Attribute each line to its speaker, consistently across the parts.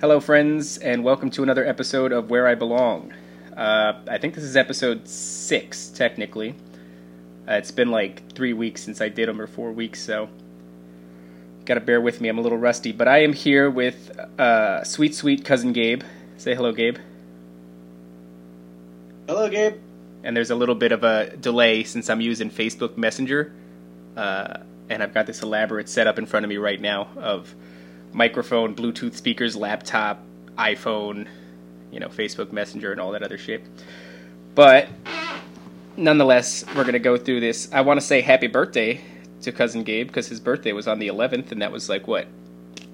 Speaker 1: Hello, friends, and welcome to another episode of Where I Belong. Uh, I think this is episode six, technically. Uh, it's been like three weeks since I did them, or four weeks, so gotta bear with me. I'm a little rusty, but I am here with uh, sweet, sweet cousin Gabe. Say hello, Gabe.
Speaker 2: Hello, Gabe.
Speaker 1: And there's a little bit of a delay since I'm using Facebook Messenger, uh, and I've got this elaborate setup in front of me right now of microphone, Bluetooth speakers, laptop, iPhone, you know, Facebook Messenger, and all that other shit. But nonetheless, we're gonna go through this. I want to say happy birthday to cousin Gabe because his birthday was on the 11th, and that was like what,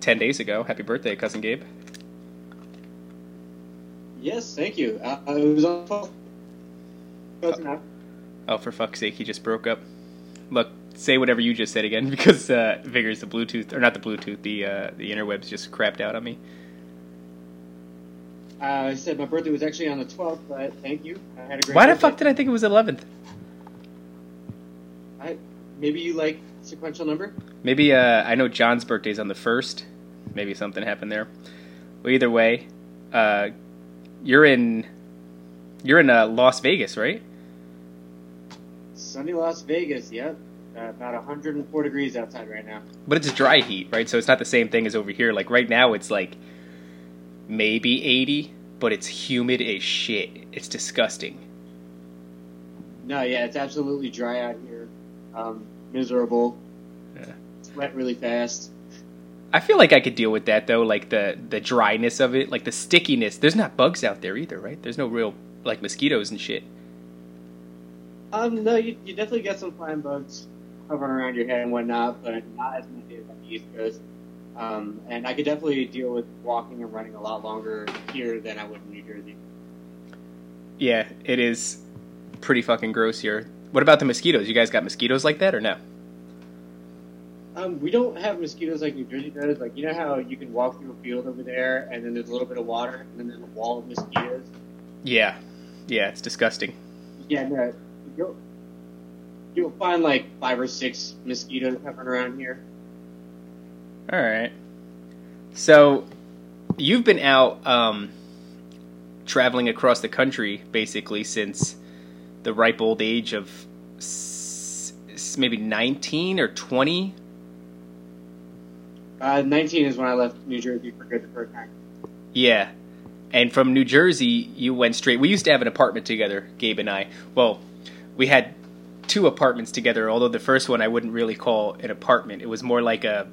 Speaker 1: 10 days ago. Happy birthday, cousin Gabe.
Speaker 2: Yes, thank you. Uh, it was on 12th.
Speaker 1: Oh. oh, for fuck's sake, he just broke up. Look, say whatever you just said again because uh, Vigors the Bluetooth or not the Bluetooth the uh, the interwebs just crapped out on me.
Speaker 2: Uh, I said my birthday was actually on the 12th, but thank you. I had a great.
Speaker 1: Why
Speaker 2: birthday.
Speaker 1: the fuck did I think it was 11th?
Speaker 2: I maybe you like sequential number.
Speaker 1: Maybe uh, I know John's birthday's on the first. Maybe something happened there. Well, either way, uh, you're in you're in uh, Las Vegas, right?
Speaker 2: Sunny Las Vegas. Yep. Uh, about 104 degrees outside right now.
Speaker 1: But it's dry heat, right? So it's not the same thing as over here. Like right now, it's like maybe 80, but it's humid as shit. It's disgusting.
Speaker 2: No, yeah, it's absolutely dry out here. Um, miserable.
Speaker 1: Yeah.
Speaker 2: Sweat really fast.
Speaker 1: I feel like I could deal with that though, like the the dryness of it, like the stickiness. There's not bugs out there either, right? There's no real like mosquitoes and shit.
Speaker 2: Um, no, you, you definitely get some flying bugs hovering around your head and whatnot, but not as many as on the East Coast. Um, and I could definitely deal with walking and running a lot longer here than I would in New Jersey.
Speaker 1: Yeah, it is pretty fucking gross here. What about the mosquitoes? You guys got mosquitoes like that or no?
Speaker 2: Um, we don't have mosquitoes like New Jersey does. Like, you know how you can walk through a field over there and then there's a little bit of water and then there's a wall of mosquitoes?
Speaker 1: Yeah. Yeah, it's disgusting.
Speaker 2: Yeah, no. You'll, find like five or six mosquitoes hovering around here.
Speaker 1: All right. So, you've been out um, traveling across the country basically since the ripe old age of s- s- maybe 19 or 20.
Speaker 2: Uh, 19 is when I left New Jersey for good the first time.
Speaker 1: Yeah. And from New Jersey, you went straight. We used to have an apartment together, Gabe and I. Well, we had two apartments together, although the first one I wouldn't really call an apartment. It was more like a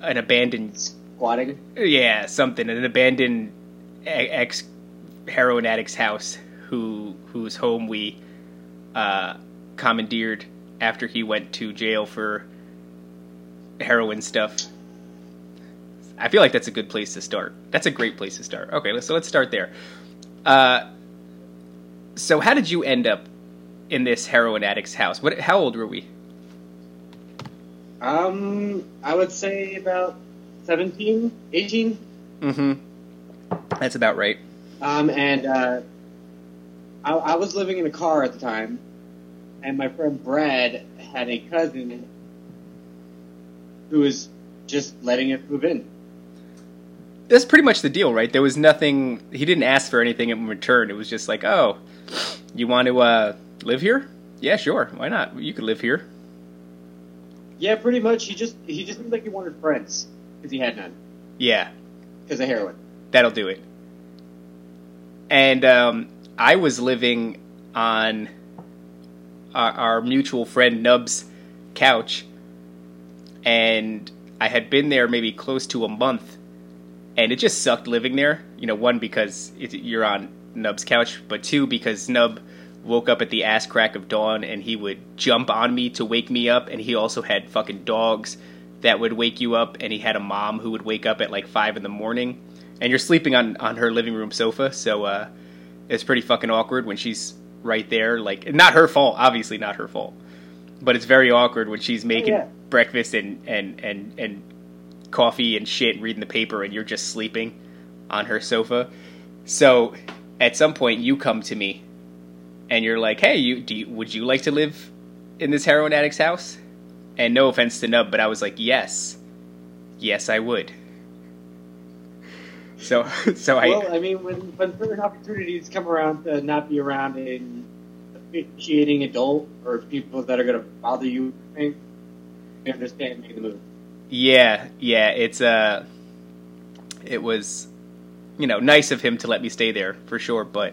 Speaker 1: an abandoned
Speaker 2: Squatting.
Speaker 1: yeah, something, an abandoned ex heroin addict's house who whose home we uh, commandeered after he went to jail for heroin stuff. I feel like that's a good place to start. That's a great place to start. Okay, so let's start there. Uh, so how did you end up in this heroin addict's house? What? How old were we?
Speaker 2: Um, I would say about 17, 18.
Speaker 1: Mm-hmm. That's about right.
Speaker 2: Um, and uh, I, I was living in a car at the time, and my friend Brad had a cousin who was just letting it move in.
Speaker 1: That's pretty much the deal, right? There was nothing. He didn't ask for anything in return. It was just like, oh, you want to uh, live here? Yeah, sure. Why not? You could live here.
Speaker 2: Yeah, pretty much. He just he just seemed like he wanted friends because he had none
Speaker 1: Yeah,
Speaker 2: because of heroin.
Speaker 1: that'll do it. And um, I was living on our, our mutual friend Nub's couch, and I had been there maybe close to a month, and it just sucked living there. You know, one because it, you're on Nub's couch, but two because Nub woke up at the ass crack of dawn and he would jump on me to wake me up, and he also had fucking dogs that would wake you up, and he had a mom who would wake up at like five in the morning, and you're sleeping on on her living room sofa, so uh, it's pretty fucking awkward when she's right there. Like, not her fault, obviously not her fault, but it's very awkward when she's making
Speaker 2: yeah.
Speaker 1: breakfast and and and and coffee and shit, and reading the paper, and you're just sleeping on her sofa. So, at some point, you come to me, and you're like, "Hey, you, do you, would you like to live in this heroin addict's house?" And no offense to Nub, but I was like, "Yes, yes, I would." So, so I.
Speaker 2: Well, I mean, when when certain opportunities come around to not be around an officiating adult or people that are going to bother you, I think understand making the move.
Speaker 1: Yeah, yeah, it's uh it was you know, nice of him to let me stay there for sure, but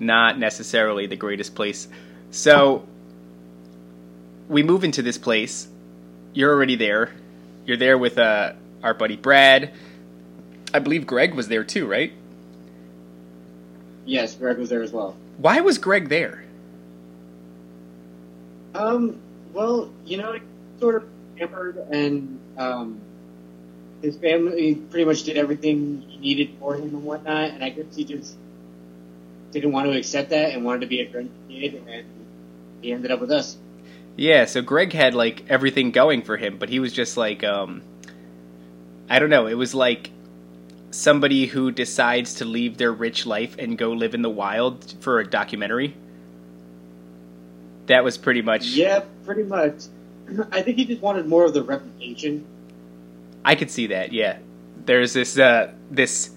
Speaker 1: not necessarily the greatest place. So we move into this place. You're already there. You're there with uh our buddy Brad. I believe Greg was there too, right?
Speaker 2: Yes, Greg was there as well.
Speaker 1: Why was Greg there?
Speaker 2: Um, well, you know, sort of hampered and um, his family pretty much did everything he needed for him and whatnot, and I guess he just didn't want to accept that and wanted to be a great kid, and he ended up with us.
Speaker 1: Yeah, so Greg had like everything going for him, but he was just like um I don't know, it was like somebody who decides to leave their rich life and go live in the wild for a documentary. That was pretty much
Speaker 2: Yeah, pretty much. I think he just wanted more of the reputation.
Speaker 1: I could see that, yeah. There's this uh this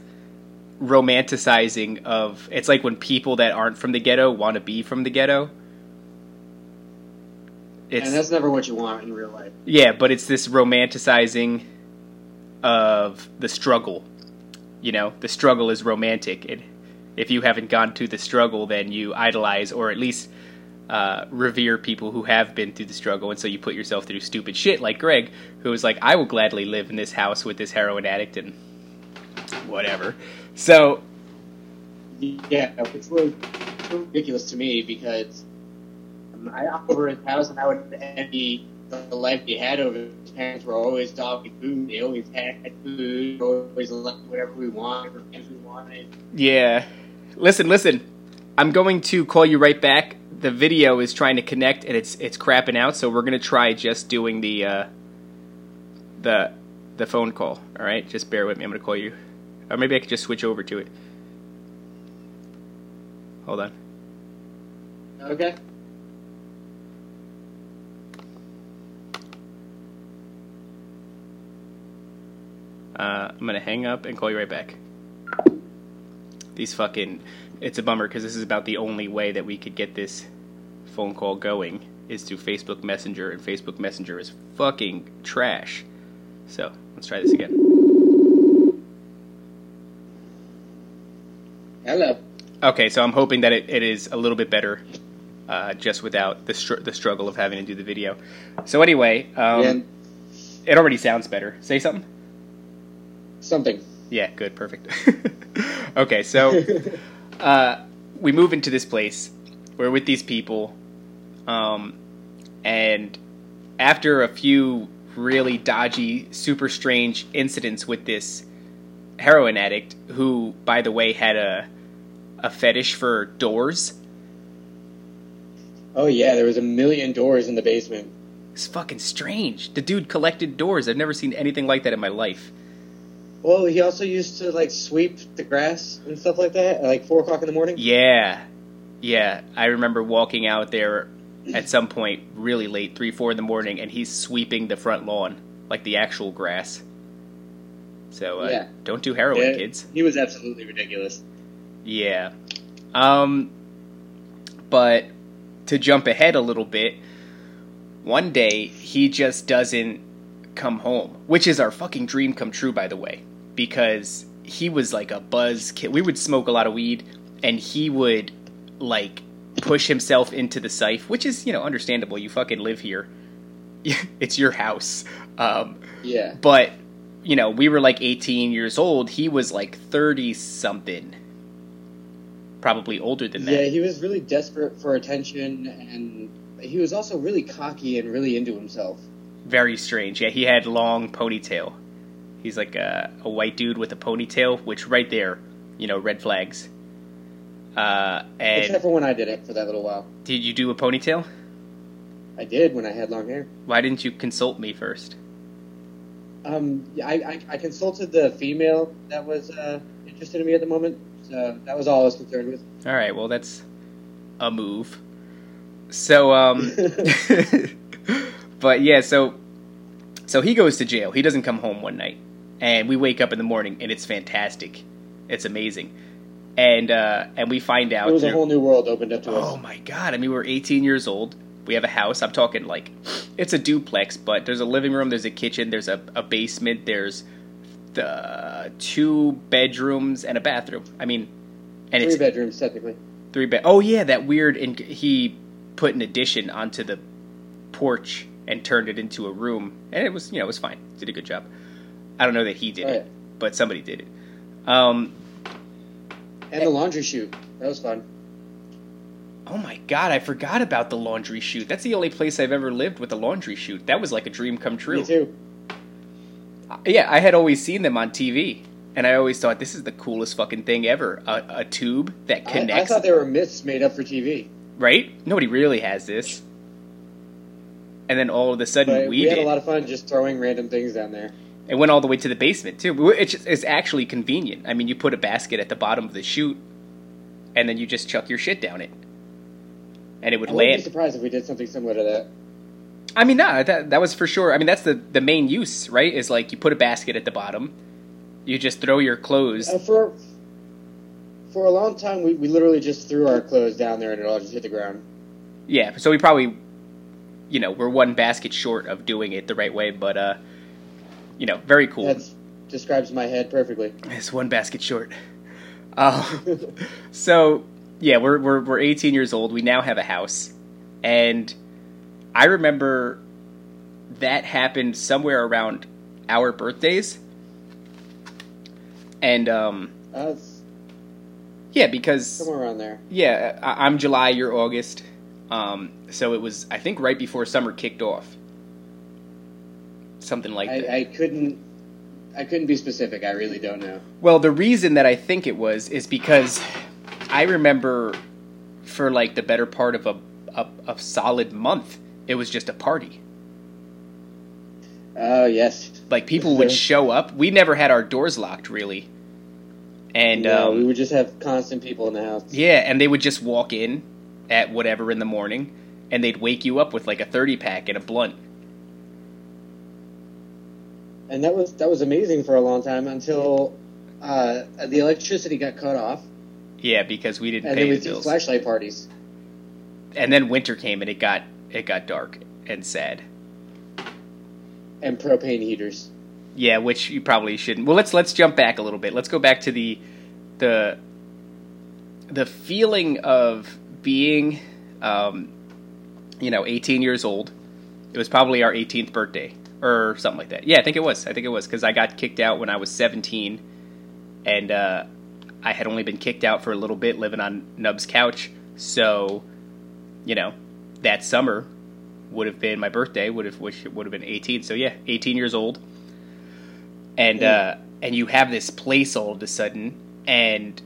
Speaker 1: romanticizing of it's like when people that aren't from the ghetto want to be from the ghetto. It's
Speaker 2: and that's never what you want in real life.
Speaker 1: Yeah, but it's this romanticizing of the struggle. You know, the struggle is romantic. And if you haven't gone through the struggle, then you idolize or at least uh, revere people who have been through the struggle. And so you put yourself through stupid shit like Greg, who was like, I will gladly live in this house with this heroin addict and whatever. So,
Speaker 2: Yeah, which was so ridiculous to me because um, I over his house and I would envy the life he had over. His parents were always talking food. They always had food. Always left whatever we wanted, whatever we wanted.
Speaker 1: yeah. Listen, listen. I'm going to call you right back. The video is trying to connect and it's it's crapping out, so we're gonna try just doing the uh, the the phone call. All right, just bear with me. I'm gonna call you, or maybe I could just switch over to it. Hold on.
Speaker 2: Okay.
Speaker 1: Uh, I'm gonna hang up and call you right back. These fucking, it's a bummer because this is about the only way that we could get this phone call going is through Facebook Messenger, and Facebook Messenger is fucking trash. So let's try this again.
Speaker 2: Hello.
Speaker 1: Okay, so I'm hoping that it, it is a little bit better, uh, just without the str- the struggle of having to do the video. So anyway, um,
Speaker 2: yeah,
Speaker 1: it already sounds better. Say something.
Speaker 2: something.
Speaker 1: Yeah, good, perfect. okay, so uh, we move into this place. We're with these people, um, and after a few really dodgy, super strange incidents with this heroin addict, who, by the way, had a a fetish for doors.
Speaker 2: Oh yeah, there was a million doors in the basement.
Speaker 1: It's fucking strange. The dude collected doors. I've never seen anything like that in my life.
Speaker 2: Well, he also used to like sweep the grass and stuff like that at like four o'clock in the morning.
Speaker 1: Yeah, yeah. I remember walking out there at some point really late, three, four in the morning, and he's sweeping the front lawn like the actual grass. So uh,
Speaker 2: Yeah.
Speaker 1: don't do heroin,
Speaker 2: Yeah,
Speaker 1: kids.
Speaker 2: He was absolutely ridiculous.
Speaker 1: Yeah. Um, but to jump ahead a little bit, one day he just doesn't come home, which is our fucking dream come true, by the way, because he was like a buzz kid. We would smoke a lot of weed, and he would like push himself into the safe, which is you know understandable. You fucking live here, it's your house. Um,
Speaker 2: Yeah.
Speaker 1: but you know we were like 18 years old. He was like 30 something, probably older than that.
Speaker 2: Yeah, he was really desperate for attention, and he was also really cocky and really into himself.
Speaker 1: Very strange. Yeah, he had long ponytail. He's like a, a white dude with a ponytail, which right there, you know, red flags. Uh, and
Speaker 2: Except for when I did it for that little while.
Speaker 1: did you do a ponytail?
Speaker 2: I did when I had long hair.
Speaker 1: Why didn't you consult me first?
Speaker 2: Um, I, I, I consulted the female that was uh, interested in me at the moment, so that was all I was concerned with.
Speaker 1: All right, well that's a move. So um but yeah, so so he goes to jail. He doesn't come home one night. And we wake up in the morning and it's fantastic. It's amazing. And uh, and we find out
Speaker 2: It was a whole new world opened up to
Speaker 1: Oh
Speaker 2: us.
Speaker 1: Oh my god! I mean, we're 18 years old. We have a house. I'm talking like it's a duplex, but there's a living room, there's a kitchen, there's a, a basement, there's the two bedrooms and a bathroom. I mean, and
Speaker 2: Three
Speaker 1: it's
Speaker 2: bedrooms technically.
Speaker 1: three bed. Oh yeah, that weird. And he put an addition onto the porch and turned it into a room, and it was you know it was fine. Did a good job. I don't know that he did
Speaker 2: Right.
Speaker 1: it, but somebody did it. Um,
Speaker 2: And the laundry chute. That was fun.
Speaker 1: Oh my god, I forgot about the laundry chute. That's the only place I've ever lived with a laundry chute. That was like a dream come true.
Speaker 2: Me too.
Speaker 1: Yeah, I had always seen them on TV, and I always thought this is the coolest fucking thing ever. A, a tube that
Speaker 2: I, I
Speaker 1: connects,
Speaker 2: thought they were myths made up for TV.
Speaker 1: right? Nobody really has this. And then all of a sudden
Speaker 2: But
Speaker 1: we,
Speaker 2: we, had
Speaker 1: did.
Speaker 2: a lot of fun just throwing random things down there.
Speaker 1: It went all the way to the basement too. It's, it's actually convenient. I mean, you put a basket at the bottom of the chute, and then you just chuck your shit down it, and it would
Speaker 2: I wouldn't be surprised if we did something similar to that.
Speaker 1: I mean, no, that that was for sure. I mean, that's the the main use, right? Is like you put a basket at the bottom, you just throw your clothes.
Speaker 2: Uh, for for a long time, we, we literally just threw our clothes down there and it all just hit the ground.
Speaker 1: Yeah, so we probably, you know, we're one basket short of doing it the right way, but uh, you know, very cool.
Speaker 2: That describes my head perfectly.
Speaker 1: It's one basket short. Uh, so yeah, we're we're we're 18 years old. We now have a house, and I remember that happened somewhere around our birthdays, and um, yeah, because
Speaker 2: somewhere around there.
Speaker 1: yeah, I, I'm July, you're August, um, so it was I think right before summer kicked off, something like that.
Speaker 2: I, I couldn't. I couldn't be specific. I really don't know.
Speaker 1: Well, the reason that I think it was is because I remember for like the better part of a, a, a solid month, it was just a party.
Speaker 2: Oh yes.
Speaker 1: Like people would show up. We never had our doors locked really, and
Speaker 2: no,
Speaker 1: um,
Speaker 2: we would just have constant people in the house.
Speaker 1: yeah, and they would just walk in at whatever in the morning, and they'd wake you up with like a thirty pack and a blunt.
Speaker 2: And that was that was amazing for a long time until uh, the electricity got cut off,
Speaker 1: Yeah, because we didn't
Speaker 2: and
Speaker 1: pay
Speaker 2: then we
Speaker 1: the bills.
Speaker 2: flashlight parties.
Speaker 1: And then winter came, and it got it got dark and sad.
Speaker 2: and propane heaters.
Speaker 1: Yeah, which you probably shouldn't. Well, let's let's jump back a little bit. Let's go back to the the the feeling of being, um, you know, 18 years old. It was probably our 18th birthday or something like that. Yeah, I think it was. I think it was because I got kicked out when I was 17, and uh, I had only been kicked out for a little bit, living on Nub's couch. So, you know, that summer would have been my birthday. Would have which would have been 18. So yeah, 18 years old and uh, and you have this place all of a sudden, and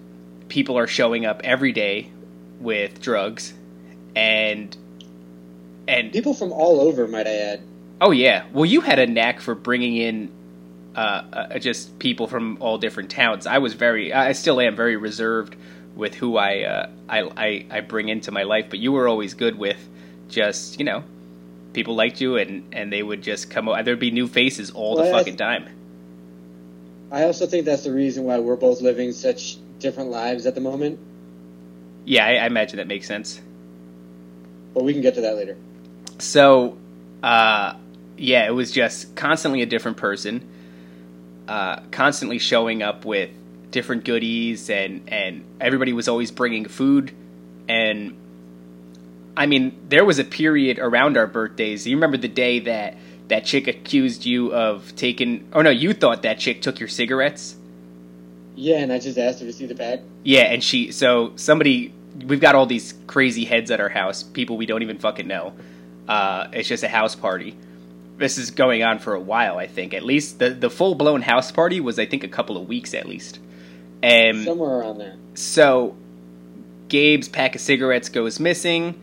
Speaker 1: people are showing up every day with drugs, and and
Speaker 2: People from all over, might I add.
Speaker 1: oh yeah, well you had a knack for bringing in uh, uh, just people from all different towns. I was very, I still am very reserved with who I, uh, I I I bring into my life, but you were always good with just you know. People liked you, and, and they would just come. o- There'd be new faces all the
Speaker 2: Well, I-
Speaker 1: fucking time.
Speaker 2: I also think that's the reason why we're both living such different lives at the moment.
Speaker 1: Yeah, I, I imagine that makes sense.
Speaker 2: But we can get to that later.
Speaker 1: So, uh, yeah, it was just constantly a different person, uh, constantly showing up with different goodies, and and everybody was always bringing food, and I mean, there was a period around our birthdays. You remember the day that that chick accused you of taking? Oh no, you thought that chick took your cigarettes.
Speaker 2: Yeah, and I just asked her to see the bag.
Speaker 1: Yeah, and she so somebody we've got all these crazy heads at our house, people we don't even fucking know. Uh, it's just a house party. This is going on for a while, I think. At least the the full blown house party was, I think, a couple of weeks at least. And
Speaker 2: Somewhere around there.
Speaker 1: so Gabe's pack of cigarettes goes missing,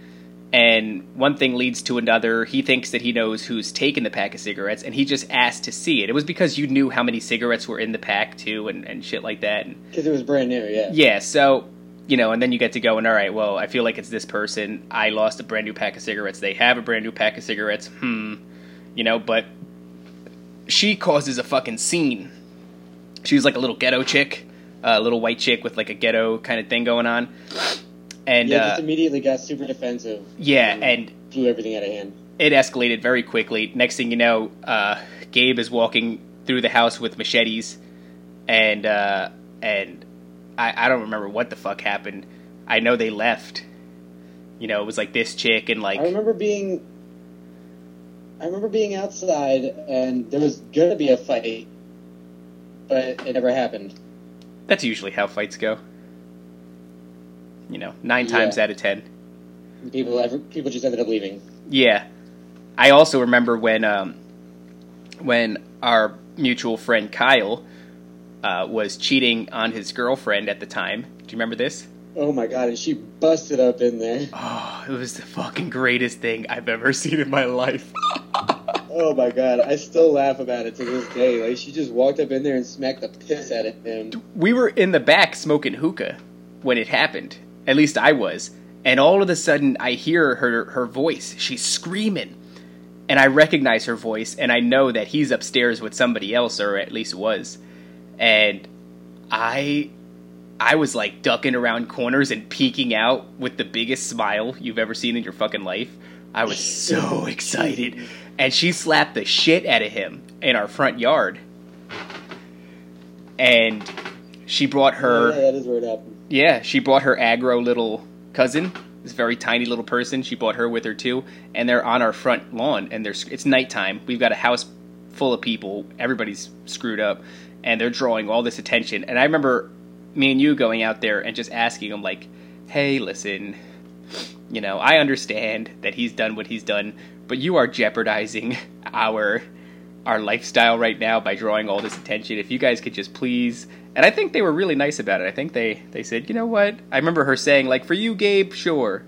Speaker 1: and one thing leads to another. He thinks that he knows who's taken the pack of cigarettes, and he just asked to see it. It was because you knew how many cigarettes were in the pack too, and, and shit like that.
Speaker 2: Because it was brand new, yeah.
Speaker 1: yeah, so you know, and then you get to go and all right, well, I feel like it's this person. I lost a brand new pack of cigarettes. They have a brand new pack of cigarettes. Hmm, you know, but she causes a fucking scene. She was like a little ghetto chick. a little white chick with like a ghetto kind of thing going on. And
Speaker 2: yeah,
Speaker 1: uh,
Speaker 2: just immediately got super defensive.
Speaker 1: yeah, and
Speaker 2: blew everything out of hand.
Speaker 1: it escalated very quickly. Next thing you know, uh, Gabe is walking through the house with machetes, and uh, and I, I don't remember what the fuck happened. I know they left. You know, it was like this chick and like
Speaker 2: I remember being, I remember being outside and there was gonna be a fight, but it never happened.
Speaker 1: that's usually how fights go. You know, nine times
Speaker 2: Yeah.
Speaker 1: out of ten.
Speaker 2: People, ever, people just ended up leaving.
Speaker 1: Yeah, I also remember when um, when our mutual friend Kyle uh, was cheating on his girlfriend at the time. Do you remember this?
Speaker 2: Oh my god! And she busted up in there.
Speaker 1: Oh, it was the fucking greatest thing I've ever seen in my life.
Speaker 2: Oh my god! I still laugh about it to this day. Like she just walked up in there and smacked the piss out of him.
Speaker 1: we were in the back smoking hookah when it happened. At least I was. And all of a sudden, I hear her her voice. She's screaming, and I recognize her voice, and I know that he's upstairs with somebody else, or at least was. And I, I was like ducking around corners and peeking out with the biggest smile you've ever seen in your fucking life. I was so excited, and she slapped the shit out of him in our front yard. And she brought her.
Speaker 2: yeah, that is where it happened.
Speaker 1: Yeah, she brought her aggro little cousin, this very tiny little person. She brought her with her too, and they're on our front lawn. And there's it's nighttime. We've got a house full of people. Everybody's screwed up, and they're drawing all this attention. And I remember me and you going out there and just asking them like, "Hey, listen, you know, I understand that he's done what he's done, but you are jeopardizing our our lifestyle right now by drawing all this attention. If you guys could just please and I think they were really nice about it. I think they they said, "You know what?" I remember her saying like, "For you, Gabe, sure."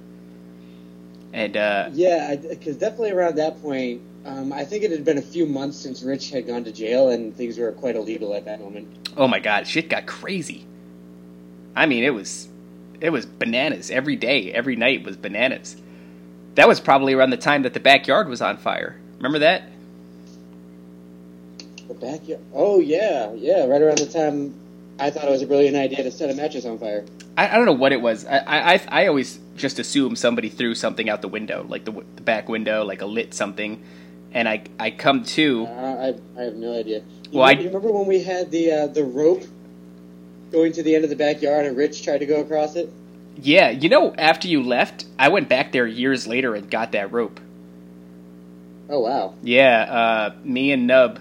Speaker 1: And uh
Speaker 2: Yeah, because definitely around that point, um, I think it had been a few months since Rich had gone to jail, and things were quite illegal at that moment.
Speaker 1: oh my god, shit got crazy. I mean, it was it was bananas every day, every night was bananas. That was probably around the time that the backyard was on fire. Remember that?
Speaker 2: The backyard. Oh yeah, yeah. Right around the time I thought it was a brilliant idea to set a mattress on fire.
Speaker 1: I, I don't know what it was. I, I I- I always just assume somebody threw something out the window, like the, the back window, like a lit something, and I I come to.
Speaker 2: Uh, I I have no idea. You,
Speaker 1: Well, I-
Speaker 2: remember, you remember when we had the uh, the rope going to the end of the backyard, and Rich tried to go across it?
Speaker 1: Yeah, you know, after you left, I went back there years later and got that rope.
Speaker 2: Oh wow.
Speaker 1: Yeah, uh, me and Nub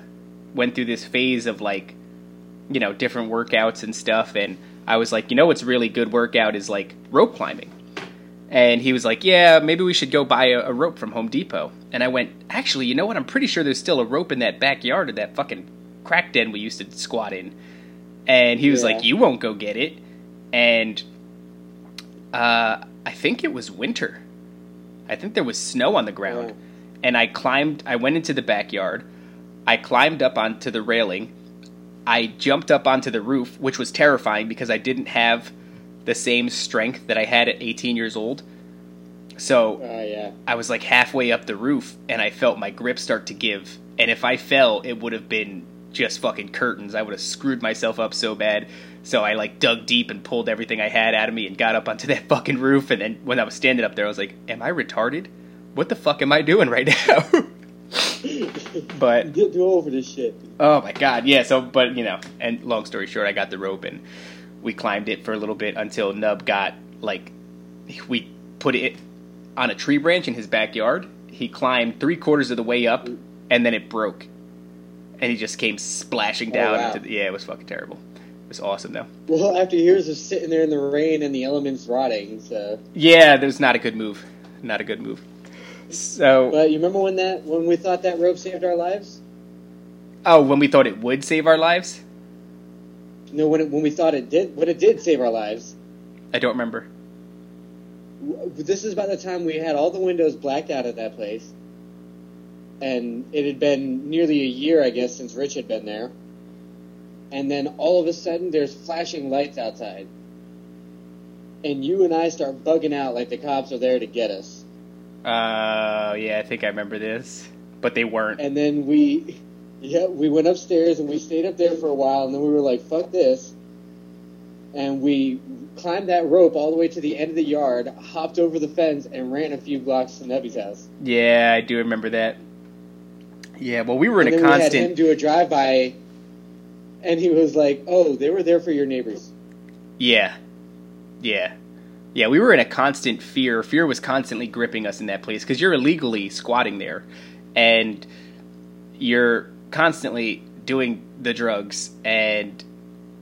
Speaker 1: went through this phase of like, you know, different workouts and stuff, and I was like, you know, what's really good workout is like rope climbing. And he was like, yeah, maybe we should go buy a, a rope from Home Depot. And I went, actually, you know what? I'm pretty sure there's still a rope in that backyard of that fucking crack den we used to squat in. And he was
Speaker 2: Yeah.
Speaker 1: like, you won't go get it. And uh, I think it was winter. I think there was snow on the ground.
Speaker 2: Yeah.
Speaker 1: And I climbed, I went into the backyard. I climbed up onto the railing. I jumped up onto the roof, which was terrifying because I didn't have the same strength that I had at 18 years old. So
Speaker 2: Oh yeah.
Speaker 1: I was like halfway up the roof and I felt my grip start to give. And if I fell, it would have been just fucking curtains. I would have screwed myself up so bad. So I like dug deep and pulled everything I had out of me and got up onto that fucking roof. And then when I was standing up there, I was like, Am I retarded? What the fuck am I doing right now? but
Speaker 2: Get do over this shit.
Speaker 1: Oh my god, yeah. So, but you know, and long story short, I got the rope and we climbed it for a little bit until Nub got like we put it on a tree branch in his backyard. He climbed three quarters of the way up, and then it broke, and he just came splashing
Speaker 2: Oh,
Speaker 1: down.
Speaker 2: wow.
Speaker 1: into the, yeah, it was fucking terrible. It was awesome though.
Speaker 2: Well, after years of sitting there in the rain and the elements rotting, so.
Speaker 1: Yeah, there's not a good move. Not a good move. So,
Speaker 2: But you remember when that when we thought that rope saved our lives?
Speaker 1: oh, when we thought it would save our lives,
Speaker 2: No, when it, when we thought it did, when it did save our lives.
Speaker 1: I don't remember.
Speaker 2: This is about the time we had all the windows blacked out at that place, and it had been nearly a year, I guess, since Rich had been there. And then all of a sudden, there's flashing lights outside, and you and I start bugging out like the cops are there to get us.
Speaker 1: Uh, yeah, I think I remember this, but they weren't.
Speaker 2: And then we, yeah, we went upstairs and we stayed up there for a while, and then we were like, "Fuck this." and we climbed that rope all the way to the end of the yard, hopped over the fence, and ran a few blocks to Nubby's house.
Speaker 1: Yeah, I do remember that. Yeah, well, we were in
Speaker 2: and
Speaker 1: a
Speaker 2: then
Speaker 1: constant.
Speaker 2: We had him do a drive by, and he was like, "Oh, they were there for your neighbors."
Speaker 1: Yeah, yeah, yeah. We were in a constant fear. Fear was constantly gripping us in that place because you're illegally squatting there, and you're constantly doing the drugs, and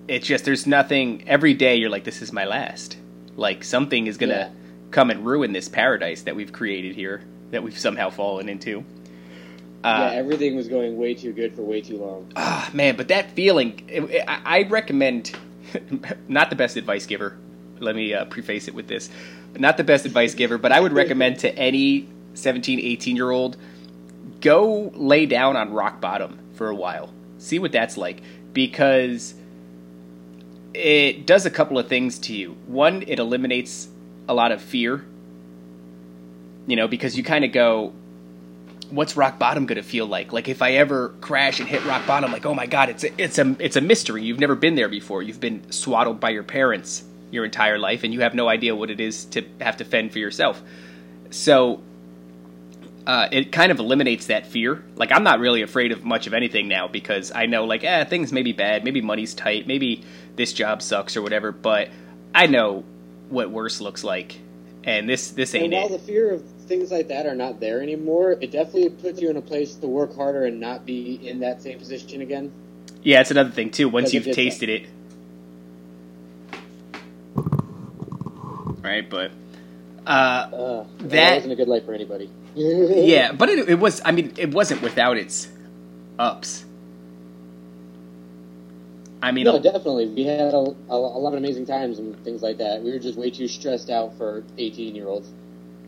Speaker 1: it's just there's nothing. Every day you're like, "This is my last." Like something is gonna
Speaker 2: Yeah.
Speaker 1: come and ruin this paradise that we've created here, that we've somehow fallen into.
Speaker 2: yeah,
Speaker 1: Uh,
Speaker 2: everything was going way too good for way too long.
Speaker 1: Ah, man, but that feeling, I, I recommend, not the best advice giver. Let me uh, preface it with this. Not the best advice giver, but I would recommend to any 17, 18 year old go lay down on rock bottom for a while. See what that's like. Because it does a couple of things to you. One, it eliminates a lot of fear. You know, because you kind of go, what's rock bottom going to feel like? Like if I ever crash and hit rock bottom, like oh my god, it's a, it's a it's a mystery. You've never been there before. You've been swaddled by your parents your entire life, and you have no idea what it is to have to fend for yourself. So uh, it kind of eliminates that fear. Like I'm not really afraid of much of anything now because I know like eh, things may be bad, maybe money's tight, maybe this job sucks or whatever, but I know what worse looks like, and this this ain't And
Speaker 2: while
Speaker 1: it.
Speaker 2: the fear of things like that are not there anymore, it definitely puts you in a place to work harder and not be in that same position again.
Speaker 1: Yeah, it's another thing too. Once you've tasted it, right? But uh,
Speaker 2: Uh, that,
Speaker 1: That-
Speaker 2: wasn't a good life for anybody.
Speaker 1: yeah, but it, it was. I mean, it wasn't without its ups. I mean,
Speaker 2: No, definitely. We had a, a, a lot of amazing times and things like that. We were just way too stressed out for 18 year olds.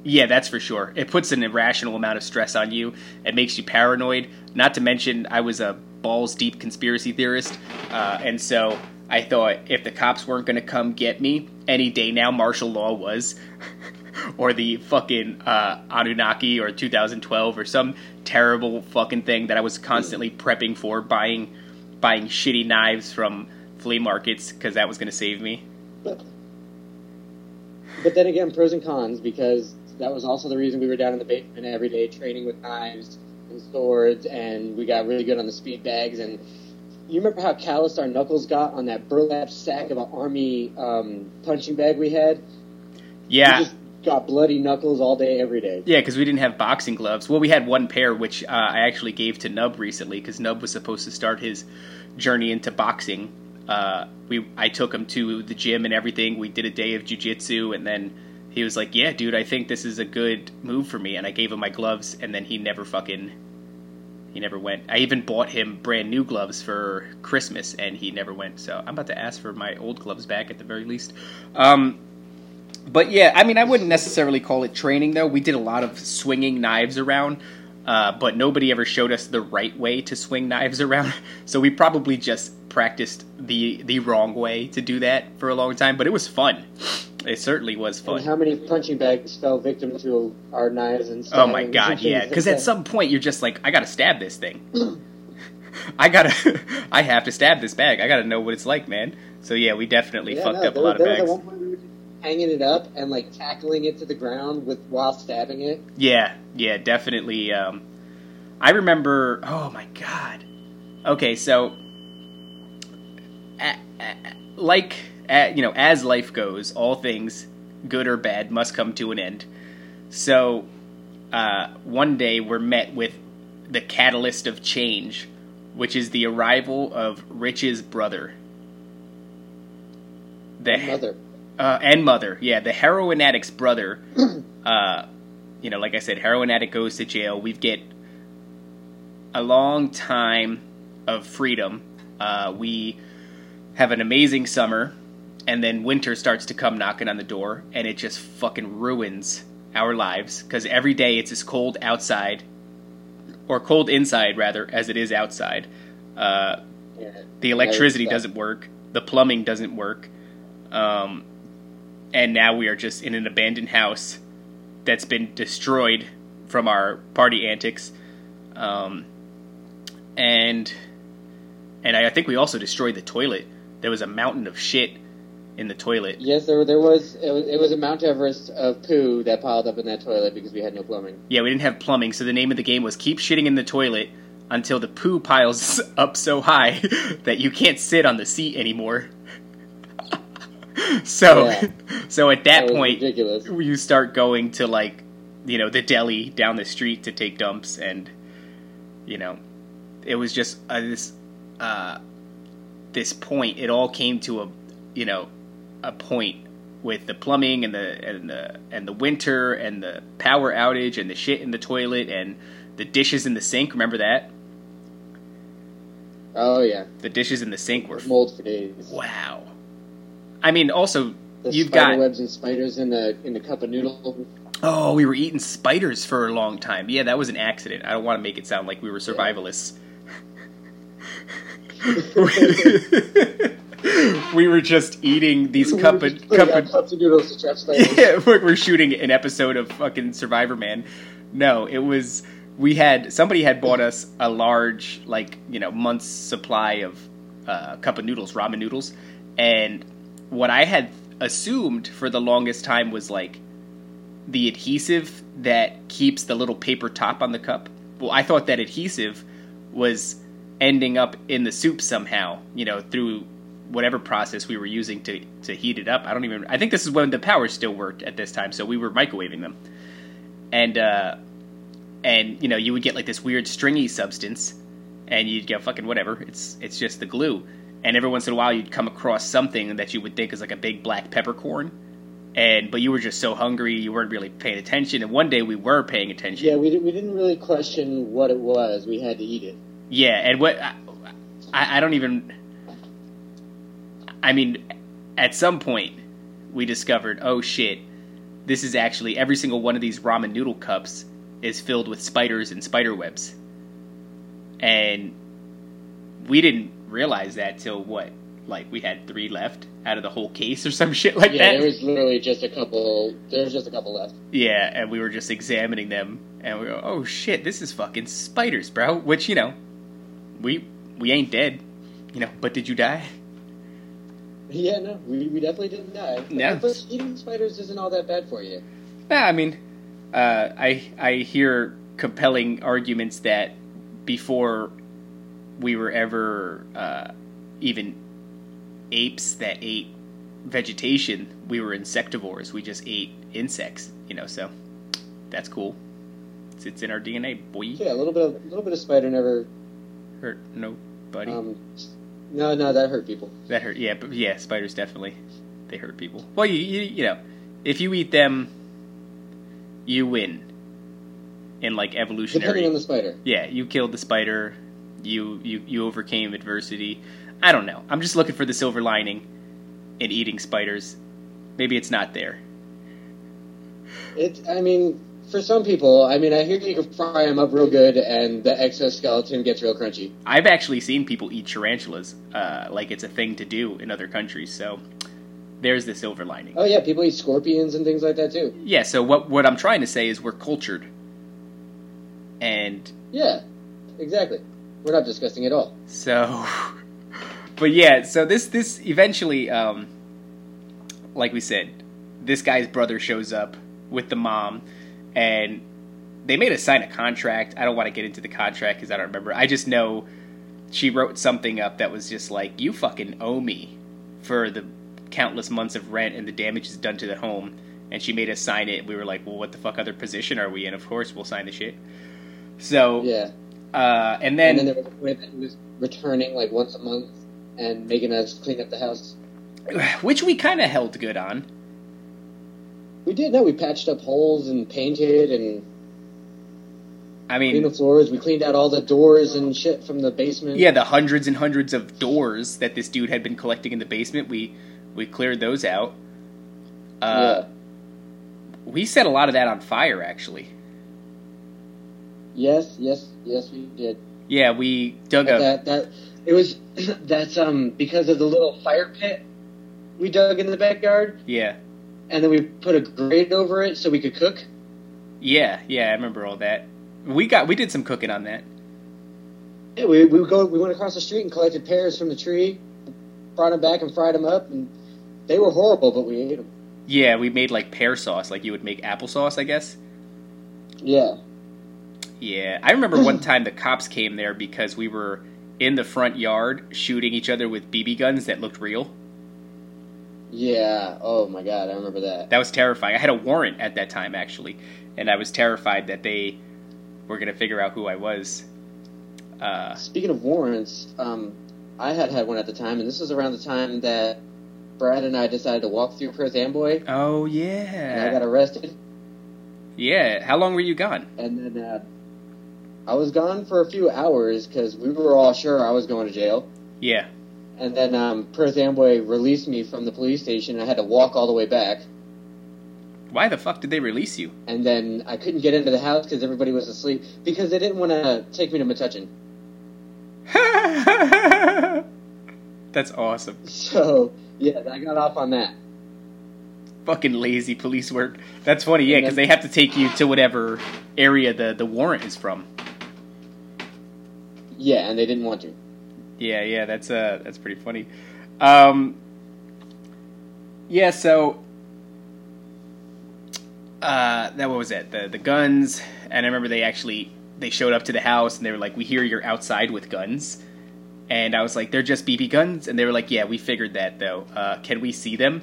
Speaker 1: Yeah, that's for sure. It puts an irrational amount of stress on you. It makes you paranoid. Not to mention, I was a balls deep conspiracy theorist, uh, and so I thought if the cops weren't going to come get me any day now, martial law was, or the fucking uh, Anunnaki or 2012 or some terrible fucking thing that I was constantly prepping for, buying buying shitty knives from flea markets because that was going to save me.
Speaker 2: But, but then again, pros and cons, because that was also the reason we were down in the basement every day training with knives and swords, and we got really good on the speed bags. And you remember how calloused our knuckles got on that burlap sack of an army um, punching bag we had?
Speaker 1: Yeah.
Speaker 2: We just got bloody knuckles all day, every day.
Speaker 1: Yeah, because we didn't have boxing gloves. Well, we had one pair, which uh, I actually gave to Nub recently, because Nub was supposed to start his journey into boxing. Uh, we I took him to the gym and everything. We did a day of jujitsu, and then he was like, "Yeah, dude, I think this is a good move for me." And I gave him my gloves, and then he never fucking he never went. I even bought him brand new gloves for Christmas, and he never went. So I'm about to ask for my old gloves back at the very least. Um, but yeah, I mean, I wouldn't necessarily call it training though. We did a lot of swinging knives around, uh, but nobody ever showed us the right way to swing knives around. So we probably just practiced the the wrong way to do that for a long time. But it was fun. It certainly was
Speaker 2: And
Speaker 1: fun.
Speaker 2: how many punching bags fell victim to our knives and stuff?
Speaker 1: Oh my god, yeah. Because at some point you're just like, I gotta stab this thing. I gotta, I have to stab this bag. I gotta know what it's like, man. So yeah, we definitely
Speaker 2: Yeah,
Speaker 1: fucked
Speaker 2: no,
Speaker 1: up a
Speaker 2: there,
Speaker 1: lot of bags.
Speaker 2: at one point we hanging it up and like tackling it to the ground with while stabbing it.
Speaker 1: Yeah, yeah, definitely. Um, I remember. Oh my god. Okay, so, a, a, like a, you know, as life goes, all things, good or bad, must come to an end. So, uh, one day we're met with the catalyst of change, which is the arrival of Rich's brother. The
Speaker 2: Mother.
Speaker 1: uh, and mother. Yeah, the heroin addict's brother. uh, you know, like I said, heroin addict goes to jail. We get a long time of freedom. Uh, we have an amazing summer, and then winter starts to come knocking on the door, and it just fucking ruins our lives because every day it's as cold outside, or cold inside rather, as it is outside. Uh,
Speaker 2: Yeah.
Speaker 1: the electricity
Speaker 2: Yeah,
Speaker 1: doesn't work. The plumbing doesn't work. Um, and now we are just in an abandoned house that's been destroyed from our party antics. Um, and and I, I think we also destroyed the toilet. There was a mountain of shit in the toilet.
Speaker 2: Yes, there there was it, was it was a Mount Everest of poo that piled up in that toilet because we had no plumbing.
Speaker 1: Yeah, we didn't have plumbing, so the name of the game was keep shitting in the toilet until the poo piles up so high that you can't sit on the seat anymore. so,
Speaker 2: Yeah.
Speaker 1: so at that,
Speaker 2: That
Speaker 1: point,
Speaker 2: ridiculous.
Speaker 1: you start going to like, you know, the deli down the street to take dumps, and you know, it was just uh, this, uh, this point. It all came to a, you know, a point with the plumbing and the and the and the winter and the power outage and the shit in the toilet and the dishes in the sink. Remember that?
Speaker 2: Oh yeah,
Speaker 1: The dishes in the sink were
Speaker 2: mold for days.
Speaker 1: wow. I mean, also
Speaker 2: The
Speaker 1: you've got
Speaker 2: webs and spiders in the in the cup of noodle.
Speaker 1: oh, we were eating spiders for a long time. Yeah, that was an accident. I don't want to make it sound like we were survivalists. We were just eating these cup of cup of
Speaker 2: cups of noodles to
Speaker 1: yeah, we're, we're shooting an episode of fucking Survivor Man. No, it was we had somebody had bought us a large like you know month's supply of uh, cup of noodles, ramen noodles, and what I had assumed for the longest time was like the adhesive that keeps the little paper top on the cup. Well, I thought that adhesive was ending up in the soup somehow, you know, through whatever process we were using to to heat it up. I don't even. I think this is when the power still worked at this time, so we were microwaving them, and uh, and you know you would get like this weird stringy substance, and you'd go fucking whatever. It's it's just the glue, and every once in a while you'd come across something that you would think is like a big black peppercorn. And but you were just so hungry, you weren't really paying attention. And one day we were paying attention.
Speaker 2: Yeah, we, we didn't really question what it was. We had to eat it.
Speaker 1: Yeah, and what I, I don't even. I mean, at some point, we discovered, oh shit, this is actually every single one of these ramen noodle cups is filled with spiders and spider webs, and we didn't realize that till what, like we had three left out of the whole case or some shit like
Speaker 2: Yeah,
Speaker 1: that.
Speaker 2: Yeah, there was literally just a couple. There was just a couple left.
Speaker 1: Yeah, and we were just examining them, and we go, "Oh shit, this is fucking spiders, bro." Which you know, we we ain't dead, you know. But did you die?
Speaker 2: Yeah, no, we, we definitely didn't die.
Speaker 1: No.
Speaker 2: but eating spiders isn't all that bad for you.
Speaker 1: Yeah, I mean, uh, I I hear compelling arguments that before we were ever uh, even apes that ate vegetation, we were insectivores. We just ate insects, you know. So that's cool. It's, it's in our DNA, boy.
Speaker 2: Yeah, a little bit of a little bit of spider never.
Speaker 1: Hurt nobody.
Speaker 2: Um, no, no, that hurt people.
Speaker 1: That hurt. Yeah, but yeah, spiders definitely they hurt people. Well, you you, you know, if you eat them, you win. In like evolutionary.
Speaker 2: Depending on the spider.
Speaker 1: yeah, you killed the spider. You you you overcame adversity. I don't know. I'm just looking for the silver lining in eating spiders. Maybe it's not there.
Speaker 2: It. I mean, for some people, I mean, I hear you can fry them up real good, and the exoskeleton gets real crunchy.
Speaker 1: I've actually seen people eat tarantulas, uh, like it's a thing to do in other countries. So there's the silver lining.
Speaker 2: Oh yeah, people eat scorpions and things like that too.
Speaker 1: Yeah. So what what I'm trying to say is we're cultured, and
Speaker 2: Yeah, exactly. We're not disgusting at all.
Speaker 1: So, but yeah, so this this eventually, um, like we said, this guy's brother shows up with the mom, and they made us sign a contract. I don't want to get into the contract because I don't remember. I just know she wrote something up that was just like, "You fucking owe me for the countless months of rent and the damages done to the home." And she made us sign it. We were like, "Well, what the fuck other position are we in?" Of course, we'll sign the shit. So,
Speaker 2: Yeah.
Speaker 1: uh, and then,
Speaker 2: and then there was a point that he was returning like once a month and making us clean up the house.
Speaker 1: which we kind of held good on.
Speaker 2: We did. No, we patched up holes and painted and
Speaker 1: I mean, cleaned
Speaker 2: the floors. We cleaned out all the doors and shit from the basement.
Speaker 1: yeah, the hundreds and hundreds of doors that this dude had been collecting in the basement, we we cleared those out. Uh, We set a lot of that on fire, actually.
Speaker 2: Yes, yes, yes, we did.
Speaker 1: Yeah, we dug a
Speaker 2: That that it was that's um because of the little fire pit we dug in the backyard,
Speaker 1: yeah,
Speaker 2: and then we put a grate over it so we could cook.
Speaker 1: yeah, yeah. I remember all that. We got we did some cooking on that.
Speaker 2: Yeah, we we go we went across the street and collected pears from the tree, brought them back and fried them up, and They were horrible, but we ate them.
Speaker 1: Yeah, we made like pear sauce, like you would make applesauce, I guess.
Speaker 2: Yeah.
Speaker 1: Yeah, I remember one time the cops came there because we were in the front yard shooting each other with BB guns that looked real.
Speaker 2: Yeah. Oh my god, I remember that.
Speaker 1: That was terrifying. I had a warrant at that time actually, and I was terrified that they were going to figure out who I was. Uh,
Speaker 2: Speaking of warrants, um, I had had one at the time, and this was around the time that Brad and I decided to walk through Perth Amboy,
Speaker 1: oh yeah.
Speaker 2: and I got arrested.
Speaker 1: yeah. How long were you gone?
Speaker 2: And then uh, I was gone for a few hours because we were all sure I was going to jail.
Speaker 1: Yeah.
Speaker 2: And then um, Perth Amboy released me from the police station. I had to walk all the way back.
Speaker 1: Why the fuck did they release you?
Speaker 2: And then I couldn't get into the house because everybody was asleep because they didn't want to take me to Metuchen.
Speaker 1: That's awesome.
Speaker 2: So, yeah, I got off on that.
Speaker 1: Fucking lazy police work. That's funny, yeah, because they have to take you to whatever area the, the warrant is from.
Speaker 2: Yeah, and they didn't want to.
Speaker 1: Yeah, yeah, that's uh that's pretty funny. Um Yeah, so uh that what was it? The the guns and I remember they actually they showed up to the house and they were like, "We hear you're outside with guns." And I was like, "They're just BB guns?" And they were like, "Yeah, we figured that though. Uh can we see them?"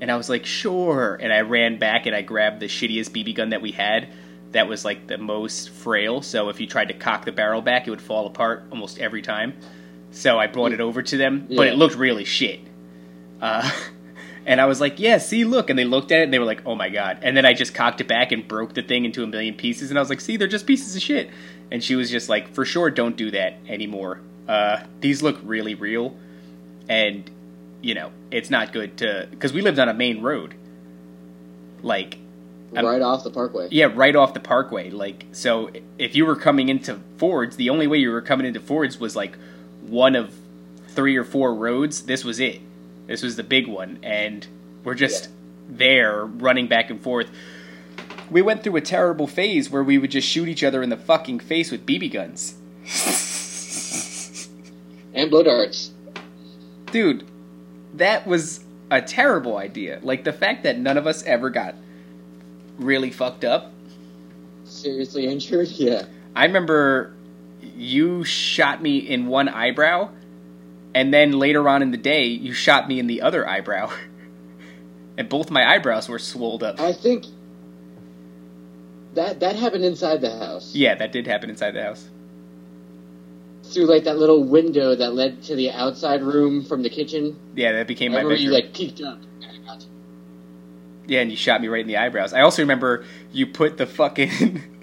Speaker 1: And I was like, "Sure." And I ran back and I grabbed the shittiest BB gun that we had. That was like the most frail, so if you tried to cock the barrel back, it would fall apart almost every time. So I brought it over to them, but it looked really shit. Uh, and I was like, "Yeah, see, look." And they looked at it and they were like, "Oh my god!" And then I just cocked it back and broke the thing into a million pieces. And I was like, "See, they're just pieces of shit." And she was just like, "For sure, don't do that anymore. Uh, these look really real, and you know, it's not good to because we lived on a main road, like." I'm-
Speaker 2: right off the parkway.
Speaker 1: Yeah, right off the parkway. Like, so if you were coming into Fords, the only way you were coming into Fords was like one of three or four roads. This was it. This was the big one, and we're just there running back and forth. We went through a terrible phase where we would just shoot each other in the fucking face with BB guns.
Speaker 2: And blow darts.
Speaker 1: Dude, that was a terrible idea. Like the fact that none of us ever got really fucked up
Speaker 2: Seriously injured? Yeah.
Speaker 1: I remember you shot me in one eyebrow, and then later on in the day, you shot me in the other eyebrow. and both my eyebrows were swolled up.
Speaker 2: I think that that happened inside the house.
Speaker 1: Yeah, that did happen inside the house.
Speaker 2: Through like that little window that led to the outside room from the kitchen.
Speaker 1: Yeah, that became
Speaker 2: I
Speaker 1: my
Speaker 2: remember
Speaker 1: bedroom.
Speaker 2: you like peeked up. and I got you.
Speaker 1: Yeah, and you shot me right in the eyebrows. I also remember you put the fucking.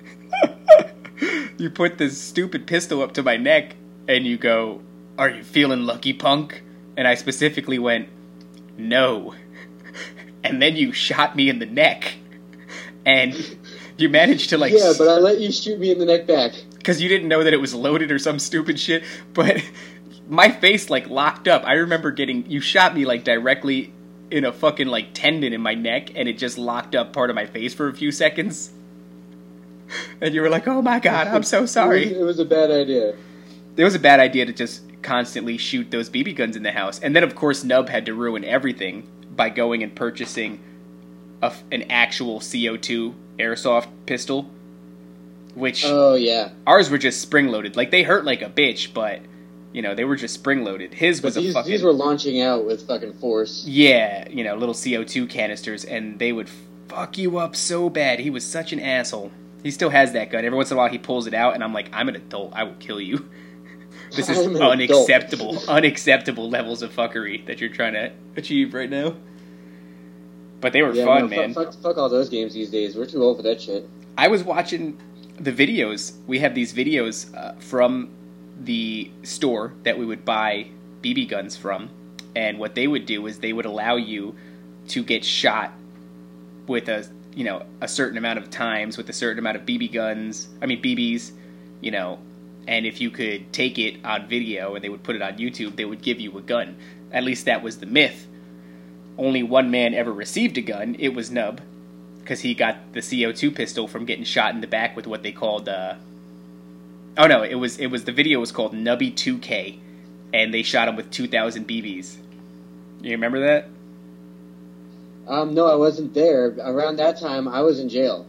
Speaker 1: you put this stupid pistol up to my neck, and you go, Are you feeling lucky, punk? And I specifically went, No. And then you shot me in the neck. And you managed to, like.
Speaker 2: yeah, but I let you shoot me in the neck back.
Speaker 1: because you didn't know that it was loaded or some stupid shit. But my face like locked up. I remember getting you shot me like directly in a fucking like tendon in my neck, and it just locked up part of my face for a few seconds. And you were like, "Oh my god, I'm so
Speaker 2: It was,
Speaker 1: sorry."
Speaker 2: it was a bad idea.
Speaker 1: It was a bad idea to just constantly shoot those BB guns in the house, and then of course Nub had to ruin everything by going and purchasing a an actual CO2 airsoft pistol, which
Speaker 2: Oh yeah.
Speaker 1: Ours were just spring loaded. Like they hurt like a bitch, but you know they were just spring loaded. His
Speaker 2: But
Speaker 1: was a fucking
Speaker 2: these were launching out with fucking force.
Speaker 1: yeah, you know, little CO two canisters, and they would fuck you up so bad. He was such an asshole. He still has that gun. Every once in a while, he pulls it out, and I'm like, I'm an adult. I will kill you. This is
Speaker 2: I'm an adult.
Speaker 1: unacceptable, unacceptable levels of fuckery that you're trying to achieve right now. But they were
Speaker 2: Yeah,
Speaker 1: fun,
Speaker 2: no,
Speaker 1: man.
Speaker 2: Fuck, fuck, fuck all those games these days. We're too old for that shit.
Speaker 1: I was watching the videos. We have these videos uh, from the store that we would buy BB guns from, and what they would do is they would allow you to get shot with a you know a certain amount of times with a certain amount of BB guns. I mean BBs, you know, and if you could take it on video and they would put it on YouTube, they would give you a gun. At least that was the myth. Only one man ever received a gun. It was Nub because he got the CO2 pistol from getting shot in the back with what they called. Uh... Oh no, it was it was the video was called Nubby 2K, and they shot him with 2,000 BBs. You remember that?
Speaker 2: Um, no, I wasn't there. Around that time, I was in jail.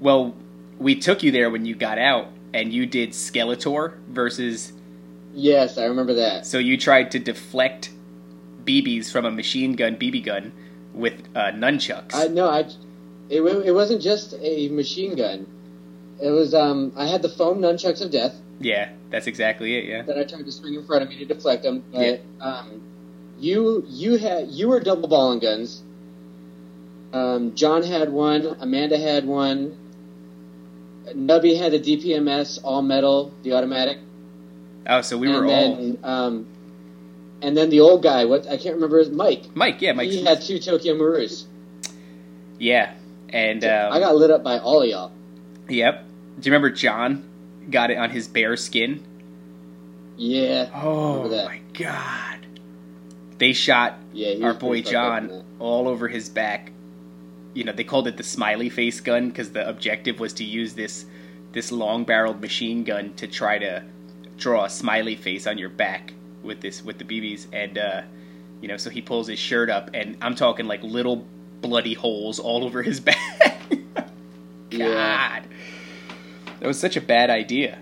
Speaker 1: Well, we took you there when you got out, and you did Skeletor versus.
Speaker 2: Yes, I remember that.
Speaker 1: So you tried to deflect BBs from a machine gun BB gun with uh, nunchucks.
Speaker 2: I no, I. It, it wasn't just a machine gun. It was um. I had the foam nunchucks of death.
Speaker 1: Yeah, that's exactly it. Yeah.
Speaker 2: That I tried to swing in front of me to deflect them, but yeah. um, you you had you were double balling guns. Um, John had one. Amanda had one. Nubby had a DPMS all metal, the automatic.
Speaker 1: Oh, so we
Speaker 2: and
Speaker 1: were
Speaker 2: then, all. Um, and then the old guy, what I can't remember his Mike.
Speaker 1: Mike, yeah, Mike.
Speaker 2: He had two Tokyo Maruis.
Speaker 1: Yeah, and um,
Speaker 2: I got lit up by all of y'all.
Speaker 1: Yep. Do you remember John got it on his bare skin?
Speaker 2: Yeah.
Speaker 1: Oh my god. They shot
Speaker 2: yeah,
Speaker 1: our boy John all over his back. You know, they called it the smiley face gun because the objective was to use this this long barreled machine gun to try to draw a smiley face on your back with this with the BBs and uh you know, so he pulls his shirt up and I'm talking like little bloody holes all over his back. God. Yeah. That was such a bad idea.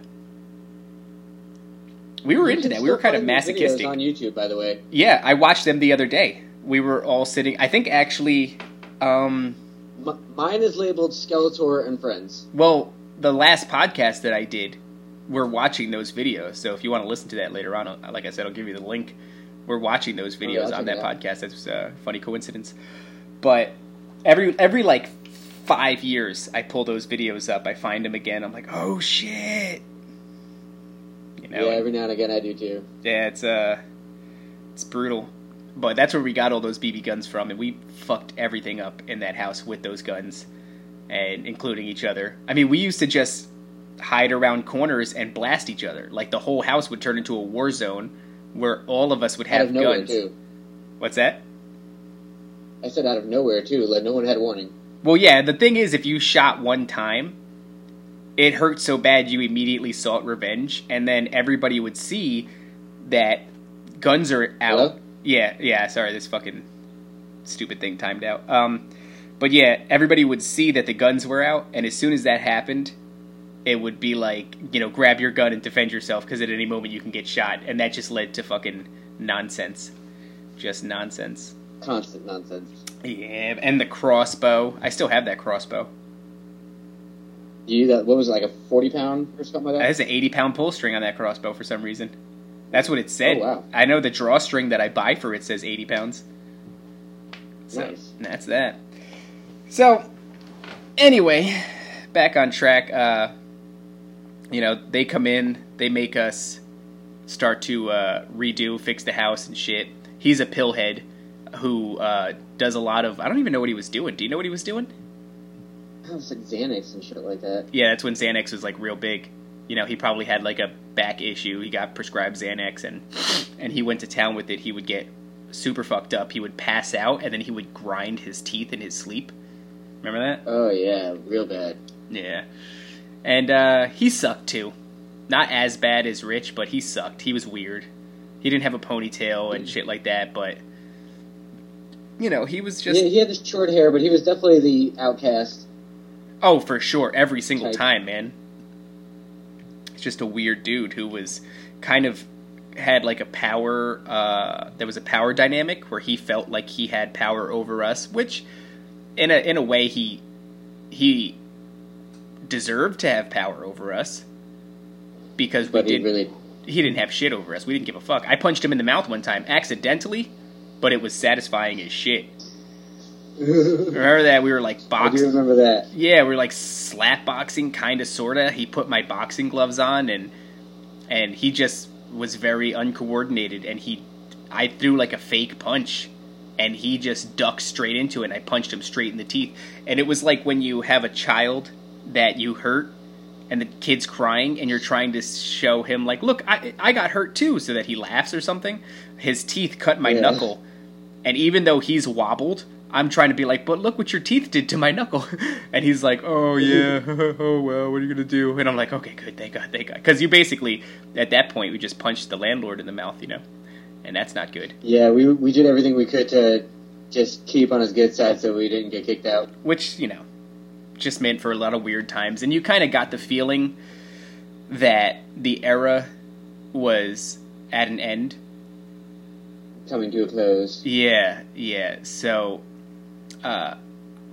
Speaker 1: We were
Speaker 2: you
Speaker 1: into that. We were kind of masochistic.
Speaker 2: on YouTube, by the way.
Speaker 1: Yeah, I watched them the other day. We were all sitting. I think actually, um,
Speaker 2: M- mine is labeled Skeletor and Friends.
Speaker 1: Well, the last podcast that I did, we're watching those videos. So if you want to listen to that later on, like I said, I'll give you the link. We're watching those videos oh, on that podcast. That's a funny coincidence. But every every like five years, I pull those videos up. I find them again. I'm like, oh shit.
Speaker 2: You know, yeah, every now and again I do too.
Speaker 1: Yeah, it's uh, it's brutal. But that's where we got all those BB guns from, and we fucked everything up in that house with those guns, and including each other. I mean, we used to just hide around corners and blast each other. Like the whole house would turn into a war zone where all of us would have
Speaker 2: out
Speaker 1: of guns.
Speaker 2: Too.
Speaker 1: What's that?
Speaker 2: I said out of nowhere too. Like no one had warning.
Speaker 1: Well, yeah. The thing is, if you shot one time, it hurt so bad you immediately sought revenge, and then everybody would see that guns are out.
Speaker 2: Hello?
Speaker 1: Yeah, yeah. Sorry, this fucking stupid thing timed out. Um, but yeah, everybody would see that the guns were out, and as soon as that happened, it would be like, you know, grab your gun and defend yourself because at any moment you can get shot, and that just led to fucking nonsense, just nonsense,
Speaker 2: constant nonsense.
Speaker 1: Yeah, and the crossbow. I still have that crossbow.
Speaker 2: You that what was it, like a forty pound or something like that?
Speaker 1: There's an eighty pound pull string on that crossbow for some reason. That's what it said.
Speaker 2: Oh, wow.
Speaker 1: I know the drawstring that I buy for it says eighty pounds. So
Speaker 2: nice.
Speaker 1: that's that. So anyway, back on track. Uh, you know, they come in, they make us start to uh, redo, fix the house and shit. He's a pillhead who uh, does a lot of. I don't even know what he was doing. Do you know what he was doing?
Speaker 2: It was like Xanax and shit like that.
Speaker 1: Yeah, that's when Xanax was like real big. You know, he probably had like a back issue. He got prescribed Xanax and and he went to town with it. He would get super fucked up. He would pass out and then he would grind his teeth in his sleep. Remember that?
Speaker 2: Oh yeah, real bad.
Speaker 1: Yeah. And uh, he sucked too. Not as bad as Rich, but he sucked. He was weird. He didn't have a ponytail and shit like that, but you know, he was just.
Speaker 2: Yeah, he had the short hair, but he was definitely the outcast.
Speaker 1: Oh, for sure, every single
Speaker 2: Type.
Speaker 1: time, man. It's just a weird dude who was kind of had like a power. Uh, there was a power dynamic where he felt like he had power over us, which, in a in a way, he he deserved to have power over us because
Speaker 2: But
Speaker 1: we
Speaker 2: he
Speaker 1: did.
Speaker 2: really
Speaker 1: He didn't have shit over us. We didn't give a fuck. I punched him in the mouth one time accidentally, but it was satisfying as shit. Remember that we were like
Speaker 2: I do
Speaker 1: boxing?
Speaker 2: remember that.
Speaker 1: Yeah, we were like slap boxing, kind of, sorta. He put my boxing gloves on, and and he just was very uncoordinated, and he, I threw like a fake punch, and he just ducked straight into it. and I punched him straight in the teeth, and it was like when you have a child that you hurt. And the kid's crying, and you're trying to show him, like, look, I, I got hurt too, so that he laughs or something. His teeth cut my
Speaker 2: Yeah.
Speaker 1: knuckle, and even though he's wobbled, I'm trying to be like, but look what your teeth did to my knuckle. And he's like, oh yeah, oh well, what are you gonna do? And I'm like, okay, good, thank God, thank God. Because you basically, at that point, we just punched the landlord in the mouth, you know, and that's not good.
Speaker 2: Yeah, we we did everything we could to just keep on his good side so we didn't get kicked out.
Speaker 1: which you know just meant for a lot of weird times and you kind of got the feeling that the era was at an end
Speaker 2: Coming to a close.
Speaker 1: yeah yeah so uh,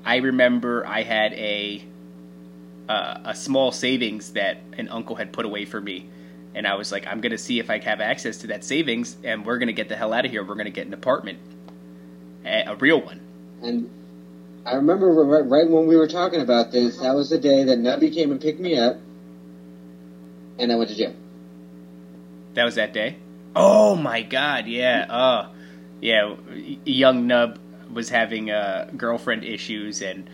Speaker 1: i remember i had a uh, a small savings that an uncle had put away for me and i was like i'm gonna see if i have access to that savings and we're gonna get the hell out of here we're gonna get an apartment a, a real one
Speaker 2: And I remember right, right when we were talking about this, that was the day that Nubby came and picked me up, and I went to jail.
Speaker 1: That was that day. Oh my god, yeah. Uh yeah, young nub was having uh girlfriend issues and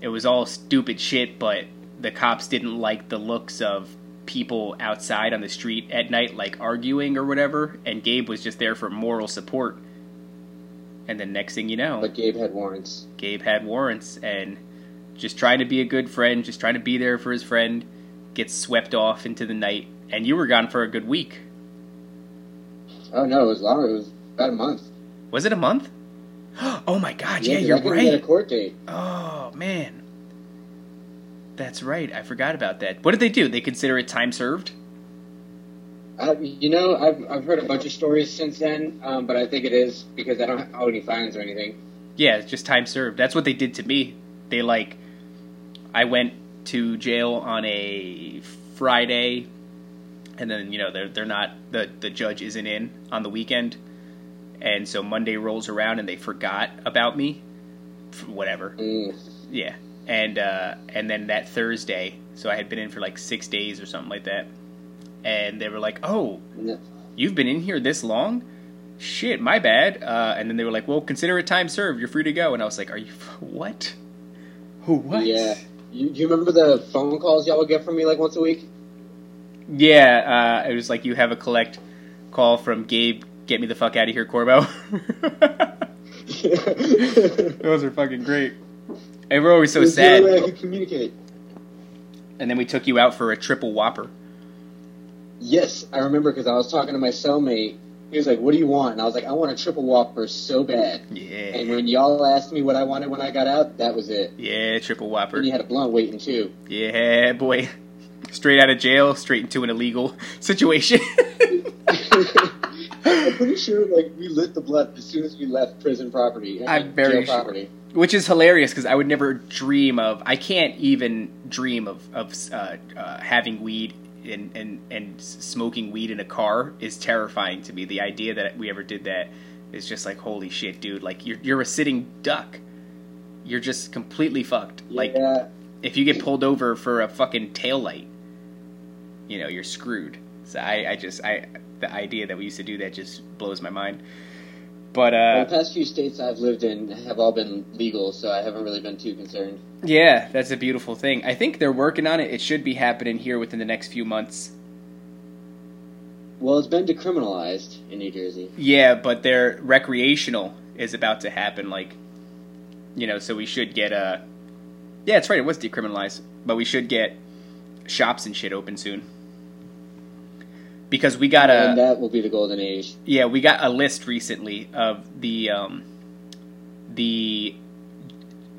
Speaker 1: it was all stupid shit, but the cops didn't like the looks of people outside on the street at night like arguing or whatever, and Gabe was just there for moral support. And then next thing you know,
Speaker 2: But Gabe had warrants.
Speaker 1: Gabe had warrants and just trying to be a good friend, just trying to be there for his friend, gets swept off into the night, and you were gone for a good week.
Speaker 2: Oh no, it was longer. It was about a month.
Speaker 1: Was it a month? Oh my god, Yeah, you're
Speaker 2: I couldn't get a
Speaker 1: right.
Speaker 2: court date.
Speaker 1: Oh man. That's right. I forgot about that. What did they do? They consider it time served?
Speaker 2: Uh, you know, I've I've heard a bunch of stories since then, um, but I think it is because I don't owe any fines or anything.
Speaker 1: Yeah, it's just time served. That's what they did to me. They like I went to jail on a Friday and then, you know, they're they're not the the judge isn't in on the weekend. And so Monday rolls around and they forgot about me. Whatever.
Speaker 2: Mm.
Speaker 1: Yeah, and uh, and then that Thursday, so I had been in for like six days or something like that, and they were like, "Oh,
Speaker 2: No.
Speaker 1: you've been in here this long? Shit, my bad." Uh, and then they were like, "Well, consider it time served. You're free to go." And I was like, "Are you what? Who what?"
Speaker 2: Yeah. You, you remember the phone calls y'all would get from me like once a week?
Speaker 1: Yeah, uh, it was like you have a collect call from Gabe. Get me the fuck out of here, Corbo. Those are fucking great. And we're always so
Speaker 2: There's
Speaker 1: sad.
Speaker 2: no way I could communicate.
Speaker 1: And then we took you out for a triple whopper.
Speaker 2: Yes, I remember because I was talking to my cellmate. He was like, "What do you want?" And I was like, "I want a triple whopper so bad."
Speaker 1: Yeah.
Speaker 2: And when y'all asked me what I wanted when I got out, that was it.
Speaker 1: yeah, triple whopper.
Speaker 2: And you had a blunt waiting too.
Speaker 1: Yeah, boy. Straight out of jail, straight into an illegal situation.
Speaker 2: I'm pretty sure like we lit the blunt as soon as we left prison property. and,
Speaker 1: I'm very
Speaker 2: jail
Speaker 1: sure.
Speaker 2: property.
Speaker 1: Which is hilarious because I would never dream of. I can't even dream of of uh, uh, having weed and, and and smoking weed in a car is terrifying to me. The idea that we ever did that is just like holy shit, dude! Like you're you're a sitting duck. You're just completely fucked. Like if you get pulled over for a fucking tail light, you know, you're screwed. So I, I just I the idea that we used to do that just blows my mind. But
Speaker 2: Well,
Speaker 1: uh
Speaker 2: the past few states I've lived in have all been legal, so I haven't really been too concerned.
Speaker 1: yeah, that's a beautiful thing. I think they're working on it. It should be happening here within the next few months.
Speaker 2: Well, it's been decriminalized in New Jersey.
Speaker 1: Yeah, but their recreational is about to happen like you know, so we should get a. Yeah, that's right, it was decriminalized, but we should get shops and shit open soon. Because we got a
Speaker 2: and that will be the golden age.
Speaker 1: Yeah, we got a list recently of the um, the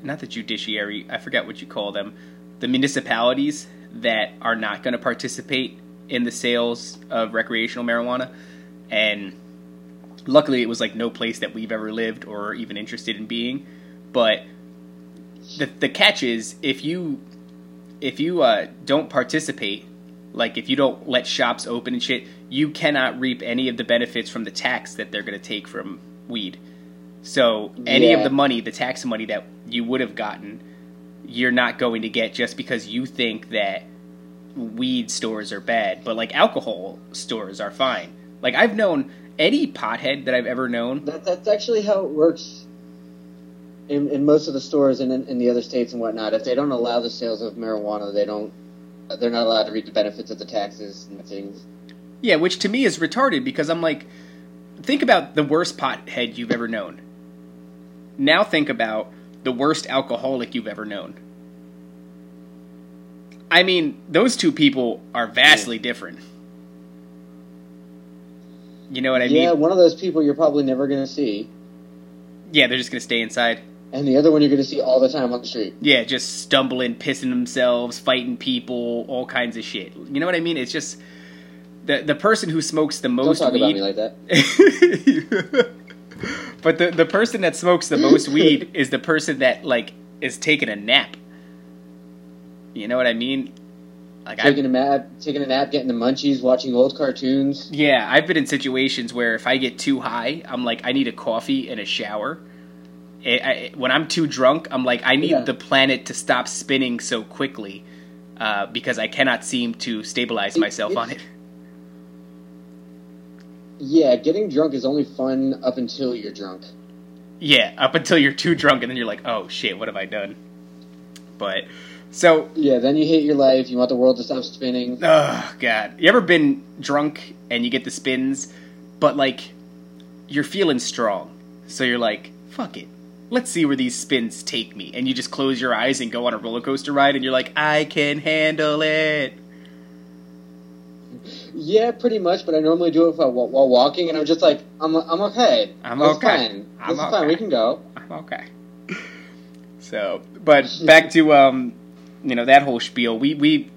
Speaker 1: not the judiciary. I forget what you call them. The municipalities that are not going to participate in the sales of recreational marijuana, and luckily it was like no place that we've ever lived or even interested in being. But the the catch is if you if you uh, don't participate, like if you don't let shops open and shit, you cannot reap any of the benefits from the tax that they're going to take from weed. So any of the money, the tax money that you would have gotten, you're not going to get just because you think that weed stores are bad, but like alcohol stores are fine. Like I've known any pothead that I've ever known.
Speaker 2: That, that's actually how it works in, in most of the stores and in, in the other states and whatnot. If they don't allow the sales of marijuana, they don't. They're not allowed to reap the benefits of the taxes and things.
Speaker 1: Yeah, which to me is retarded because I'm like, think about the worst pothead you've ever known. Now think about the worst alcoholic you've ever known. I mean, those two people are vastly different. You know what I
Speaker 2: yeah,
Speaker 1: mean?
Speaker 2: Yeah, one of those people you're probably never going to see.
Speaker 1: Yeah, they're just gonna stay inside.
Speaker 2: And the other one you're going to see all the time on the street.
Speaker 1: Yeah, just stumbling, pissing themselves, fighting people, all kinds of shit. You know what I mean? It's just the the person who smokes the most Don't
Speaker 2: talk
Speaker 1: weed.
Speaker 2: about me like that.
Speaker 1: but the the person that smokes the most weed is the person that like is taking a nap. You know what I mean? Like I
Speaker 2: Taking a nap, taking a nap, getting the munchies, watching old cartoons.
Speaker 1: yeah, I've been in situations where if I get too high, I'm like I need a coffee and a shower. I I, when I'm too drunk, I'm like I need
Speaker 2: Yeah.
Speaker 1: the planet to stop spinning so quickly uh, because I cannot seem to stabilize
Speaker 2: It-
Speaker 1: myself on it.
Speaker 2: Yeah, getting drunk is only fun up until you're drunk.
Speaker 1: Yeah, up until you're too drunk, and then you're like, oh shit, what have I done? But so
Speaker 2: Yeah, then you hate your life. You want the world to stop spinning.
Speaker 1: Oh god. You ever been drunk and you get the spins, but like you're feeling strong. So you're like, fuck it. Let's see where these spins take me. And you just close your eyes and go on a roller coaster ride and you're like, I can handle it.
Speaker 2: Yeah, pretty much. But I normally do it while, while walking, and I'm just like, I'm, I'm okay.
Speaker 1: I'm okay.
Speaker 2: Fine.
Speaker 1: I'm
Speaker 2: This is
Speaker 1: okay.
Speaker 2: fine. We can go.
Speaker 1: I'm okay. So, but back to um, you know that whole spiel. We we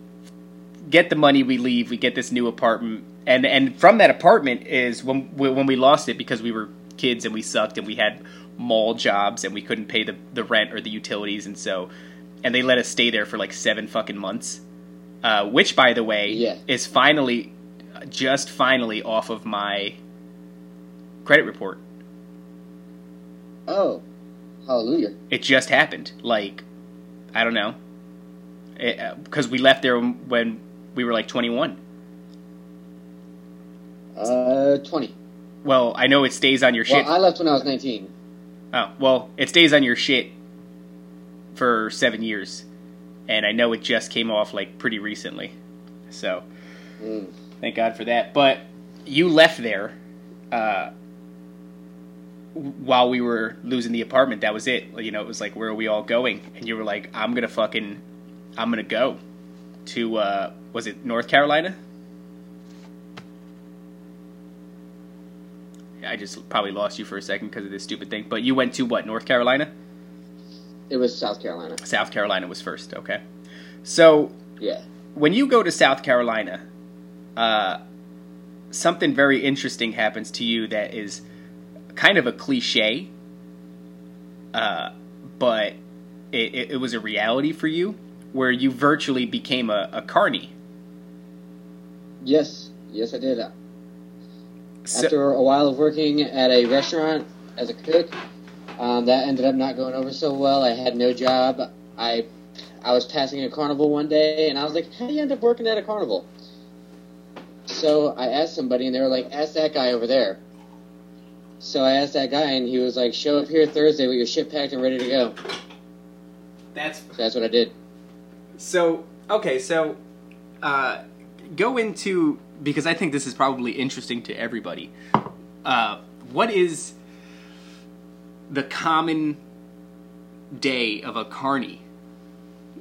Speaker 1: get the money, we leave, we get this new apartment, and and from that apartment is when when we lost it because we were kids and we sucked and we had mall jobs and we couldn't pay the the rent or the utilities, and so and they let us stay there for like seven fucking months. Uh, which, by the way,
Speaker 2: Yeah.
Speaker 1: is finally, just finally off of my credit report.
Speaker 2: Oh, hallelujah.
Speaker 1: It just happened. Like, I don't know, because we left there when we were like 21.
Speaker 2: Uh, 20.
Speaker 1: Well, I know it stays on your shit.
Speaker 2: Well, I left when I was 19.
Speaker 1: Oh, well, it stays on your shit for seven years, and I know it just came off like pretty recently. So,
Speaker 2: Mm.
Speaker 1: thank God for that. But you left there uh, while we were losing the apartment. That was it. You know, it was like, where are we all going? And you were like, I'm gonna fucking, I'm gonna go to, uh, was it North Carolina? I just probably lost you for a second because of this stupid thing. But you went to what? North Carolina?
Speaker 2: It was South Carolina.
Speaker 1: South Carolina was first. Okay. So
Speaker 2: Yeah.
Speaker 1: when you go to South Carolina, uh, something very interesting happens to you that is kind of a cliche, uh, but it, it, it was a reality for you, where you virtually became a, a carny.
Speaker 2: Yes. Yes, I did.
Speaker 1: So,
Speaker 2: After a while of working at a restaurant as a cook, um, that ended up not going over so well. I had no job. I I was passing a carnival one day, and I was like, "How do you end up working at a carnival?" So I asked somebody, and they were like, "Ask that guy over there." So I asked that guy, and he was like, "Show up here Thursday with your shit packed and ready to go."
Speaker 1: that's
Speaker 2: So that's what I did.
Speaker 1: So okay, so uh, go into because I think this is probably interesting to everybody. Uh, what is the common day of a carny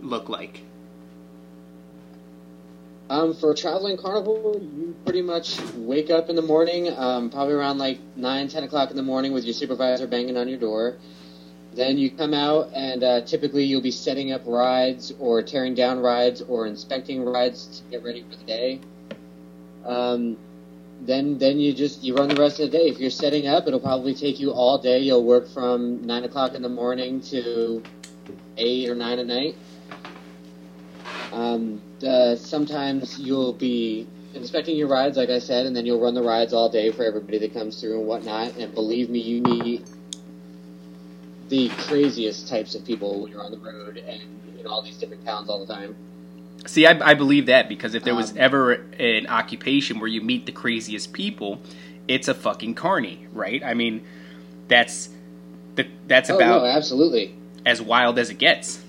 Speaker 1: look like?
Speaker 2: Um, for a traveling carnival, you pretty much wake up in the morning, um, probably around like 9, 10 o'clock in the morning with your supervisor banging on your door. Then you come out, and uh, typically you'll be setting up rides or tearing down rides or inspecting rides to get ready for the day. Um, then, then you just you run the rest of the day. If you're setting up, it'll probably take you all day. You'll work from nine o'clock in the morning to eight or nine at night. Um, sometimes you'll be inspecting your rides, like I said, and then you'll run the rides all day for everybody that comes through and whatnot. And believe me, you meet the craziest types of people when you're on the road and in all these different towns all the time.
Speaker 1: See, I, I believe that because if there was
Speaker 2: Um,
Speaker 1: ever an occupation where you meet the craziest people, it's a fucking carny, right? I mean, that's the that's
Speaker 2: oh
Speaker 1: about
Speaker 2: no, absolutely.
Speaker 1: as wild as it gets.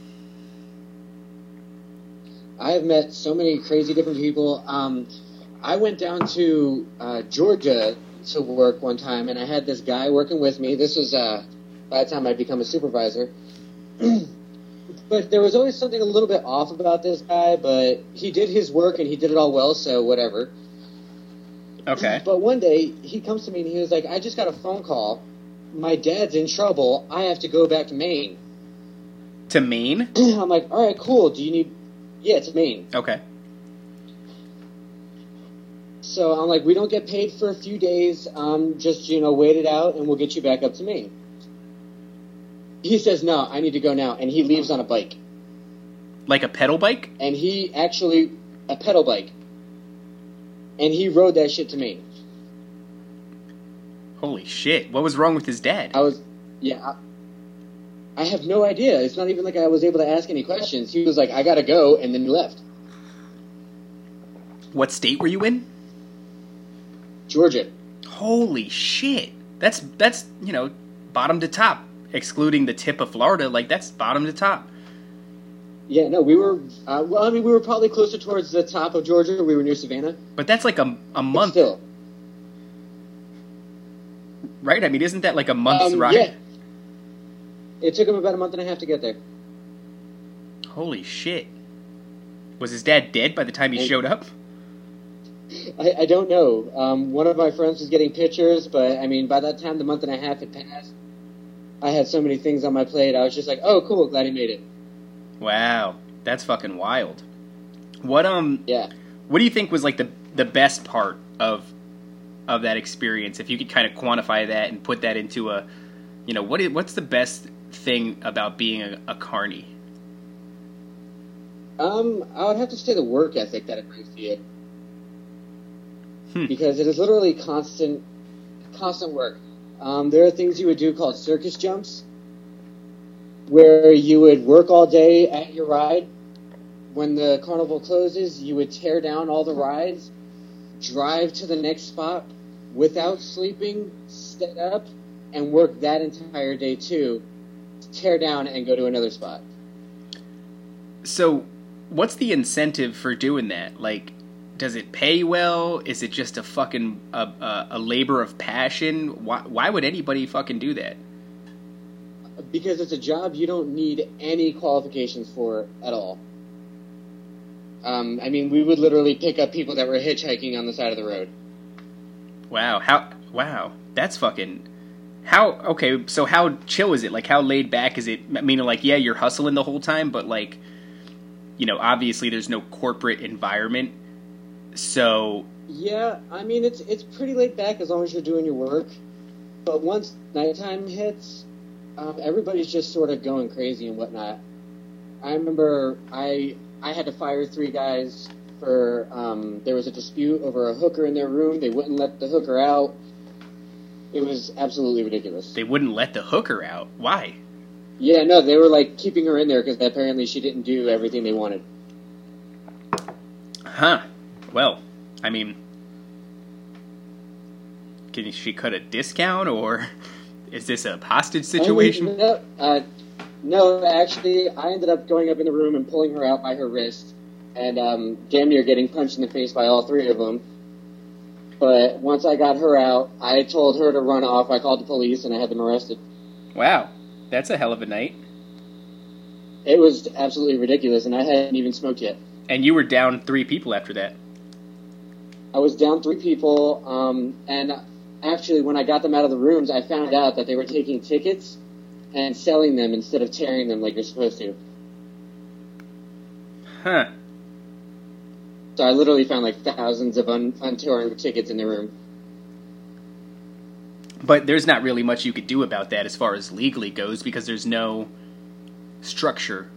Speaker 2: I have met so many crazy different people. Um, I went down to uh, Georgia to work one time, and I had this guy working with me. This was uh, by the time I'd become a supervisor. but there was always something a little bit off about this guy, but he did his work and he did it all well, so whatever.
Speaker 1: Okay.
Speaker 2: But one day he comes to me and he was like, "I just got a phone call my dad's in trouble. I have to go back to Maine.
Speaker 1: To Maine?
Speaker 2: I'm like, all right, cool. Do you need? Yeah, it's Maine.
Speaker 1: Okay.
Speaker 2: So I'm like, we don't get paid for a few days. Um, just you know, wait it out, and we'll get you back up to Maine. He says, no, I need to go now, and he leaves on a bike.
Speaker 1: Like a pedal bike?
Speaker 2: And he actually a pedal bike, and he rode that shit to me.
Speaker 1: Holy shit! What was wrong with his dad?
Speaker 2: I was, yeah. I, I have no idea. It's not even like I was able to ask any questions. He was like, "I gotta go," and then he left.
Speaker 1: What state were you in?
Speaker 2: Georgia.
Speaker 1: Holy shit! That's that's you know bottom to top, excluding the tip of Florida. Like that's bottom to top.
Speaker 2: Yeah, no, we were. Uh, well, I mean, we were probably closer towards the top of Georgia. We were near Savannah.
Speaker 1: But that's like a a
Speaker 2: But
Speaker 1: month,
Speaker 2: still,
Speaker 1: right? I mean, isn't that like a month's
Speaker 2: Um,
Speaker 1: ride?
Speaker 2: yeah. it took him about a month and a half to get there.
Speaker 1: Holy shit! Was his dad dead by the time he
Speaker 2: And-
Speaker 1: showed up?
Speaker 2: I, I don't know. Um, one of my friends was getting pictures, but I mean, by that time, the month and a half had passed. I had so many things on my plate. I was just like, "Oh, cool, glad he made it."
Speaker 1: Wow, that's fucking wild. What um,
Speaker 2: Yeah.
Speaker 1: what do you think was like the the best part of of that experience? If you could kind of quantify that and put that into a, you know, what is what's the best thing about being a, a carny?
Speaker 2: Um, I would have to say the work ethic that it brings to you.
Speaker 1: Hmm.
Speaker 2: Because it is literally constant, constant work. Um, there are things you would do called circus jumps, where you would work all day at your ride. When the carnival closes, you would tear down all the rides, drive to the next spot without sleeping, set up, and work that entire day too. Tear down and go to another spot.
Speaker 1: So, what's the incentive for doing that? Like, does it pay well? Is it just a fucking a, a, a labor of passion? Why why would anybody fucking do that?
Speaker 2: because it's a job you don't need any qualifications for at all. Um, I mean, we would literally pick up people that were hitchhiking on the side of the road.
Speaker 1: Wow, how wow, that's fucking how okay, so how chill is it? Like how laid back is it? Meaning like yeah, you're hustling the whole time, but like you know, obviously there's no corporate environment. So,
Speaker 2: Yeah, I mean, it's it's pretty laid back as long as you're doing your work. But once nighttime hits, um, everybody's just sort of going crazy and whatnot. I remember I I had to fire three guys for um, there was a dispute over a hooker in their room. They wouldn't let the hooker out. It was absolutely ridiculous.
Speaker 1: they wouldn't let the hooker out. Why?
Speaker 2: Yeah, no, they were like keeping her in there because apparently she didn't do everything they wanted.
Speaker 1: Huh. Well, I mean, can she cut a discount, or is this a hostage situation?
Speaker 2: No, uh, no, actually, I ended up going up in the room and pulling her out by her wrist, and um, damn near getting punched in the face by all three of them. But once I got her out, I told her to run off. I called the police and I had them arrested.
Speaker 1: Wow, that's a hell of a night.
Speaker 2: It was absolutely ridiculous, and I hadn't even smoked yet.
Speaker 1: And you were down three people after that.
Speaker 2: I was down three people, um, and actually, when I got them out of the rooms, I found out that they were taking tickets and selling them instead of tearing them like you're supposed to.
Speaker 1: Huh.
Speaker 2: So I literally found like thousands of un- untorn tickets in the room.
Speaker 1: But there's not really much you could do about that as far as legally goes because there's no structure.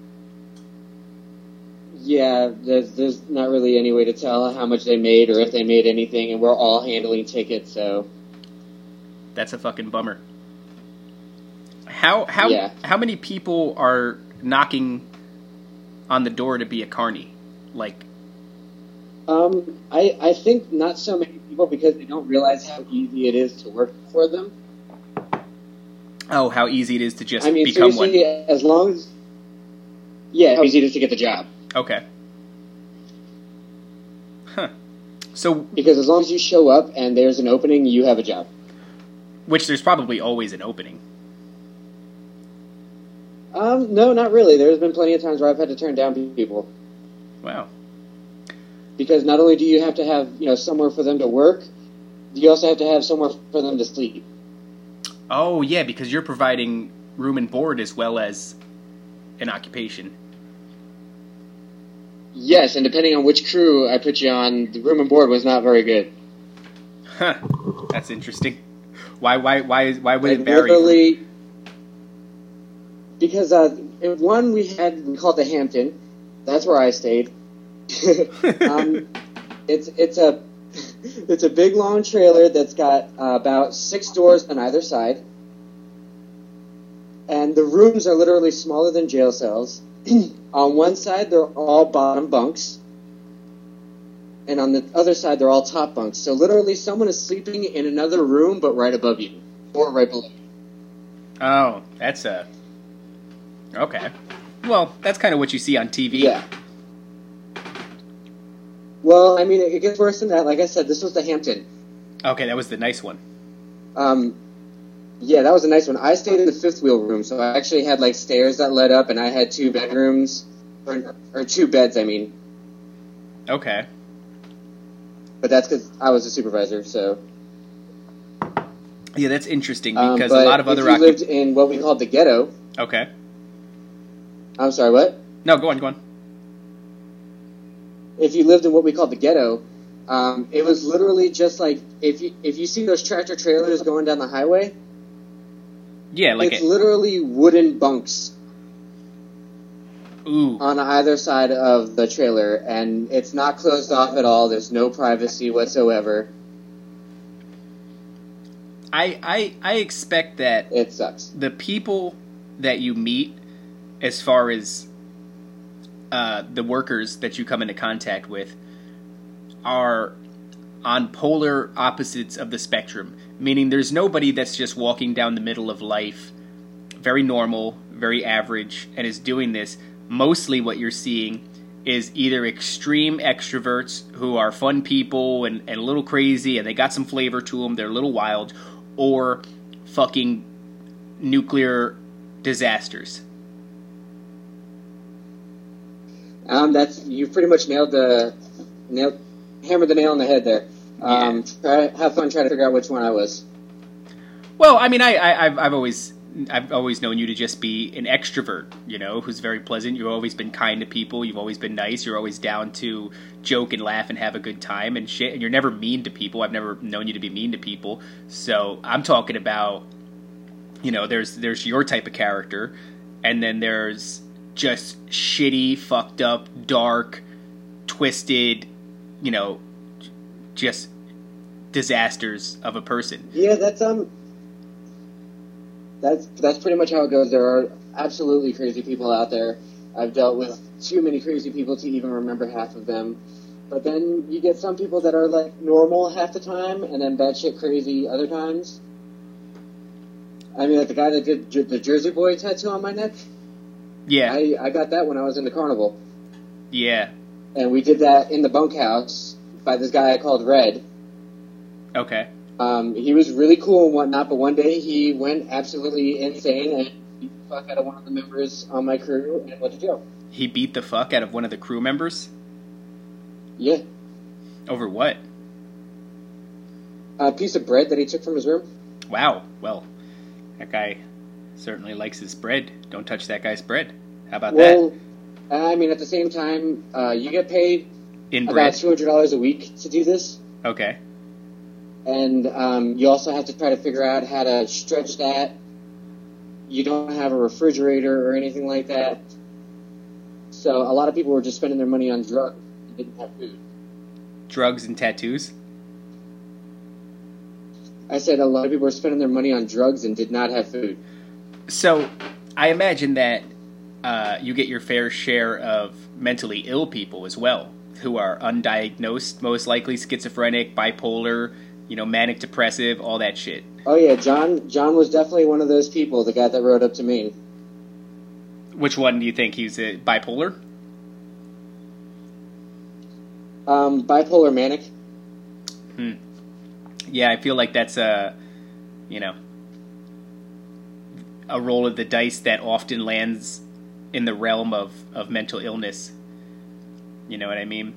Speaker 2: Yeah, there's, there's not really any way to tell how much they made or if they made anything, and we're all handling tickets, so
Speaker 1: That's a fucking bummer. How how
Speaker 2: Yeah.
Speaker 1: how many people are knocking on the door to be a carny? Like
Speaker 2: um, I I think not so many people because they don't realize how easy it is to work for them.
Speaker 1: oh, how easy it is to just
Speaker 2: I mean,
Speaker 1: become
Speaker 2: one. as long as yeah, how easy it is to get the job.
Speaker 1: Okay. Huh. So
Speaker 2: Because as long as you show up and there's an opening, you have a job.
Speaker 1: which there's probably always an opening.
Speaker 2: Um, no, not really. There's been plenty of times where I've had to turn down people
Speaker 1: Wow.
Speaker 2: because not only do you have to have you know somewhere for them to work, you also have to have somewhere for them to sleep.
Speaker 1: Oh yeah, because you're providing room and board as well as an occupation.
Speaker 2: Yes, and depending on which crew I put you on, the room and board was not very good.
Speaker 1: Huh. That's interesting. Why? Why? Why? Why would
Speaker 2: Like,
Speaker 1: it vary?
Speaker 2: literally, because uh, one we had we called the Hampton. That's where I stayed. um, it's it's a it's a big long trailer that's got uh, about six doors on either side, and the rooms are literally smaller than jail cells. on one side, they're all bottom bunks, and on the other side, they're all top bunks. So literally, someone is sleeping in another room, but right above you or right below. you.
Speaker 1: Oh, that's a. Okay. Well, that's kind of what you see on TV.
Speaker 2: Yeah. Well, I mean, it gets worse than that. Like I said, this was the Hampton.
Speaker 1: Okay, that was the nice one.
Speaker 2: Um, yeah, that was a nice one. I stayed in the fifth wheel room, so I actually had like stairs that led up, and I had two bedrooms, or, or two beds, I mean.
Speaker 1: Okay.
Speaker 2: But that's because I was a supervisor, so.
Speaker 1: Yeah, that's interesting
Speaker 2: Um,
Speaker 1: because a lot of other.
Speaker 2: you
Speaker 1: occup-
Speaker 2: lived in what we called the ghetto.
Speaker 1: okay.
Speaker 2: I'm sorry, what?
Speaker 1: No, go on, go on.
Speaker 2: If you lived in what we called the ghetto, um, it was literally just like if you if you see those tractor trailers going down the highway,
Speaker 1: Yeah, like
Speaker 2: it's
Speaker 1: a,
Speaker 2: literally wooden bunks.
Speaker 1: ooh.
Speaker 2: on either side of the trailer, and it's not closed off at all. There's no privacy whatsoever.
Speaker 1: I I I expect that
Speaker 2: It sucks.
Speaker 1: the people that you meet, as far as uh, the workers that you come into contact with, are on polar opposites of the spectrum. Meaning, there's nobody that's just walking down the middle of life, very normal, very average, and is doing this. Mostly, what you're seeing is either extreme extroverts who are fun people and, and a little crazy and they got some flavor to them, they're a little wild, or fucking nuclear disasters.
Speaker 2: Um, that's you pretty much nailed the nailed hammered the nail on the head there. Um, try, have fun trying to figure out which one I was.
Speaker 1: Well, I mean, I, I I've, I've always I've always known you to just be an extrovert, you know, who's very pleasant. You've always been kind to people. You've always been nice. You're always down to joke and laugh and have a good time and shit. And you're never mean to people. I've never known you to be mean to people. So I'm talking about, you know, there's there's your type of character, and then there's just shitty, fucked up, dark, twisted, you know, just disasters of a person.
Speaker 2: Yeah, that's um. That's that's pretty much how it goes. There are absolutely crazy people out there. I've dealt with too many crazy people to even remember half of them. But then you get some people that are like normal half the time, and then batshit crazy other times. I mean, like the guy that did the Jersey Boy tattoo on my neck.
Speaker 1: Yeah,
Speaker 2: I I got that when I was in the carnival,
Speaker 1: yeah.
Speaker 2: and we did that in the bunkhouse by this guy I called Red.
Speaker 1: Okay.
Speaker 2: Um, he was really cool and whatnot, but one day he went absolutely insane and beat the fuck out of one of the members on my crew and went to jail.
Speaker 1: He beat the fuck out of one of the crew members
Speaker 2: Yeah.
Speaker 1: over what?
Speaker 2: A piece of bread that he took from his room.
Speaker 1: Wow. Well, that guy certainly likes his bread. Don't touch that guy's bread. How about that?
Speaker 2: Well, I mean, at the same time, uh, you get paid
Speaker 1: that? In
Speaker 2: about two hundred dollars a week to do this,
Speaker 1: Okay.
Speaker 2: and um, you also have to try to figure out how to stretch that. You don't have a refrigerator or anything like that, so a lot of people were just spending their money on drugs and didn't have food.
Speaker 1: Drugs and tattoos.
Speaker 2: I said a lot of people were spending their money on drugs and did not have food.
Speaker 1: So, I imagine that uh, you get your fair share of mentally ill people as well, who are undiagnosed, most likely schizophrenic, bipolar, you know, manic depressive, all that shit.
Speaker 2: Oh yeah, John. John was definitely one of those people. The guy that rode up to me.
Speaker 1: Which one do you think he's a bipolar?
Speaker 2: Um, bipolar manic. Hmm.
Speaker 1: Yeah, I feel like that's a, you know, a roll of the dice that often lands in the realm of, of mental illness. You know what I mean?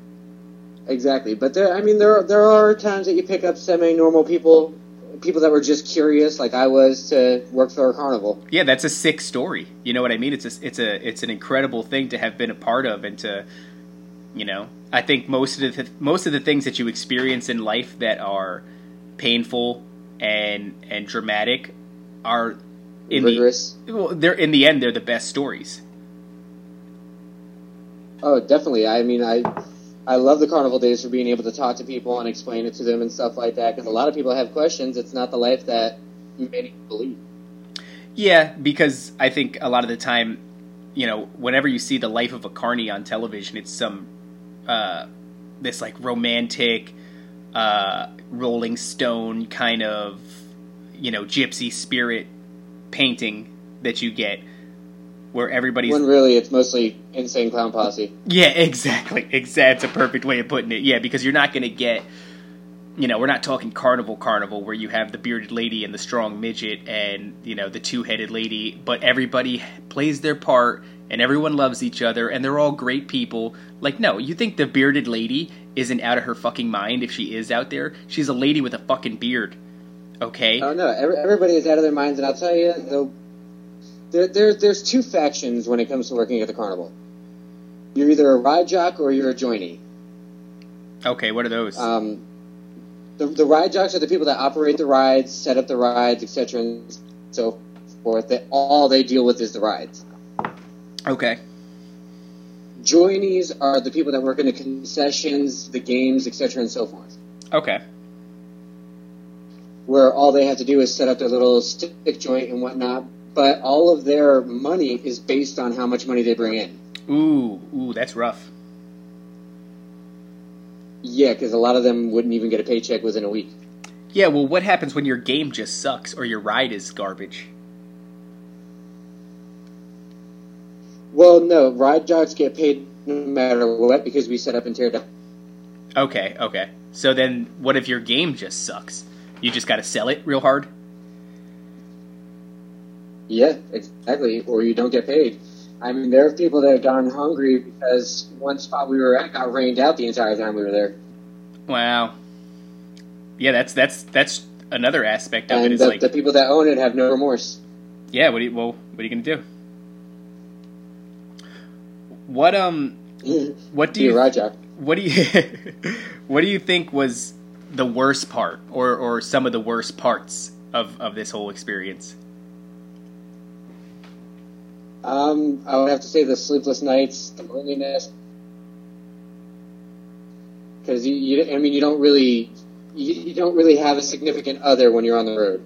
Speaker 2: Exactly. But there, I mean, there are, there are times that you pick up semi-normal people people that were just curious, like I was, to work for a carnival.
Speaker 1: Yeah, that's a sick story. You know what I mean? It's a, it's a it's an incredible thing to have been a part of and to you know. I think most of the most of the things that you experience in life that are painful and and dramatic are in
Speaker 2: Rigorous.
Speaker 1: the well, they're in the end they're the best stories.
Speaker 2: Oh, definitely. I mean, I I love the carnival days for being able to talk to people and explain it to them and stuff like that. Because a lot of people have questions. It's not the life that many believe.
Speaker 1: Yeah, because I think a lot of the time, you know, whenever you see the life of a carny on television, it's some uh, this like romantic, uh, Rolling Stone kind of, you know, gypsy spirit painting that you get, where everybody's
Speaker 2: When really, it's mostly insane clown posse.
Speaker 1: yeah, exactly. Exactly. It's a perfect way of putting it. Yeah, because you're not going to get, you know, we're not talking carnival carnival where you have the bearded lady and the strong midget and, you know, the two headed lady, but everybody plays their part and everyone loves each other and they're all great people. Like, no, you think the bearded lady isn't out of her fucking mind if she is out there? She's a lady with a fucking beard. Okay?
Speaker 2: Oh no, every, everybody is out of their minds, and I'll tell you, though, there, there, there's two factions when it comes to working at the carnival. You're either a ride jock or you're a jointee.
Speaker 1: Okay, what are those?
Speaker 2: Um, the, the ride jocks are the people that operate the rides, set up the rides, etc., and so forth. That all they deal with is the rides.
Speaker 1: okay.
Speaker 2: Jointees are the people that work in the concessions, the games, etc., and so forth.
Speaker 1: Okay.
Speaker 2: Where all they have to do is set up their little stick joint and whatnot, but all of their money is based on how much money they bring in.
Speaker 1: Ooh, ooh, that's rough.
Speaker 2: Yeah, because a lot of them wouldn't even get a paycheck within a week.
Speaker 1: Yeah, well, what happens when your game just sucks or your ride is garbage?
Speaker 2: Well, no, ride jocks get paid no matter what because we set up and tear down.
Speaker 1: Okay, okay. So then, what if your game just sucks? You just got to sell it real hard.
Speaker 2: Yeah, exactly. Or you don't get paid. I mean, there are people that have gone hungry because one spot we were at got rained out the entire time we were there.
Speaker 1: Wow. Yeah, that's that's that's another aspect of it.
Speaker 2: And
Speaker 1: Is
Speaker 2: the,
Speaker 1: like,
Speaker 2: the people that own it have no remorse.
Speaker 1: yeah, what do you, well, what are you gonna do? What um, what do you
Speaker 2: jock.
Speaker 1: what do you what do you think was the worst part, or or some of the worst parts of of this whole experience?
Speaker 2: Um, I would have to say the sleepless nights, the loneliness, because you, you, I mean, you don't really, you, you don't really have a significant other when you're on the road.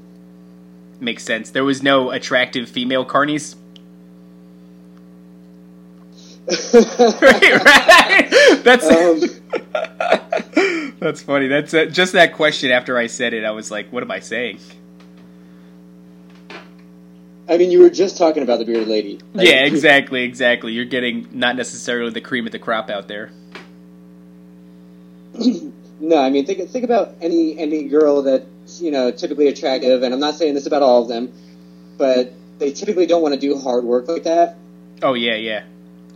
Speaker 1: Makes sense. There was no attractive female carnies. right, right. That's
Speaker 2: Um,
Speaker 1: that's funny. That's uh, just that question. After I said it, I was like, "What am I saying?"
Speaker 2: I mean, you were just talking about the bearded lady. Like,
Speaker 1: yeah, exactly, exactly. You're getting not necessarily the cream of the crop out there.
Speaker 2: No, I mean, think think about any any girl that's you know typically attractive, and I'm not saying this about all of them, but they typically don't want to do hard work like that.
Speaker 1: Oh yeah, yeah.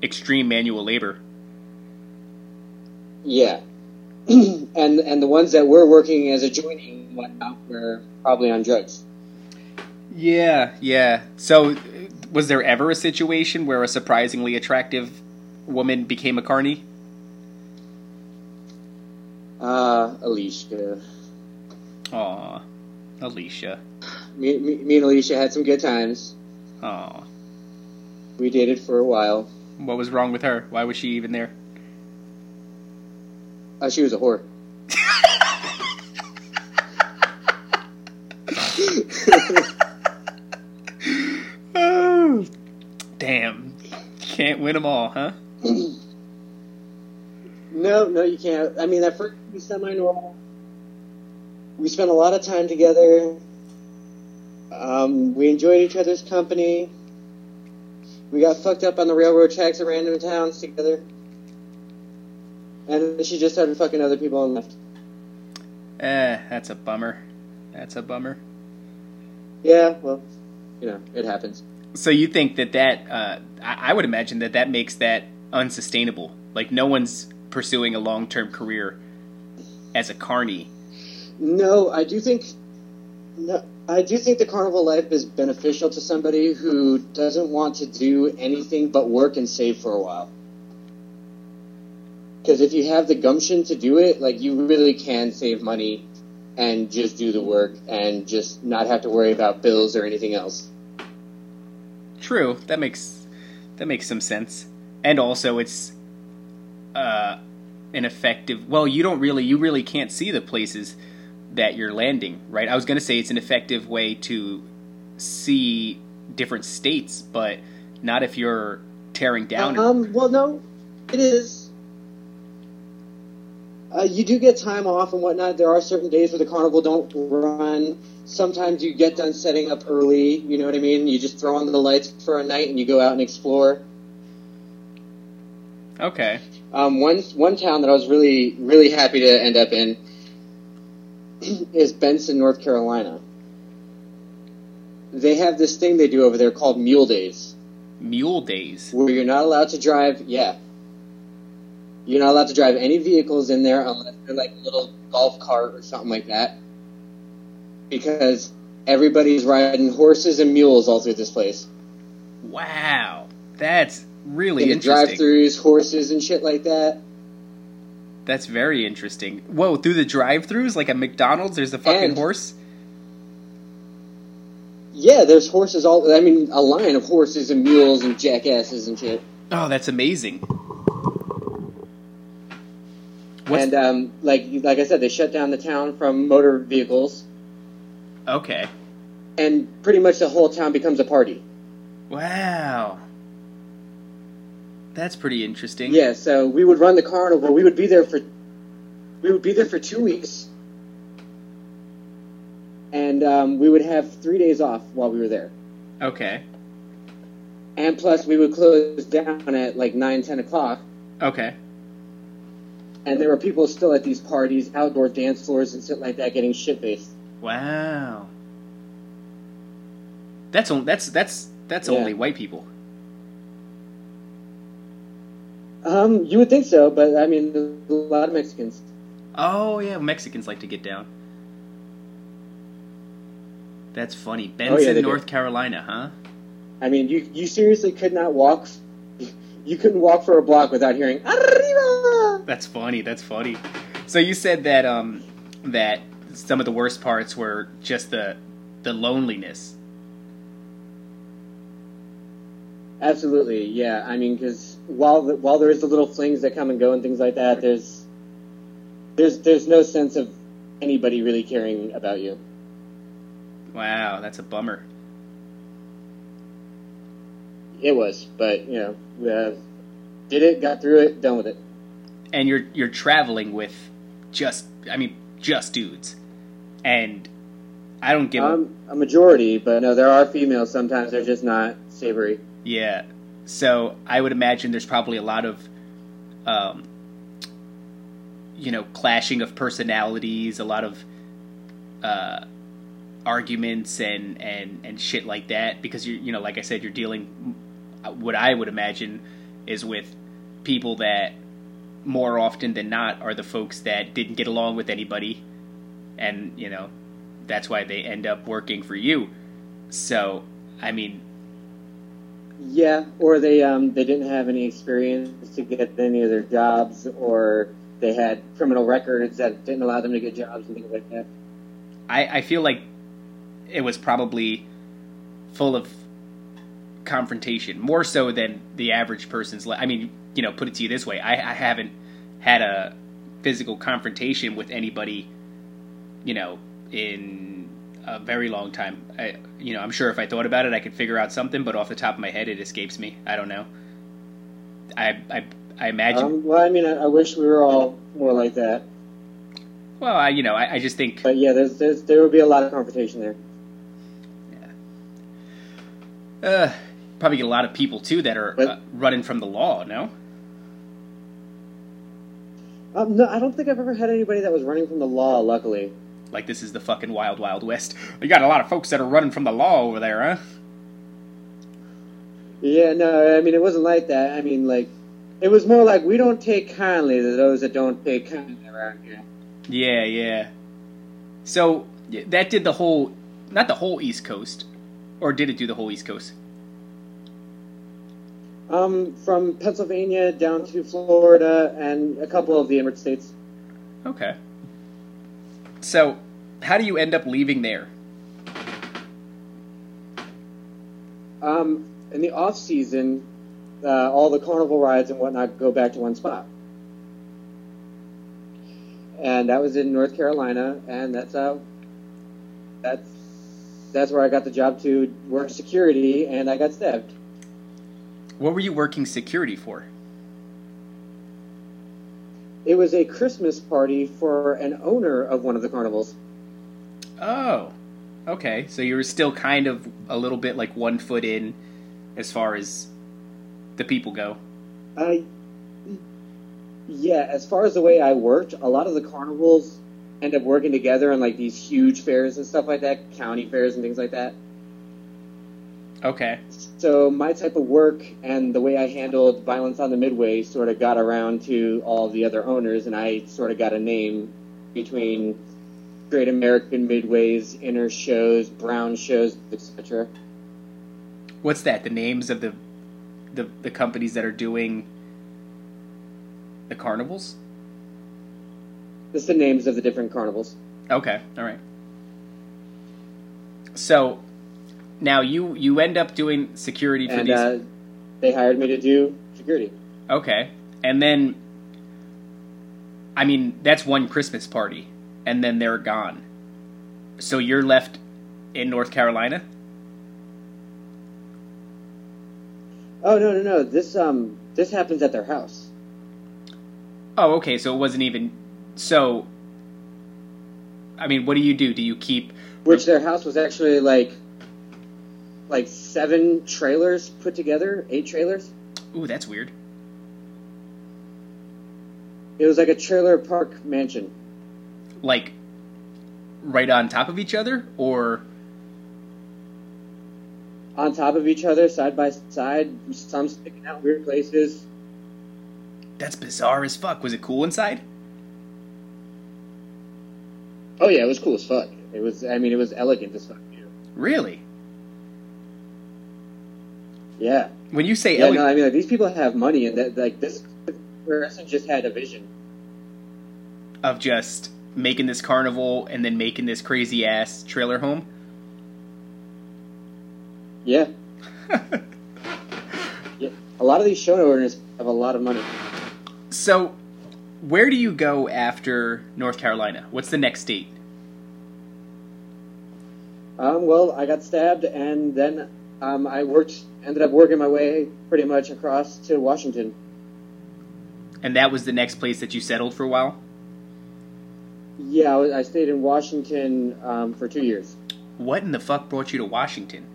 Speaker 1: Extreme manual labor.
Speaker 2: Yeah, and and the ones that were working as a joining whatnot were probably on drugs.
Speaker 1: Yeah, yeah. So, was there ever a situation where a surprisingly attractive woman became a carny?
Speaker 2: Uh, Alicia.
Speaker 1: Aw, Alicia.
Speaker 2: Me, me, me and Alicia had some good times.
Speaker 1: Aw.
Speaker 2: We dated for a while.
Speaker 1: What was wrong with her? Why was she even there?
Speaker 2: Uh, she was a whore.
Speaker 1: Can't win them all, huh?
Speaker 2: No, no, you can't. I mean, at first was semi-normal. We spent a lot of time together. Um, we enjoyed each other's company. We got fucked up on the railroad tracks at random towns together. And she just started fucking other people and left.
Speaker 1: Eh, that's a bummer. That's a bummer.
Speaker 2: Yeah, well, you know, it happens.
Speaker 1: So you think that that uh, I, I would imagine that that makes that unsustainable. Like no one's pursuing a long term career as a carny.
Speaker 2: No, I do think No, I do think the carnival life is beneficial to somebody who doesn't want to do anything but work and save for a while. Because if you have the gumption to do it, like you really can save money and just do the work and just not have to worry about bills or anything else.
Speaker 1: True. That makes that makes some sense. And also, it's uh, an effective. Well, you don't really, you really can't see the places that you're landing, right? I was going to say it's an effective way to see different states, but not if you're tearing down.
Speaker 2: Um. Well, no, it is. Uh, you do get time off and whatnot. There are certain days where the carnival don't run. Sometimes you get done setting up early. You know what I mean? You just throw on the lights for a night and you go out and explore.
Speaker 1: Okay.
Speaker 2: Um, one one town that I was really really happy to end up in is Benson, North Carolina. They have this thing they do over there called Mule Days,
Speaker 1: Mule days.
Speaker 2: where you're not allowed to drive. Yeah, you're not allowed to drive any vehicles in there unless they're like a little golf cart or something like that, because everybody's riding horses and mules all through this place.
Speaker 1: Wow. That's really
Speaker 2: In
Speaker 1: interesting.
Speaker 2: drive-throughs, horses and shit like that.
Speaker 1: That's very interesting. Whoa, through the drive-throughs, like at McDonald's, there's a fucking
Speaker 2: And-
Speaker 1: horse.
Speaker 2: Yeah, there's horses all. I mean, a line of horses and mules and jackasses and shit.
Speaker 1: Oh, that's amazing. What's
Speaker 2: and um, like like I said, they shut down the town from motor vehicles,
Speaker 1: okay?
Speaker 2: and pretty much the whole town becomes a party.
Speaker 1: Wow, that's pretty interesting.
Speaker 2: Yeah, so we would run the carnival. We would be there for we would be there for two weeks, and um, we would have three days off while we were there.
Speaker 1: Okay.
Speaker 2: And plus, we would close down at like nine, ten o'clock,
Speaker 1: Okay.
Speaker 2: and there were people still at these parties, outdoor dance floors and shit like that, getting shit faced.
Speaker 1: Wow. That's on, that's that's that's
Speaker 2: Yeah.
Speaker 1: only white people.
Speaker 2: Um, you would think so, but I mean, a lot of Mexicans.
Speaker 1: Oh yeah, Mexicans like to get down. That's funny.
Speaker 2: Oh, yeah,
Speaker 1: Benson,
Speaker 2: do.
Speaker 1: North Carolina, huh?
Speaker 2: I mean, you you seriously could not walk. You couldn't walk for a block without hearing "Arriba."
Speaker 1: That's funny. That's funny. So you said that um that some of the worst parts were just the the loneliness.
Speaker 2: Absolutely, yeah. I mean, because while the, while there is the little flings that come and go and things like that, there's there's there's no sense of anybody really caring about you.
Speaker 1: Wow, that's a bummer.
Speaker 2: It was, but you know, we, uh, did it, got through it, done with it.
Speaker 1: And you're you're traveling with just I mean just dudes, and I don't give a
Speaker 2: Um, a majority, but no, there are females. Sometimes they're just not savory.
Speaker 1: Yeah. So I would imagine there's probably a lot of, um, you know, clashing of personalities, a lot of uh, arguments and, and, and shit like that because you you know, like I said, you're dealing. What I would imagine is with people that more often than not are the folks that didn't get along with anybody, and you know, that's why they end up working for you. So I mean,
Speaker 2: Yeah, or they um they didn't have any experience to get any of their jobs, or they had criminal records that didn't allow them to get jobs and things like that.
Speaker 1: I, I feel like it was probably full of confrontation, more so than the average person's. Li- I mean, you know, put it to you this way: I, I haven't had a physical confrontation with anybody, you know, in a very long time. I, you know, I'm sure if I thought about it, I could figure out something, but off the top of my head, it escapes me. I don't know. I I, I imagine.
Speaker 2: Um, well, I mean, I, I wish we were all more like that,
Speaker 1: well, I, you know, I, I just think.
Speaker 2: but yeah, there's, there's there would be a lot of confrontation there. Yeah.
Speaker 1: Uh, probably get a lot of people too that are uh, running from the law. No.
Speaker 2: Um, no, I don't think I've ever had anybody that was running from the law. Luckily,
Speaker 1: Like this is the fucking wild, wild west. You got a lot of folks that are running from the law over there, huh?
Speaker 2: yeah, no, I mean it wasn't like that. I mean, like it was more like we don't take kindly to those that don't take kindly around here.
Speaker 1: Yeah, yeah. So that did the whole not the whole East Coast, or did it do the whole East Coast?
Speaker 2: Um, from Pennsylvania down to Florida and a couple of the Emirate states.
Speaker 1: Okay. So, how do you end up leaving there?
Speaker 2: Um, in the off season, uh, all the carnival rides and whatnot go back to one spot, and that was in North Carolina, and that's how that's that's where I got the job to work security, and I got stabbed.
Speaker 1: What were you working security for?
Speaker 2: It was a Christmas party for an owner of one of the carnivals.
Speaker 1: Oh, okay. So you were still kind of a little bit like one foot in as far as the people go.
Speaker 2: Uh, yeah, as far as the way I worked, a lot of the carnivals end up working together on like these huge fairs and stuff like that, county fairs and things like that.
Speaker 1: Okay.
Speaker 2: So my type of work and the way I handled violence on the midway sort of got around to all the other owners, and I sort of got a name between Great American Midways, inner shows, brown shows, etc.
Speaker 1: What's that? The names of the the the companies that are doing the carnivals?
Speaker 2: That's the names of the different carnivals.
Speaker 1: Okay, all right. So now you you end up doing security for
Speaker 2: And
Speaker 1: these.
Speaker 2: uh, they hired me to do security.
Speaker 1: Okay, and then I mean that's one Christmas party, and then they're gone. So you're left in North Carolina.
Speaker 2: Oh no no no! This um this happens at their house.
Speaker 1: Oh, okay. So it wasn't even. So, I mean, what do you do? Do you keep?
Speaker 2: Which their house was actually like like seven trailers put together, eight trailers.
Speaker 1: Ooh, that's weird.
Speaker 2: It was like a trailer park mansion.
Speaker 1: Like, right on top of each other, or
Speaker 2: on top of each other, side by side, some sticking out weird places.
Speaker 1: that's bizarre as fuck. Was it cool inside?
Speaker 2: Oh yeah, it was cool as fuck. It was, I mean, it was elegant as fuck too.
Speaker 1: Really?
Speaker 2: Yeah,
Speaker 1: When you say
Speaker 2: yeah.
Speaker 1: ele-
Speaker 2: No, I mean, like, these people have money, and that like this person just had a vision.
Speaker 1: of just making this carnival and then making this crazy ass trailer home.
Speaker 2: Yeah, yeah. A lot of these show owners have a lot of money.
Speaker 1: So, where do you go after North Carolina? What's the next state?
Speaker 2: Um, well, I got stabbed, and then um, I worked, ended up working my way pretty much across to Washington.
Speaker 1: And that was the next place that you settled for a while?
Speaker 2: Yeah, I, stayed in Washington um, for two years.
Speaker 1: What in the fuck brought you to Washington?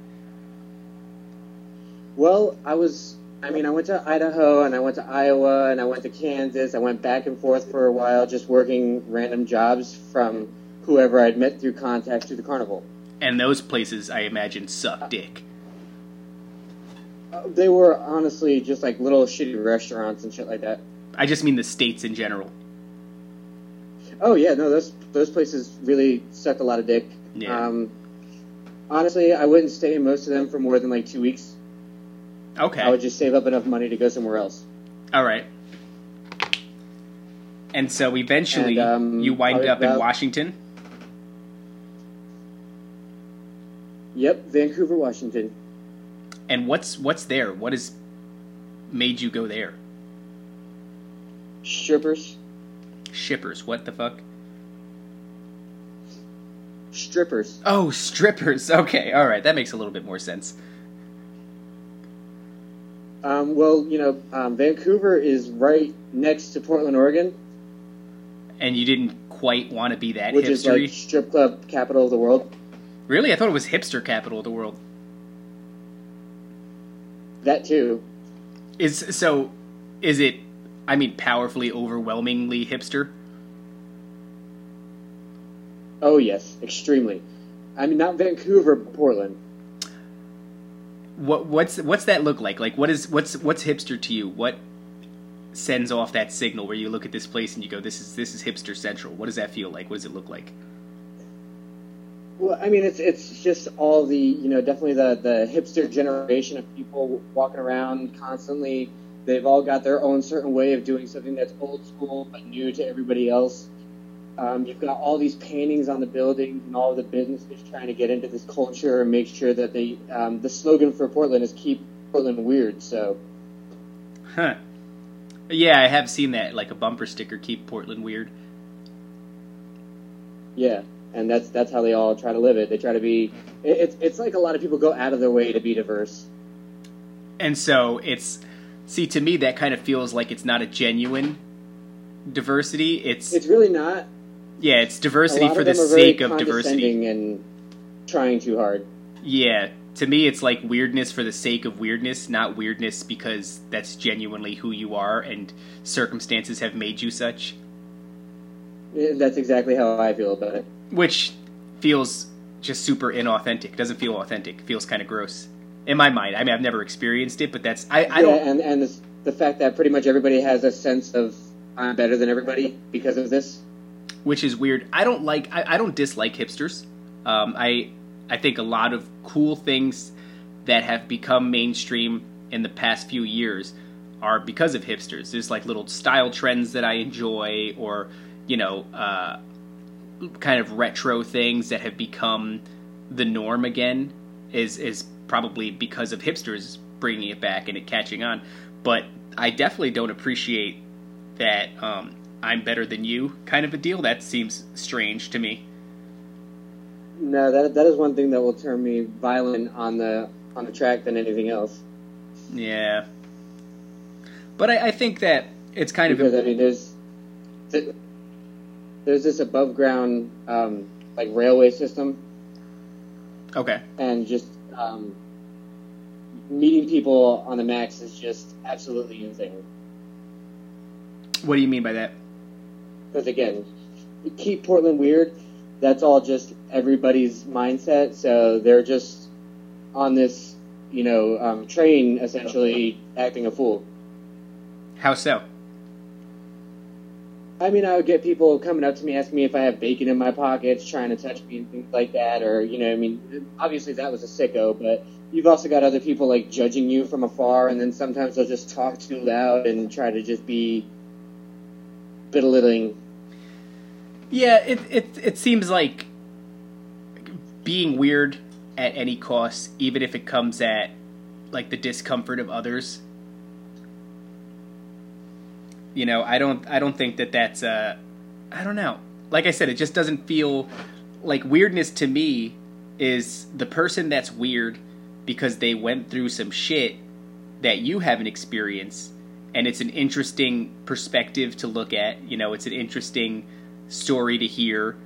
Speaker 2: Well, I was. I mean, I went to Idaho and I went to Iowa and I went to Kansas. I went back and forth for a while, just working random jobs from whoever I'd met through contacts through the carnival.
Speaker 1: And those places, I imagine, suck dick.
Speaker 2: They were honestly just like little shitty restaurants and shit like that.
Speaker 1: I just mean the states in general.
Speaker 2: Oh yeah, no, those those places really sucked a lot of dick.
Speaker 1: Yeah.
Speaker 2: Um, honestly, I wouldn't stay in most of them for more than like two weeks.
Speaker 1: Okay.
Speaker 2: I would just save up enough money to go somewhere else.
Speaker 1: All right. And so eventually,
Speaker 2: And, um,
Speaker 1: you wind up in Washington.
Speaker 2: Yep, Vancouver, Washington.
Speaker 1: And what's what's there? What has made you go there?
Speaker 2: Strippers,
Speaker 1: Shippers. What the fuck?
Speaker 2: strippers.
Speaker 1: Oh, strippers. Okay, all right, that makes a little bit more sense.
Speaker 2: Um, well, you know, um, Vancouver is right next to Portland, Oregon,
Speaker 1: And you didn't quite want to be that
Speaker 2: which is
Speaker 1: hipstery.
Speaker 2: like strip club capital of the world.
Speaker 1: Really, I thought it was hipster capital of the world.
Speaker 2: That too.
Speaker 1: Is so? Is it? I mean, powerfully, overwhelmingly hipster.
Speaker 2: Oh yes, extremely. I mean, not Vancouver, but Portland.
Speaker 1: What what's what's that look like? Like, what is what's what's hipster to you? What sends off that signal where you look at this place and you go, "This is this is hipster central." What does that feel like? What does it look like?
Speaker 2: Well, I mean, it's it's just all the you know definitely the the hipster generation of people walking around constantly. They've all got their own certain way of doing something that's old school but new to everybody else. Um, you've got all these paintings on the buildings and all the businesses trying to get into this culture and make sure that they. Um, the slogan for Portland is "Keep Portland Weird." So.
Speaker 1: Huh. Yeah, I have seen that, like a bumper sticker, "Keep Portland Weird."
Speaker 2: Yeah, and that's that's how they all try to live it. They try to be. It's it's like a lot of people go out of their way to be diverse.
Speaker 1: And so it's see to me that kind of feels like it's not a genuine diversity. It's
Speaker 2: it's really not.
Speaker 1: Yeah, it's diversity for the sake of diversity
Speaker 2: and trying too hard.
Speaker 1: Yeah, to me it's like weirdness for the sake of weirdness, not weirdness because that's genuinely who you are and circumstances have made you such.
Speaker 2: That's exactly how I feel about it.
Speaker 1: Which feels just super inauthentic. Doesn't feel authentic. Feels kind of gross in my mind. I mean, I've never experienced it, but that's I, I
Speaker 2: yeah,
Speaker 1: don't.
Speaker 2: And and the, the fact that pretty much everybody has a sense of I'm better than everybody because of this,
Speaker 1: which is weird. I don't like. I, I don't dislike hipsters. Um, I I think a lot of cool things that have become mainstream in the past few years are because of hipsters. There's like little style trends that I enjoy, or you know, uh, kind of retro things that have become the norm again. Is is probably because of hipsters bringing it back and it catching on. But I definitely don't appreciate that um, I'm better than you kind of a deal. That seems strange to me.
Speaker 2: No, that that is one thing that will turn me violent on the on the track than anything else.
Speaker 1: Yeah, but I, I think that it's kind
Speaker 2: because,
Speaker 1: of
Speaker 2: I mean there's there's this above ground um, like railway system.
Speaker 1: Okay.
Speaker 2: And just um, meeting people on the max is just absolutely insane.
Speaker 1: What do you mean by that?
Speaker 2: Because again, keep Portland weird. That's all just everybody's mindset. So they're just on this, you know, um, train essentially acting a fool.
Speaker 1: How so?
Speaker 2: I mean, I would get people coming up to me asking me if I have bacon in my pockets, trying to touch me and things like that, or you know, I mean, obviously that was a sicko, but you've also got other people like judging you from afar, and then sometimes they'll just talk too loud and try to just be belittling.
Speaker 1: Yeah, it it it seems like being weird at any cost, even if it comes at like the discomfort of others. You know, I don't I don't think that that's uh I don't know. Like I said, it just doesn't feel like weirdness to me is the person that's weird because they went through some shit that you haven't experienced and it's an interesting perspective to look at you know it's an interesting story to hear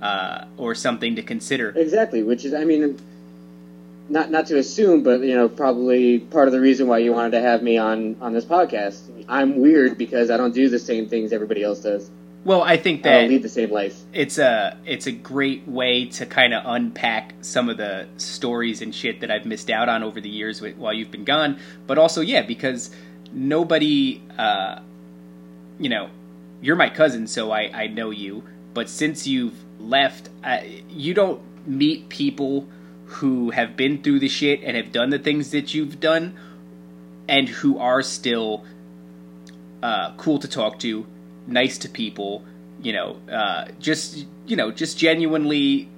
Speaker 1: uh, or something to consider
Speaker 2: exactly which is i mean not not to assume but you know probably part of the reason why you wanted to have me on on this podcast i'm weird because i don't do the same things everybody else does
Speaker 1: well, I think that I
Speaker 2: lead the same life.
Speaker 1: It's a it's a great way to kind of unpack some of the stories and shit that I've missed out on over the years while you've been gone. But also, yeah, because nobody, uh, you know, you're my cousin, so I I know you. But since you've left, I, you don't meet people who have been through the shit and have done the things that you've done, and who are still uh, cool to talk to nice to people, you know, uh, just you know, just genuinely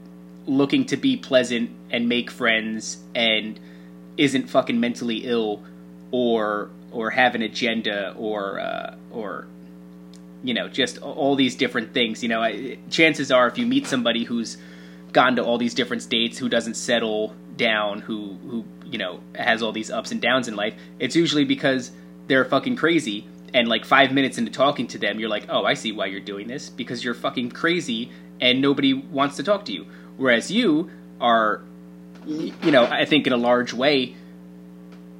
Speaker 1: looking to be pleasant and make friends and isn't fucking mentally ill or or have an agenda or uh, or you know just all these different things you know. Chances are if you meet somebody who's gone to all these different states who doesn't settle down who who you know has all these ups and downs in life it's usually because they're fucking crazy and like five minutes into talking to them, you're like, oh, I see why you're doing this because you're fucking crazy and nobody wants to talk to you. Whereas you are, you know, I think in a large way,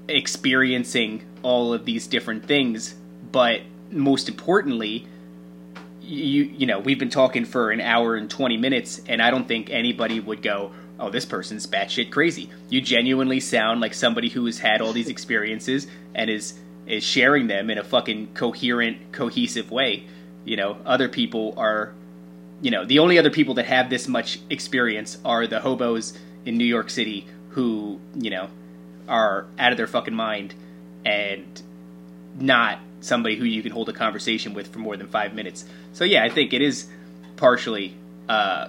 Speaker 1: experiencing all of these different things, but most importantly, you you know, we've been talking for an hour and twenty minutes, and I don't think anybody would go, "Oh, this person's batshit crazy." You genuinely sound like somebody who has had all these experiences and is is sharing them in a fucking coherent, cohesive way. You know, other people are you know, the only other people that have this much experience are the hobos in New York City who, you know, are out of their fucking mind and not somebody who you can hold a conversation with for more than five minutes. So yeah, I think it is partially uh,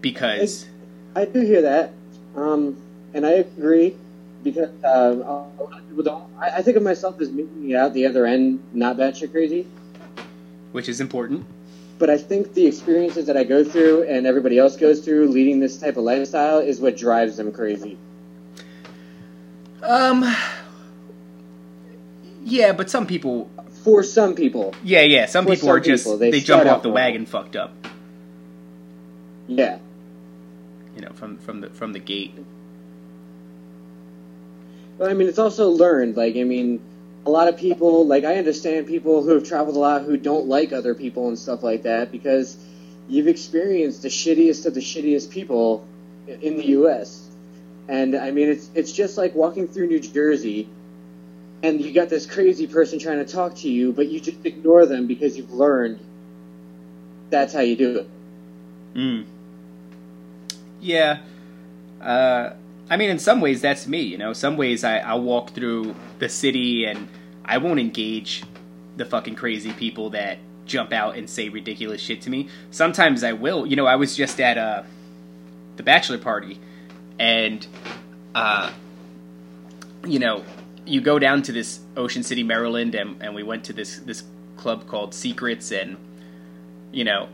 Speaker 1: because
Speaker 2: I, I do hear that, um, and I agree because uh, a lot of people don't. I, I think of myself as making it out the other end, not batshit crazy,
Speaker 1: which is important.
Speaker 2: But I think the experiences that I go through and everybody else goes through leading this type of lifestyle is what drives them crazy.
Speaker 1: Um. Yeah, but some people.
Speaker 2: For some people.
Speaker 1: Yeah, yeah. Some people some are just people, they, they jump off the wagon fucked up.
Speaker 2: Yeah.
Speaker 1: You know, from from the from the gate.
Speaker 2: But I mean, it's also learned. Like, I mean, a lot of people, like, I understand people who have traveled a lot who don't like other people and stuff like that because you've experienced the shittiest of the shittiest people in the U.S. And I mean, it's it's just like walking through New Jersey, and you got this crazy person trying to talk to you, but you just ignore them because you've learned that's how you do it.
Speaker 1: Hmm. Yeah. Uh, I mean, in some ways, that's me. You know, some ways I, I'll walk through the city and I won't engage the fucking crazy people that jump out and say ridiculous shit to me. Sometimes I will. You know, I was just at uh, the bachelor party and uh, you know, you go down to this Ocean City, Maryland, and, and we went to this this club called Secrets, and you know,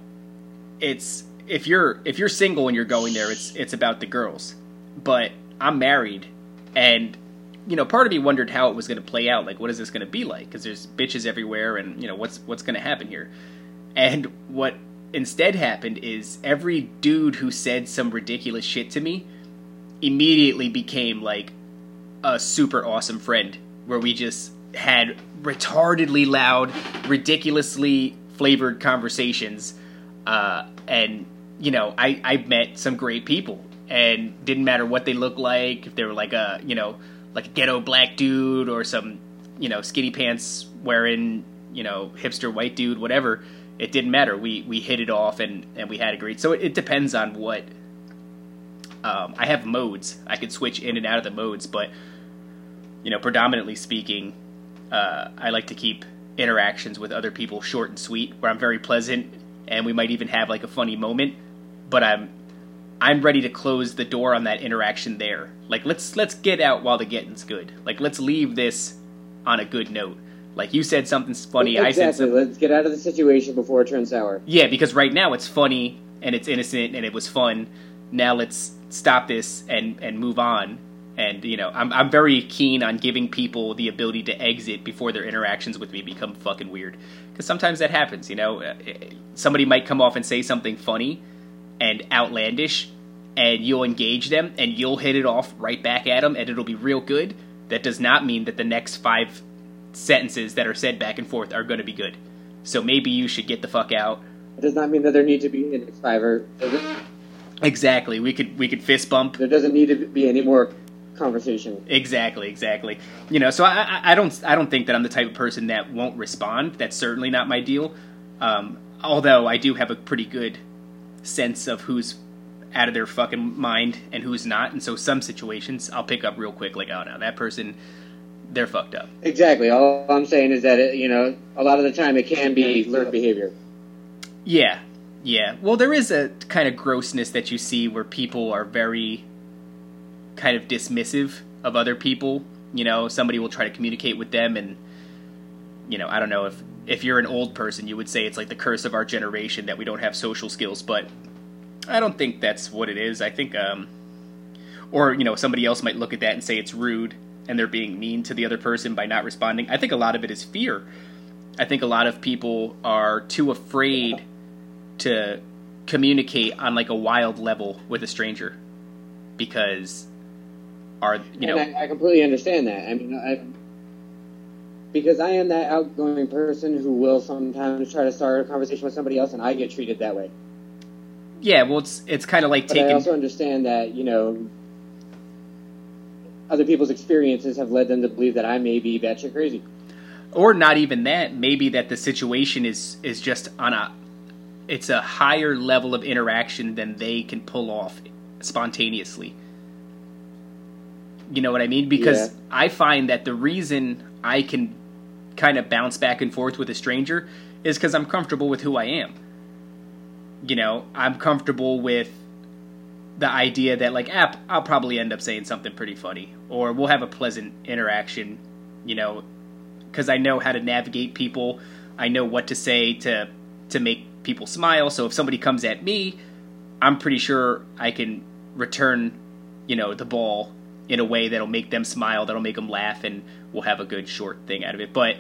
Speaker 1: it's if you're if you're single and you're going there, it's it's about the girls. But I'm married, and you know, part of me wondered how it was going to play out. Like, what is this going to be like? Because there's bitches everywhere, and you know, what's what's going to happen here? And what instead happened is every dude who said some ridiculous shit to me immediately became like a super awesome friend where we just had retardedly loud, ridiculously flavored conversations. Uh, and, you know, I, I met some great people and didn't matter what they looked like, if they were like a, you know, like a ghetto black dude or some, you know, skinny pants wearing, you know, hipster white dude, whatever. It didn't matter. We, we hit it off and, and we had a great, so it, it depends on what, um, I have modes. I can switch in and out of the modes, but you know, predominantly speaking, uh, I like to keep interactions with other people short and sweet, where I'm very pleasant, and we might even have like a funny moment. But I'm I'm ready to close the door on that interaction there. Like let's let's get out while the getting's good. Like let's leave this on a good note. Like you said something's funny,
Speaker 2: exactly.
Speaker 1: I said something.
Speaker 2: Let's get out of the situation before it turns sour.
Speaker 1: Yeah, because right now it's funny and it's innocent and it was fun. Now let's stop this and and move on. And you know, I'm I'm very keen on giving people the ability to exit before their interactions with me become fucking weird. Because sometimes that happens. You know, uh, somebody might come off and say something funny and outlandish, and you'll engage them and you'll hit it off right back at them, and it'll be real good. That does not mean that the next five sentences that are said back and forth are going to be good. So maybe you should get the fuck out.
Speaker 2: It does not mean that there need to be an five or
Speaker 1: Exactly. We could we could fist bump.
Speaker 2: There doesn't need to be any more conversation.
Speaker 1: Exactly, exactly. You know, so I, I don't I don't think that I'm the type of person that won't respond. That's certainly not my deal. Um, although I do have a pretty good sense of who's out of their fucking mind and who's not, and so some situations I'll pick up real quick, like, oh no, that person, they're fucked up.
Speaker 2: Exactly. All I'm saying is that it, you know, a lot of the time it can be learned behavior.
Speaker 1: Yeah, yeah. Well, there is a kind of grossness that you see where people are very kind of dismissive of other people. You know, somebody will try to communicate with them and you know, I don't know if if you're an old person, you would say it's like the curse of our generation that we don't have social skills, but I don't think that's what it is. I think um or, you know, somebody else might look at that and say it's rude and they're being mean to the other person by not responding. I think a lot of it is fear. I think a lot of people are too afraid to communicate on like a wild level with a stranger because are you know.
Speaker 2: I, I, completely understand that. I mean I, because i am that outgoing person who will sometimes try to start a conversation with somebody else and i get treated that way.
Speaker 1: Yeah well it's it's kind of like
Speaker 2: but
Speaker 1: taking
Speaker 2: i also understand that you know other people's experiences have led them to believe that i may be batshit crazy.
Speaker 1: Or not even that maybe that the situation is is just on a it's a higher level of interaction than they can pull off spontaneously. You know what I mean? Because
Speaker 2: Yeah.
Speaker 1: I find that the reason I can kind of bounce back and forth with a stranger is because I'm comfortable with who I am. You know, I'm comfortable with the idea that like, app, I'll probably end up saying something pretty funny, or we'll have a pleasant interaction. You know, because I know how to navigate people. I know what to say to to make people smile. So if somebody comes at me, I'm pretty sure I can return, you know, the ball in a way that'll make them smile, that'll make them laugh, and we'll have a good short thing out of it. But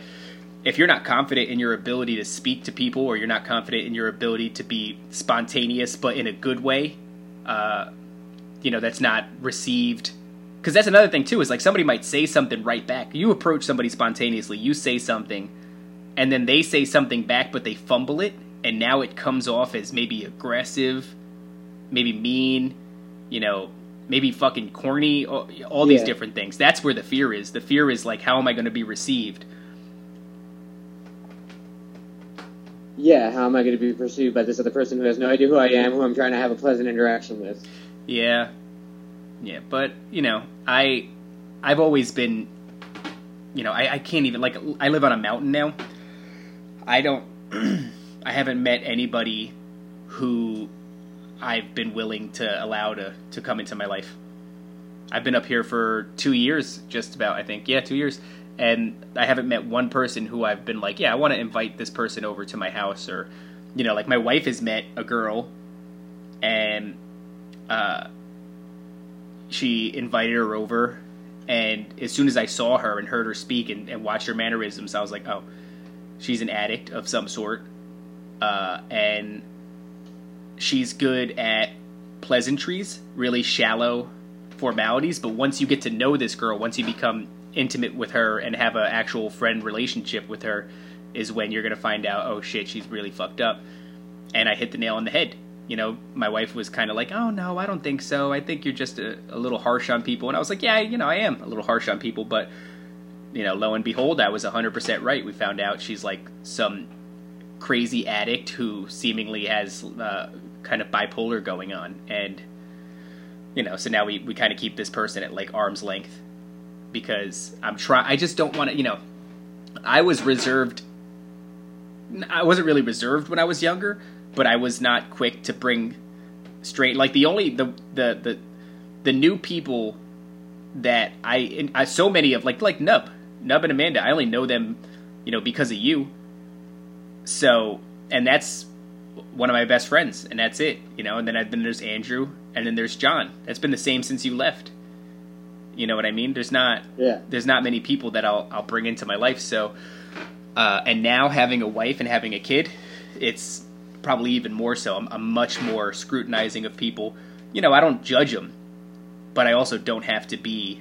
Speaker 1: if you're not confident in your ability to speak to people, or you're not confident in your ability to be spontaneous, but in a good way, uh, you know, that's not received. Because that's another thing too. Is like somebody might say something right back. You approach somebody spontaneously. You say something, and then they say something back, but they fumble it, and now it comes off as maybe aggressive, maybe mean, you know, maybe fucking corny, all, all these
Speaker 2: Yeah.
Speaker 1: different things. That's where the fear is. The fear is like, how am I going to be received?
Speaker 2: Yeah, how am I going to be perceived by this other person who has no idea who I am, who I'm trying to have a pleasant interaction with?
Speaker 1: Yeah, yeah, but you know, I, I've always been, you know, I, I can't even like I live on a mountain now. I don't, I haven't met anybody who I've been willing to allow to to come into my life. I've been up here for two years, just about. I think, yeah, two years, and I haven't met one person who I've been like, yeah, I want to invite this person over to my house, or, you know, like my wife has met a girl, and uh, she invited her over, and as soon as I saw her and heard her speak and, and watched her mannerisms, I was like, oh, she's an addict of some sort, uh, and she's good at pleasantries, really shallow formalities. But once you get to know this girl, once you become intimate with her and have an actual friend relationship with her, is when you're gonna find out, oh shit, she's really fucked up. And I hit the nail on the head. You know, my wife was kind of like, oh no, I don't think so. I think you're just a, a little harsh on people. And I was like, yeah, you know, I am a little harsh on people, but you know, lo and behold, I was 100% right. We found out she's like some crazy addict who seemingly has uh, kind of bipolar going on. And, you know, so now we, we kind of keep this person at like arm's length because I'm trying, I just don't want to, you know, I was reserved. I wasn't really reserved when I was younger, but I was not quick to bring straight. Like the only, the, the, the, the new people that I, I so many of like like Nub, Nub and Amanda. I only know them, you know, because of you. So, and that's one of my best friends, and that's it, you know. And then then there's Andrew, and then there's John. That's been the same since you left. You know what I mean? There's not
Speaker 2: Yeah.
Speaker 1: there's not many people that I'll I'll bring into my life. So, uh, and now having a wife and having a kid, it's probably even more so. I'm, I'm much more scrutinizing of people. You know, I don't judge them, but I also don't have to be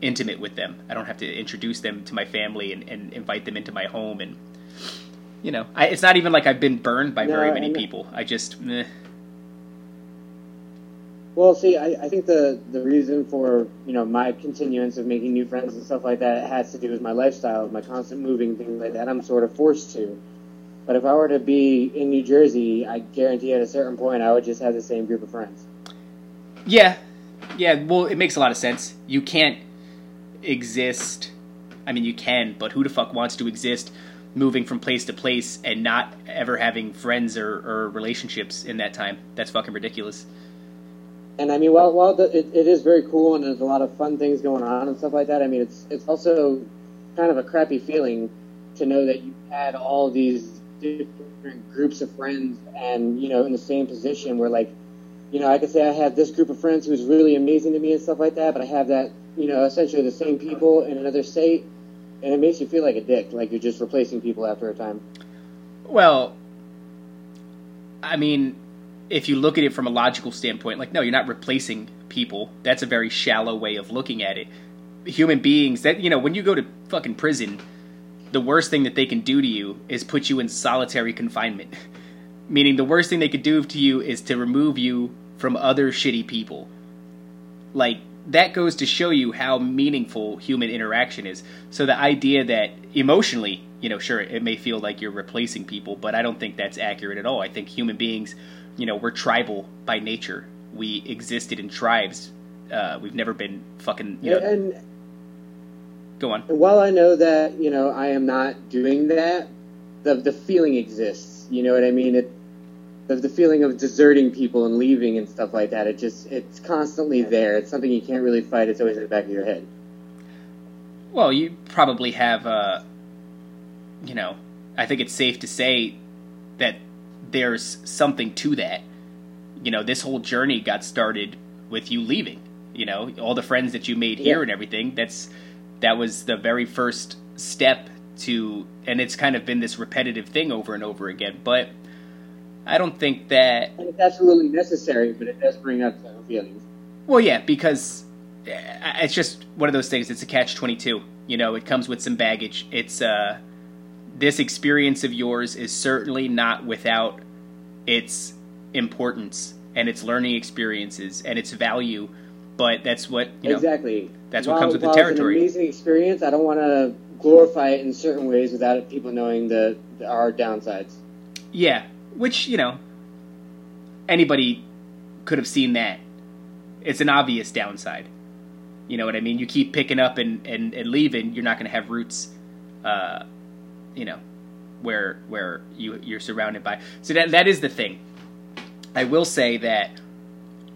Speaker 1: intimate with them. I don't have to introduce them to my family and, and invite them into my home. And you know, I, it's not even like I've been burned by
Speaker 2: No,
Speaker 1: very many people. I just meh.
Speaker 2: Well, see, I, I think the the reason for you know my continuance of making new friends and stuff like that has to do with my lifestyle, my constant moving, things like that. I'm sort of forced to. But if I were to be in New Jersey, I guarantee at a certain point I would just have the same group of friends.
Speaker 1: Yeah, yeah. Well, it makes a lot of sense. You can't exist. I mean, you can, but who the fuck wants to exist moving from place to place and not ever having friends or, or relationships in that time? That's fucking ridiculous.
Speaker 2: And I mean, while while the, it, it is very cool and there's a lot of fun things going on and stuff like that, I mean, it's it's also kind of a crappy feeling to know that you had all these different groups of friends and you know in the same position where like you know I could say I have this group of friends who's really amazing to me and stuff like that, but I have that you know essentially the same people in another state, and it makes you feel like a dick, like you're just replacing people after a time.
Speaker 1: Well, I mean, if you look at it from a logical standpoint, like, no, you're not replacing people. That's a very shallow way of looking at it. Human beings, that, you know, when you go to fucking prison, the worst thing that they can do to you is put you in solitary confinement. Meaning, the worst thing they could do to you is to remove you from other shitty people. Like, that goes to show you how meaningful human interaction is. So the idea that emotionally, you know, sure, it may feel like you're replacing people, but I don't think that's accurate at all. I think human beings, you know, we're tribal by nature. We existed in tribes. Uh, we've never been fucking, you know.
Speaker 2: And
Speaker 1: go on.
Speaker 2: While I know that, you know, I am not doing that, the the feeling exists. You know what I mean? It the, the feeling of deserting people and leaving and stuff like that. It just it's constantly there. It's something you can't really fight. It's always in the back of your head.
Speaker 1: Well, you probably have, uh, you know, I think it's safe to say that there's something to that. You know, this whole journey got started with you leaving. You know, all the friends that you made here
Speaker 2: Yeah.
Speaker 1: and everything. That's that was the very first step to, and it's kind of been this repetitive thing over and over again. But I don't think that
Speaker 2: And it's absolutely necessary, but it does bring up certain feelings.
Speaker 1: Well, yeah, because uh, it's just one of those things. It's a catch twenty two. You know, it comes with some baggage. It's uh, this experience of yours is certainly not without its importance and its learning experiences and its value. But that's what you know.
Speaker 2: exactly.
Speaker 1: that's what comes with the territory.
Speaker 2: It's an amazing experience. I don't want to glorify it in certain ways without people knowing the, the our downsides.
Speaker 1: Yeah, which you know, anybody could have seen that. It's an obvious downside. You know what I mean? You keep picking up and, and, and leaving, you're not going to have roots, uh, you know, where where you you're surrounded by. So that that is the thing. I will say that,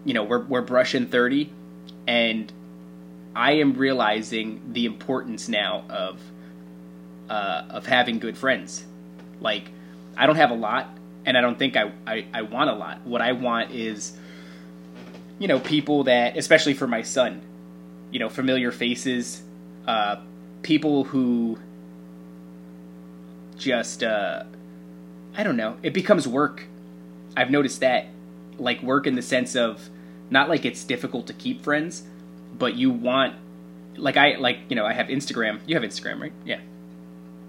Speaker 1: you know, we're we're brushing thirty, and I am realizing the importance now of uh, of having good friends. Like, I don't have a lot, and I don't think I, I, I want a lot. What I want is, you know, people that, especially for my son, you know, familiar faces, uh, people who just, uh, I don't know, it becomes work. I've noticed that, like, work in the sense of not like it's difficult to keep friends, but you want, like, I, like, you know, I have Instagram. You have Instagram, right? Yeah.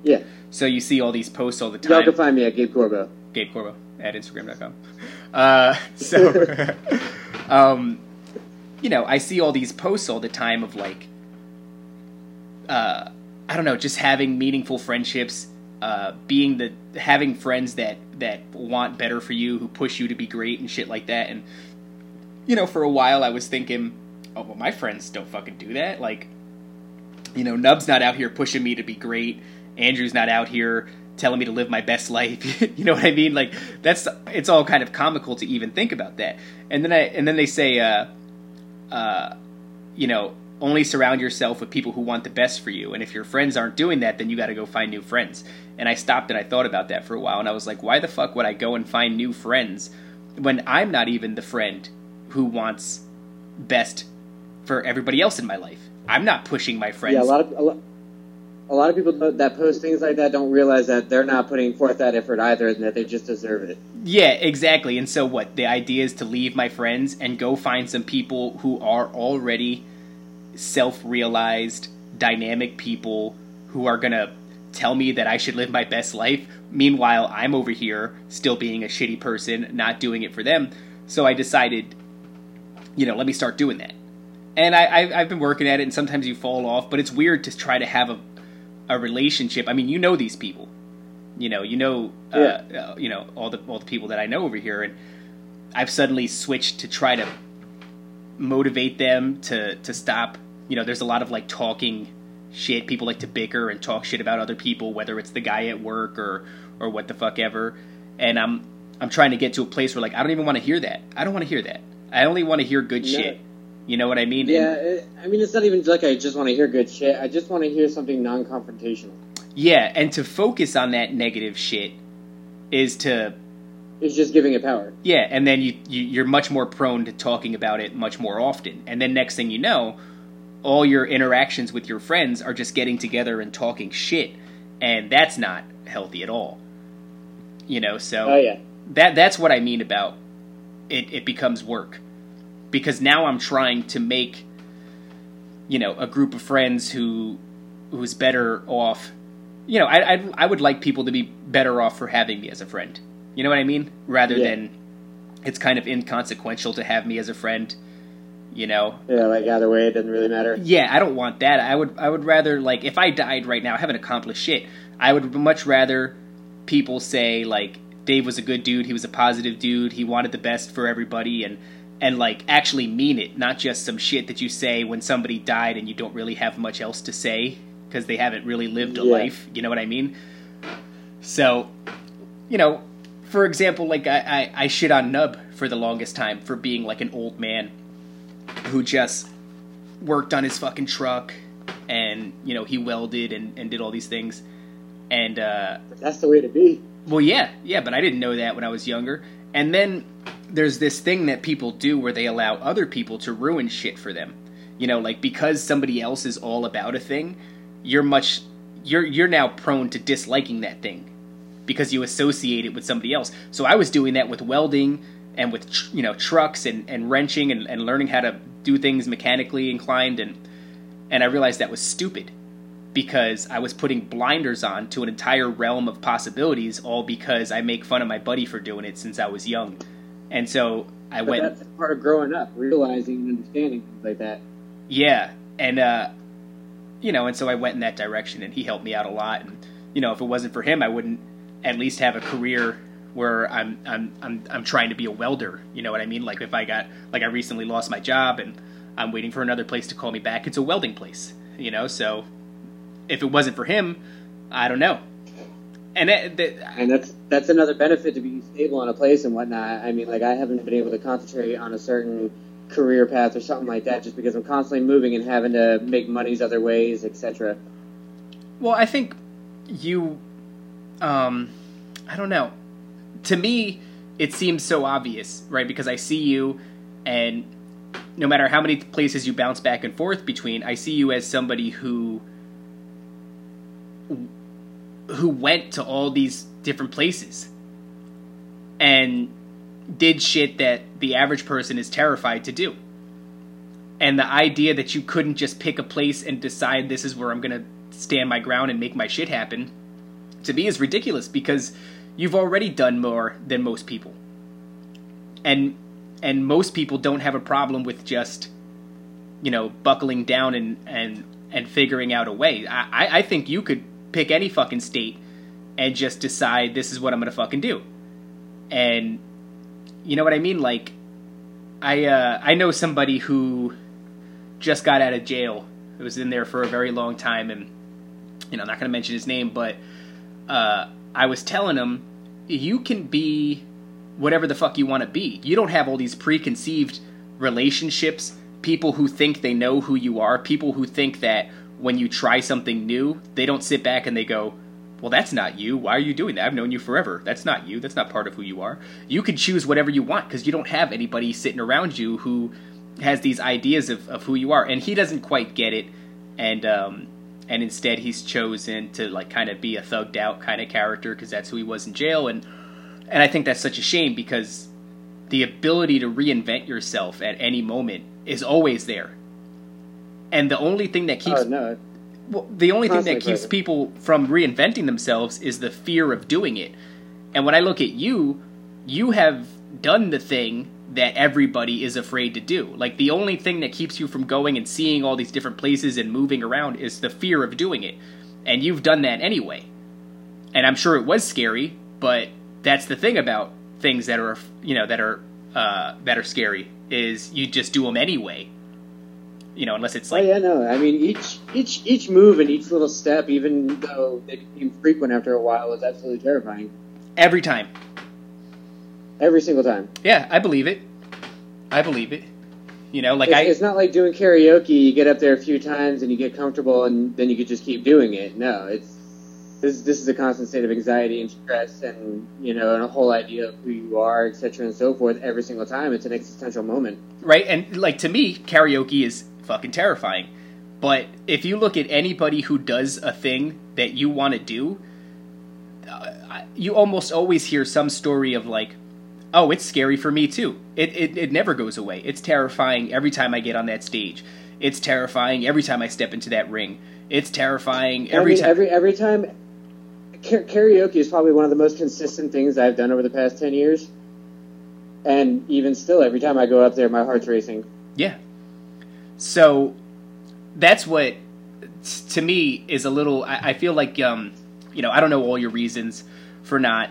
Speaker 2: Yeah.
Speaker 1: So you see all these posts all the time.
Speaker 2: Y'all can find me at Gabe Corbo.
Speaker 1: Gabe Corbo at Instagram.com. Uh, so, um, you know, I see all these posts all the time of like, uh, I don't know, just having meaningful friendships, uh, being the having friends that that want better for you, who push you to be great and shit like that. And you know, for a while I was thinking, oh well, my friends don't fucking do that. Like, you know, Nub's not out here pushing me to be great. Andrew's not out here telling me to live my best life. you know what I mean? Like that's it's all kind of comical to even think about that. And then I and then they say, uh, uh, you know, only surround yourself with people who want the best for you. And if your friends aren't doing that, then you got to go find new friends. And I stopped and I thought about that for a while, and I was like, why the fuck would I go and find new friends when I'm not even the friend who wants best for everybody else in my life? I'm not pushing my friends.
Speaker 2: Yeah, a lot of a lot, a lot of people that post things like that don't realize that they're not putting forth that effort either, and that they just deserve it.
Speaker 1: Yeah, exactly. And so what? The idea is to leave my friends and go find some people who are already self-realized, dynamic people who are going to tell me that I should live my best life. Meanwhile, I'm over here still being a shitty person, not doing it for them. So I decided, you know, let me start doing that. And I, I've been working at it, and sometimes you fall off, but it's weird to try to have a, a relationship. I mean, you know these people, you know, you know, uh, uh, you know all the all the people that I know over here, and I've suddenly switched to try to motivate them to to stop. You know, there's a lot of like talking shit. People like to bicker and talk shit about other people, whether it's the guy at work or or what the fuck ever. And I'm I'm trying to get to a place where like I don't even want to hear that. I don't want to hear that. I only want to hear good shit. You know what I mean?
Speaker 2: Yeah,
Speaker 1: And-
Speaker 2: I mean, it's not even like I just want to hear good shit. I just want to hear something non-confrontational.
Speaker 1: yeah, and to focus on that negative shit is to
Speaker 2: is just giving it power.
Speaker 1: Yeah, and then you, you you're much more prone to talking about it much more often. And then next thing you know, all your interactions with your friends are just getting together and talking shit, and that's not healthy at all. You know, so
Speaker 2: Oh yeah,
Speaker 1: that that's what I mean about it. It becomes work because now I'm trying to make you know a group of friends who who's better off. You know, I I, I would like people to be better off for having me as a friend. You know what I mean? Rather
Speaker 2: Yeah.
Speaker 1: than it's kind of inconsequential to have me as a friend. You know,
Speaker 2: Yeah, like either way, it doesn't really matter.
Speaker 1: yeah, I don't want that. I would I would rather like if I died right now, I haven't accomplished shit. I would much rather people say like Dave was a good dude, he was a positive dude, he wanted the best for everybody and and like actually mean it, not just some shit that you say when somebody died and you don't really have much else to say because they haven't really lived a
Speaker 2: Yeah.
Speaker 1: life, you know what I mean? So, you know, for example, like I, I, I shit on Nub for the longest time for being like an old man who just worked on his fucking truck and you know he welded and, and did all these things and uh
Speaker 2: That's the way to be.
Speaker 1: well yeah yeah but i didn't know that when i was younger and then there's this thing that people do where they allow other people to ruin shit for them. You know like because somebody else is all about a thing you're much you're you're now prone to disliking that thing because you associate it with somebody else. So i was doing that with welding and with tr- you know trucks and, and wrenching and, and learning how to do things mechanically inclined and and i realized that was stupid because i was putting blinders on to an entire realm of possibilities all because i make fun of my buddy for doing it since i was young and so i
Speaker 2: But
Speaker 1: went
Speaker 2: that's part of growing up, realizing and understanding things like that.
Speaker 1: yeah, and uh, you know, and so I went in that direction, and he helped me out a lot. And you know, if it wasn't for him, I wouldn't at least have a career where I'm I'm I'm I'm trying to be a welder. You know what I mean? Like if I got like I recently lost my job, and I'm waiting for another place to call me back. It's a welding place, you know. So if it wasn't for him, I don't know. And that, that,
Speaker 2: And that's that's another benefit to be stable in a place and whatnot. I mean, like I haven't been able to concentrate on a certain career path or something like that just because I'm constantly moving and having to make monies other ways, etc.
Speaker 1: Well, I think you, um, I don't know. To me, it seems so obvious, right? Because I see you, and no matter how many places you bounce back and forth between, I see you as somebody who who went to all these different places and did shit that the average person is terrified to do. And the idea that you couldn't just pick a place and decide this is where I'm going to stand my ground and make my shit happen to me is ridiculous because you've already done more than most people. And and most people don't have a problem with just you know buckling down and and and figuring out a way. I I- I think you could pick any fucking state and just decide this is what I'm to fucking do. And you know what I mean like I uh I know somebody who just got out of jail. Who was in there for a very long time and you know, I'm not to mention his name, but uh, I was telling him, you can be whatever the fuck you want to be. You don't have all these preconceived relationships, people who think they know who you are, people who think that when you try something new, they don't sit back and they go, well, that's not you. Why are you doing that? I've known you forever. That's not you. That's not part of who you are. You can choose whatever you want because you don't have anybody sitting around you who has these ideas of, of who you are. And he doesn't quite get it. And, um, and instead he's chosen to like kind of be a thugged out kind of character because that's who he was in jail and and I think that's such a shame because the ability to reinvent yourself at any moment is always there and the only thing that keeps
Speaker 2: Oh no,
Speaker 1: well, the only thing that keeps people from reinventing themselves is the fear of doing it. And when I look at you, you have done the thing that everybody is afraid to do. Like the only thing that keeps you from going and seeing all these different places and moving around is the fear of doing it. And you've done that anyway. And I'm sure it was scary, but that's the thing about things that are, you know, that are uh, that are scary is you just do them anyway. You know, unless it's
Speaker 2: Oh
Speaker 1: like
Speaker 2: yeah, no. I mean, each each each move and each little step, even though they became frequent after a while, was absolutely terrifying.
Speaker 1: every time.
Speaker 2: Every single time.
Speaker 1: Yeah, I believe it. I believe it. You know, like
Speaker 2: it's,
Speaker 1: I
Speaker 2: it's not like doing karaoke. You get up there a few times and you get comfortable, and then you could just keep doing it. No, it's this. This is a constant state of anxiety and stress, and you know, and a whole idea of who you are, etc., and so forth. Every single time, it's an existential moment.
Speaker 1: right and like to me, karaoke is fucking terrifying. But if you look at anybody who does a thing that you want to do, uh, you almost always hear some story of like, "Oh, it's scary for me too." It it it never goes away. It's terrifying every time I get on that stage. It's terrifying every time I step into that ring. It's terrifying every
Speaker 2: I mean,
Speaker 1: time.
Speaker 2: every every time. Ka- Karaoke is probably one of the most consistent things I've done over the past ten years, and even still, every time I go up there, my heart's racing.
Speaker 1: Yeah, So that's what to me is a little. I, I feel like um, you know I don't know all your reasons for not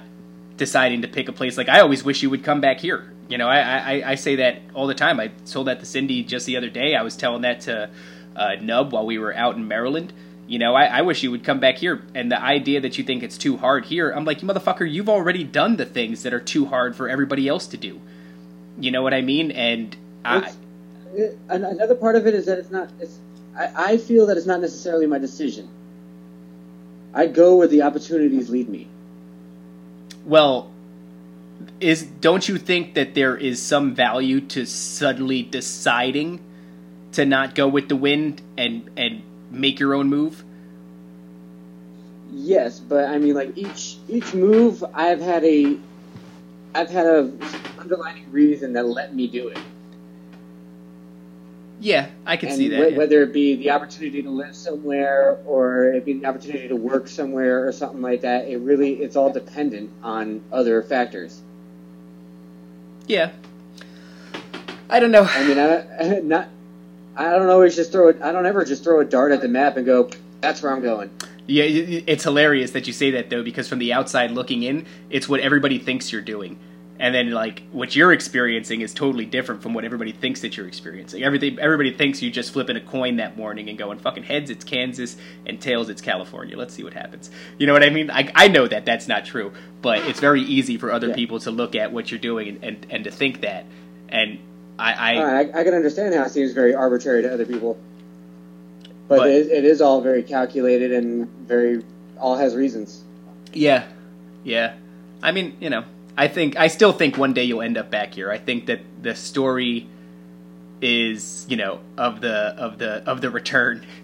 Speaker 1: deciding to pick a place. Like I always wish you would come back here. You know, I, I, I say that all the time. I told that to Cindy just the other day. I was telling that to uh, Nub while we were out in Maryland. You know, I, I wish you would come back here. And the idea that you think it's too hard here, I'm like, you motherfucker, you've already done the things that are too hard for everybody else to do. You know what I mean? And I, Uh,
Speaker 2: it, another part of it is that it's not. It's, I, I feel that it's not necessarily my decision. I go where the opportunities lead me.
Speaker 1: Well, is don't you think that there is some value to suddenly deciding to not go with the wind and and make your own move?
Speaker 2: Yes, but I mean, like each each move, I've had a, I've had a underlying reason that let me do it.
Speaker 1: Yeah, I can
Speaker 2: and
Speaker 1: see that.
Speaker 2: wh-
Speaker 1: yeah.
Speaker 2: Whether it be the opportunity to live somewhere or it be the opportunity to work somewhere or something like that, it really it's all dependent on other factors.
Speaker 1: Yeah. I don't know.
Speaker 2: I mean, I not. I don't always just throw it. I don't ever just throw a dart at the map and go, "That's where I'm going."
Speaker 1: Yeah, it's hilarious that you say that though, because from the outside looking in, it's what everybody thinks you're doing, and then like what you're experiencing is totally different from what everybody thinks that you're experiencing. Everything, everybody thinks you just flipping a coin that morning and going fucking heads it's Kansas and tails it's California. Let's see what happens. You know what I mean? I, I know that that's not true, but it's very easy for other
Speaker 2: Yeah.
Speaker 1: people to look at what you're doing and, and, and to think that. And I, I
Speaker 2: I, I can understand how it seems very arbitrary to other people, but,
Speaker 1: But-
Speaker 2: it, it is all very calculated and very all has reasons.
Speaker 1: Yeah, yeah. I mean, you know, I think I still think one day you'll end up back here. I think that the story is, you know, of the of the of the return.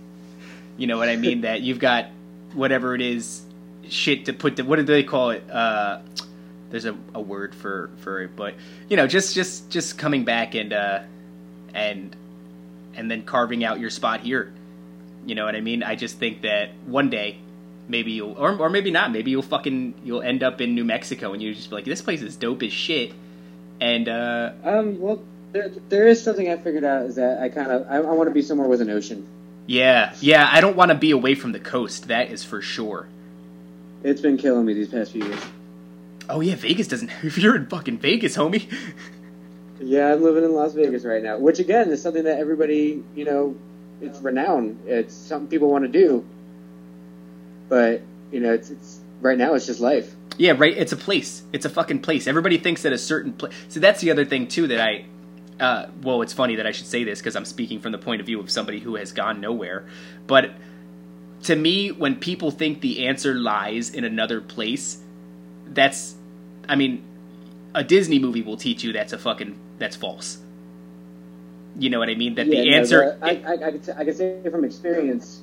Speaker 1: You know what I mean? that you've got whatever it is, shit to put. The, what do they call it? Uh, there's a, a word for for it, but you know, just just just coming back and uh, and and then carving out your spot here. You know what I mean? I just think that one day maybe you'll or, or maybe not maybe you'll fucking you'll end up in new mexico and you just be like this place is dope as shit and uh
Speaker 2: Um, well, there, there is something I figured out is that I kind of I, I want to be somewhere with an ocean.
Speaker 1: yeah yeah i don't want to be away from the coast that is for sure
Speaker 2: It's been killing me these past few years.
Speaker 1: oh yeah vegas doesn't if you're in fucking vegas homie
Speaker 2: Yeah, I'm living in Las Vegas right now, which again is something that everybody, you know, it's renowned. It's something people want to do, but you know, it's it's right now it's just life.
Speaker 1: yeah right it's a place. It's a fucking place. Everybody thinks that a certain place so that's the other thing too that i uh, well it's funny that i should say this because i'm speaking from the point of view of somebody who has gone nowhere. But to me when people think the answer lies in another place that's i mean a disney movie will teach you that's a fucking that's false. You know what i mean? That
Speaker 2: Yeah,
Speaker 1: the
Speaker 2: no,
Speaker 1: answer
Speaker 2: I, I, I, I could say from experience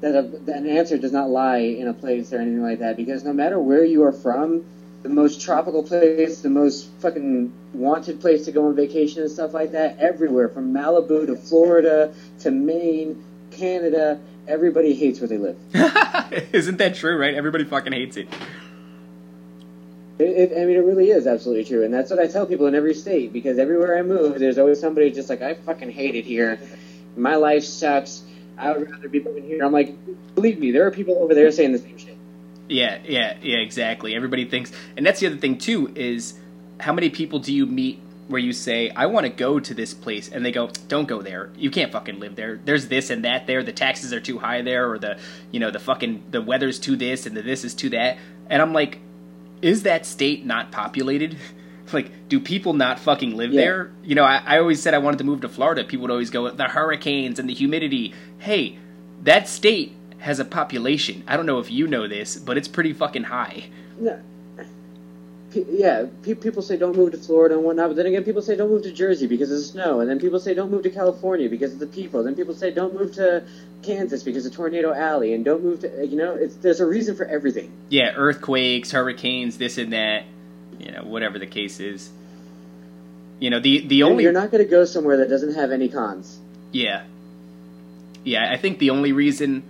Speaker 2: that, a, that an answer does not lie in a place or anything like that because no matter where you are from, the most tropical place, the most fucking wanted place to go on vacation and stuff like that, everywhere from Malibu to Florida to Maine, Canada, everybody hates where they live.
Speaker 1: isn't that true right everybody fucking hates it
Speaker 2: It, it, I mean, it really is absolutely true, and that's what I tell people in every state. Because everywhere I move, there's always somebody just like I fucking hate it here. My life sucks. I would rather be living here. I'm like, believe me, there are people over there saying the same shit.
Speaker 1: Yeah, yeah, yeah, exactly. Everybody thinks, and that's the other thing too is how many people do you meet where you say, "I want to go to this place," and they go, "Don't go there. You can't fucking live there. There's this and that there. The taxes are too high there, or the you know the fucking the weather's too this and the this is too that." And I'm like, is that state not populated? like, do people not fucking live
Speaker 2: Yeah.
Speaker 1: there? You know, I, I always said I wanted to move to Florida. People would always go, the hurricanes and the humidity. Hey, that state has a population. I don't know if you know this, but it's pretty fucking high.
Speaker 2: Yeah, Pe- yeah. Pe- people say don't move to Florida and whatnot, but then again, people say don't move to Jersey because of the snow, and then people say don't move to California because of the people. Then people say don't move to Kansas because of Tornado Alley, and don't move to you know. It's there's a reason for everything.
Speaker 1: Yeah, earthquakes, hurricanes, this and that. You know, whatever the case is. You know, the the only
Speaker 2: You're not going to go somewhere that doesn't have any cons.
Speaker 1: Yeah. Yeah, I think the only reason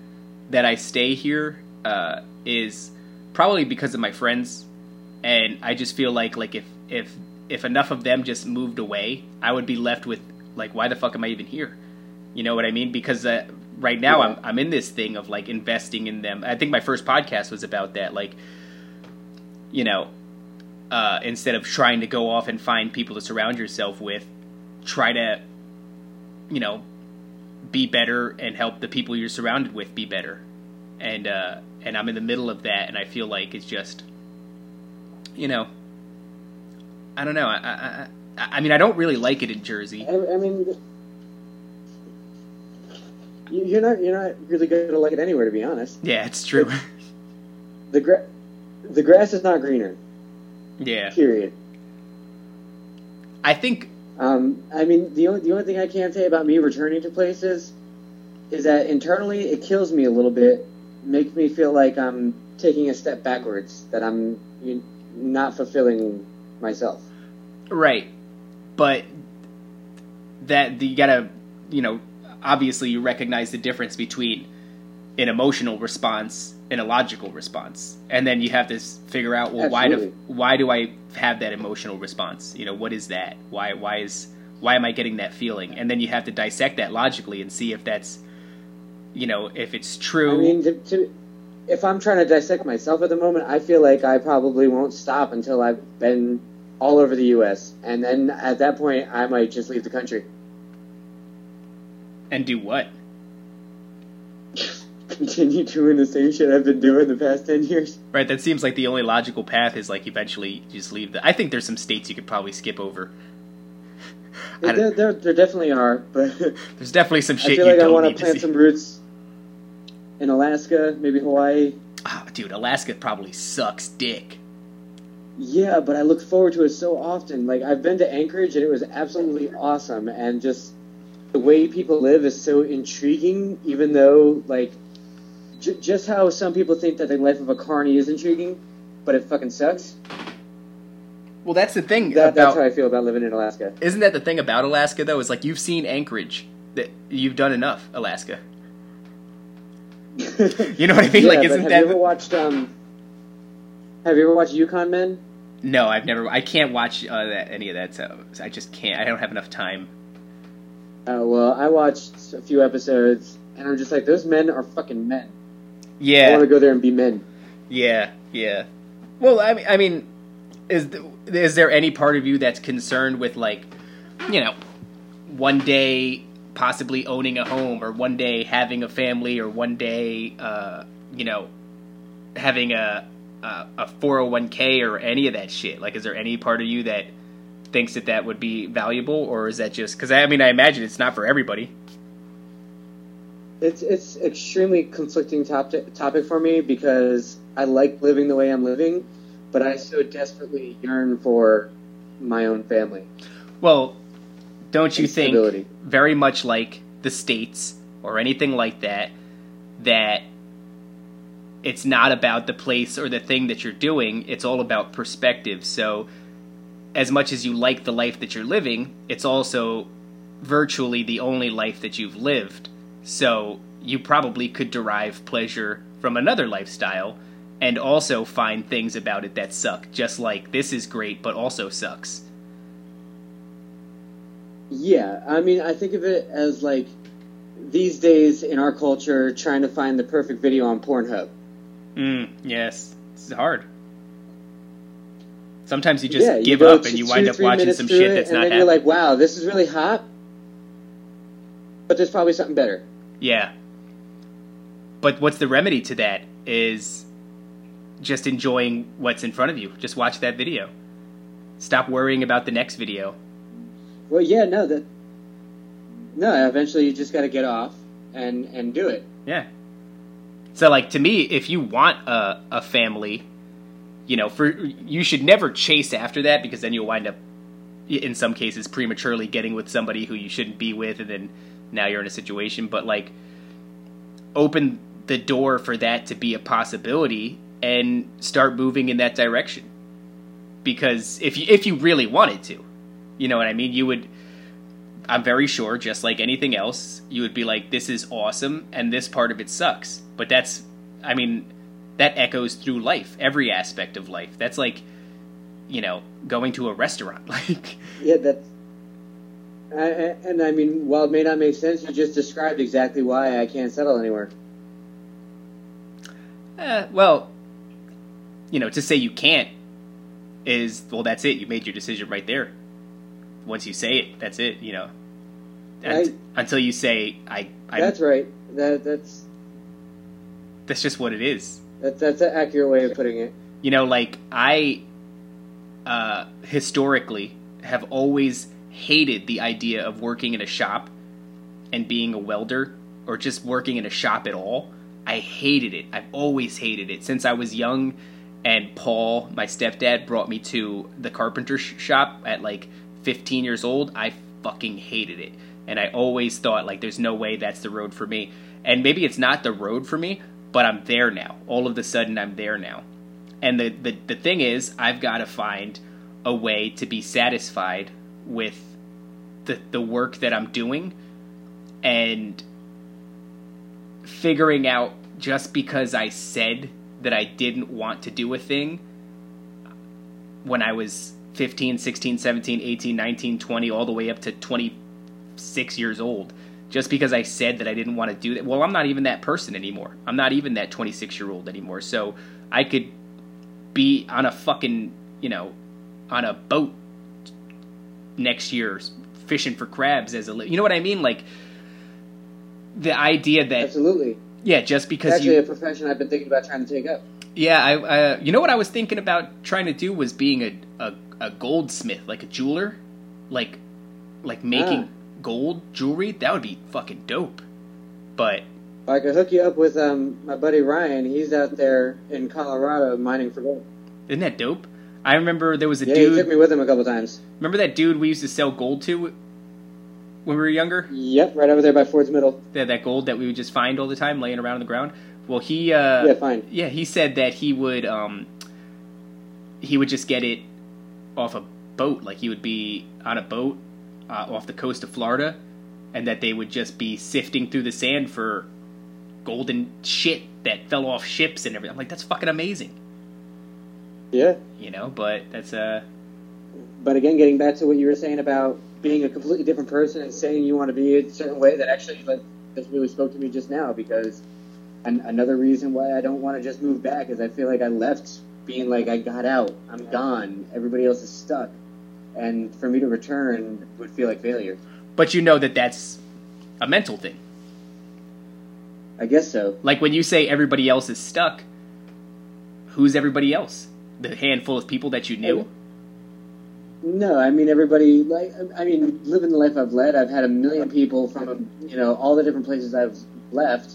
Speaker 1: that I stay here uh, is probably because of my friends, and I just feel like like if if if enough of them just moved away, I would be left with like why the fuck am I even here? You know what I mean? Because uh, right now
Speaker 2: Yeah.
Speaker 1: I'm I'm in this thing of like investing in them. I think my first podcast was about that. Like, you know, uh, instead of trying to go off and find people to surround yourself with, try to, you know, be better and help the people you're surrounded with be better. And uh, and I'm in the middle of that, and I feel like it's just, you know, I don't know. I I, I, I mean, I don't really like it in Jersey.
Speaker 2: I, I mean, you- you're not you're not really going to like it anywhere, to be honest.
Speaker 1: Yeah, it's true.
Speaker 2: The gra- the grass is not greener.
Speaker 1: Yeah,
Speaker 2: Period.
Speaker 1: I think
Speaker 2: Um, I mean, the only the only thing I can say about me returning to places is that internally it kills me a little bit, makes me feel like I'm taking a step backwards, that I'm not fulfilling myself.
Speaker 1: right, but that you gotta, you know, obviously you recognize the difference between an emotional response and a logical response, and then you have to figure out, well, why do why do I have that emotional response? You know, what is that? Why why is why am I getting that feeling? And then you have to dissect that logically and see if that's, you know, if it's true.
Speaker 2: I mean, to, to, if I'm trying to dissect myself at the moment, I feel like I probably won't stop until I've been all over the U.S. And then at that point, I might just leave the country.
Speaker 1: and do what?
Speaker 2: Continue doing the same shit I've been doing the past 10 years.
Speaker 1: Right, that seems like the only logical path is like eventually just leave the. I think there's some states you could probably skip over.
Speaker 2: There, there, there definitely are, but
Speaker 1: There's definitely some
Speaker 2: I
Speaker 1: shit
Speaker 2: feel
Speaker 1: you
Speaker 2: like I want to
Speaker 1: to
Speaker 2: plant some roots in Alaska, maybe Hawaii.
Speaker 1: Ah, dude, Alaska probably sucks dick.
Speaker 2: Yeah, but I look forward to it so often. Like I've been to Anchorage and it was absolutely awesome, and just the way people live is so intriguing. Even though, like, j- just how some people think that the life of a carny is intriguing, but it fucking sucks.
Speaker 1: Well, that's the thing
Speaker 2: That, that's how. I feel about living in Alaska.
Speaker 1: Isn't that the thing about Alaska though? Is like you've seen Anchorage. That you've done enough, Alaska. You know what I mean?
Speaker 2: Yeah,
Speaker 1: like, isn't
Speaker 2: have
Speaker 1: that?
Speaker 2: you ever watched? Um, have you ever watched Yukon Men?
Speaker 1: No, I've never. I can't watch uh, that, any of that. So I just can't. I don't have enough time.
Speaker 2: Uh, well, I watched a few episodes, and I'm just like, those men are fucking men. I
Speaker 1: Yeah,
Speaker 2: want to go there and be men.
Speaker 1: Yeah, yeah. Well, I mean, I mean, is th- is there any part of you that's concerned with like, you know, one day possibly owning a home, or one day having a family, or one day, uh, you know, having a a a four hundred one k or any of that shit? Like, is there any part of you that thinks that that would be valuable, or is that just because I mean, I imagine it's not for everybody.
Speaker 2: It's it's extremely conflicting topic topic for me because I like living the way I'm living, but I so desperately yearn for my own family.
Speaker 1: Well, don't you think
Speaker 2: stability.
Speaker 1: very much like the states or anything like that that it's not about the place or the thing that you're doing, it's all about perspective. So as much as you like the life that you're living, it's also virtually the only life that you've lived. So you probably could derive pleasure from another lifestyle and also find things about it that suck, just like this is great but also sucks.
Speaker 2: Yeah, I mean, I think of it as like these days in our culture, trying to find the perfect video on Pornhub.
Speaker 1: Mm, yes, it's hard. Sometimes you just
Speaker 2: yeah,
Speaker 1: give
Speaker 2: go
Speaker 1: up and you
Speaker 2: two,
Speaker 1: wind up watching some shit
Speaker 2: it,
Speaker 1: that's
Speaker 2: and
Speaker 1: not
Speaker 2: then
Speaker 1: happening.
Speaker 2: you're like, "Wow, this is really hot," but there's probably something better.
Speaker 1: Yeah. But what's the remedy to that is just enjoying what's in front of you. Just watch that video. Stop worrying about the next video.
Speaker 2: Well, yeah, no, that no. Eventually, you just got to get off and and do it.
Speaker 1: Yeah. So like to me, if you want a a family, you know, for you should never chase after that because then you'll wind up in some cases prematurely getting with somebody who you shouldn't be with and then now you're in a situation but like open the door for that to be a possibility and start moving in that direction. Because if you if you really wanted to you know what i mean? You would i'm very sure just like anything else you would be like this is awesome and this part of it sucks. But that's i mean that echoes through life every aspect of life. That's like you know going to a restaurant like
Speaker 2: Yeah, that's. I, and I mean, while it may not make sense, you just described exactly why I can't settle anywhere.
Speaker 1: Eh, well, you know, to say you can't is well, that's it. You made your decision right there. Once you say it, that's it. You know,
Speaker 2: Right.
Speaker 1: until you say I. I
Speaker 2: That's right. That that's
Speaker 1: that's just what it is.
Speaker 2: that, that's an accurate way of putting it.
Speaker 1: You know, like I uh, historically have always hated the idea of working in a shop and being a welder or just working in a shop at all. I hated it. I've always hated it since I was young. And Paul, my stepdad, brought me to the carpenter sh- shop at like 15 years old. I fucking hated it. And I always thought, like, there's no way that's the road for me. And maybe it's not the road for me, but I'm there now. All of a sudden, I'm there now. And the, the, the thing is, I've got to find a way to be satisfied with the, the work that I'm doing and figuring out just because I said that I didn't want to do a thing when I was 15, 16, 17, 18, 19, 20, all the way up to 26 years old. Just because I said that I didn't want to do that. Well, I'm not even that person anymore. I'm not even that 26 year old anymore. So I could be on a fucking, you know, on a boat next year fishing for crabs as a li- you know what I mean like the idea that
Speaker 2: Absolutely.
Speaker 1: yeah just
Speaker 2: It's
Speaker 1: because
Speaker 2: actually
Speaker 1: you
Speaker 2: a profession I've been thinking about trying to take up.
Speaker 1: yeah I uh, you know what I was thinking about trying to do was being a a, a goldsmith like a jeweler like like making
Speaker 2: Ah.
Speaker 1: gold jewelry that would be fucking dope but
Speaker 2: I could hook you up with um, my buddy Ryan. He's out there in Colorado mining for gold.
Speaker 1: isn't that dope I remember there was a
Speaker 2: Yeah, he took
Speaker 1: dude
Speaker 2: me with him a couple times.
Speaker 1: remember that dude we used to sell gold to when we were younger
Speaker 2: Yep, right over there by Fords Middle.
Speaker 1: that that gold that we would just find all the time laying around on the ground. Well, he uh,
Speaker 2: yeah, fine.
Speaker 1: yeah, he said that he would um, he would just get it off a boat, like he would be on a boat uh, off the coast of Florida, and that they would just be sifting through the sand for golden shit that fell off ships and everything. I'm like, that's fucking amazing,
Speaker 2: Yeah.
Speaker 1: you know. But that's uh,
Speaker 2: But again, getting back to what you were saying about being a completely different person and saying you want to be a certain way, that actually like, this really spoke to me just now because an, another reason why I don't want to just move back is I feel like I left being like I got out, I'm gone, everybody else is stuck, and for me to return would feel like failure.
Speaker 1: but you know that that's a mental thing.
Speaker 2: I guess so.
Speaker 1: Like when you say everybody else is stuck, who's everybody else? The handful of people that you knew?
Speaker 2: No, I mean everybody. Like, I mean, living the life I've led, I've had a million people from you know all the different places I've left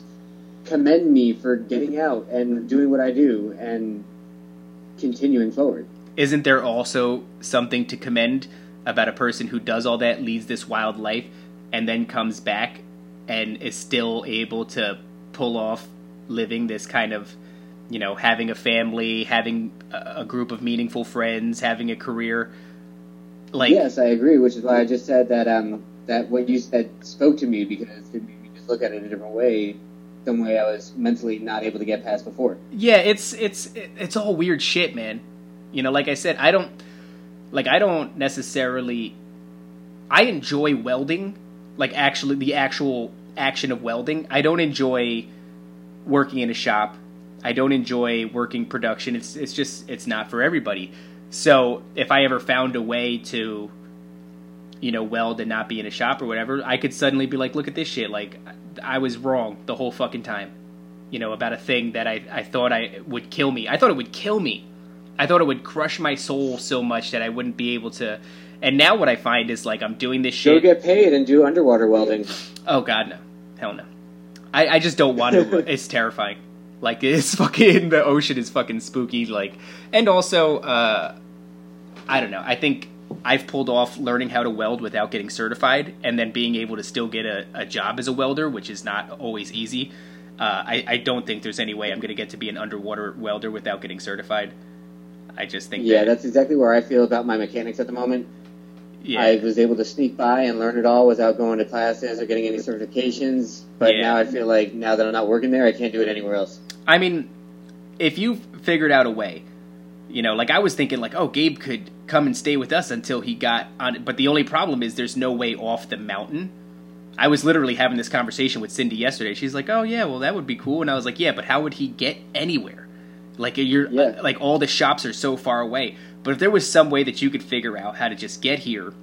Speaker 2: commend me for getting out and doing what I do and continuing forward.
Speaker 1: Isn't there also something to commend about a person who does all that, leads this wild life, and then comes back and is still able to pull off living this kind of, you know, having a family, having a group of meaningful friends, having a career? Like,
Speaker 2: yes, I agree, which is why I just said that um that what you said spoke to me because it made me just look at it a different way, some way I was mentally not able to get past before.
Speaker 1: yeah it's it's it's all weird shit man you know like i said i don't like i don't necessarily i enjoy welding like actually the actual action of welding i don't enjoy working in a shop i don't enjoy working production it's it's just it's not for everybody so if i ever found a way to you know weld and not be in a shop or whatever i could suddenly be like look at this shit like i was wrong the whole fucking time you know, about a thing that I, I thought I would kill me. I thought it would kill me. I thought it would crush my soul so much that I wouldn't be able to. And now what I find is like I'm doing this shit.
Speaker 2: Go get paid and do underwater welding.
Speaker 1: oh God, no, hell no. I, I just don't want to. it's terrifying. Like it's fucking the ocean is fucking spooky. Like, and also, uh, I don't know. I think I've pulled off learning how to weld without getting certified, and then being able to still get a, a job as a welder, which is not always easy. Uh, I, I don't think there's any way I'm going to get to be an underwater welder without getting certified. I just think
Speaker 2: Yeah,
Speaker 1: that,
Speaker 2: that's exactly where I feel about my mechanics at the moment.
Speaker 1: yeah,
Speaker 2: I was able to sneak by and learn it all without going to classes or getting any certifications. But
Speaker 1: Yeah.
Speaker 2: now I feel like now that I'm not working there, I can't do it anywhere else.
Speaker 1: I mean, if you figured out a way You know, like I was thinking, like, oh, Gabe could come and stay with us until he got on. But the only problem is there's no way off the mountain. I was literally having this conversation with Cindy yesterday. She's like, "Oh yeah, well that would be cool," and I was like, "Yeah, but how would he get anywhere? Like you're
Speaker 2: Yeah.
Speaker 1: like all the shops are so far away. But if there was some way that you could figure out how to just get here,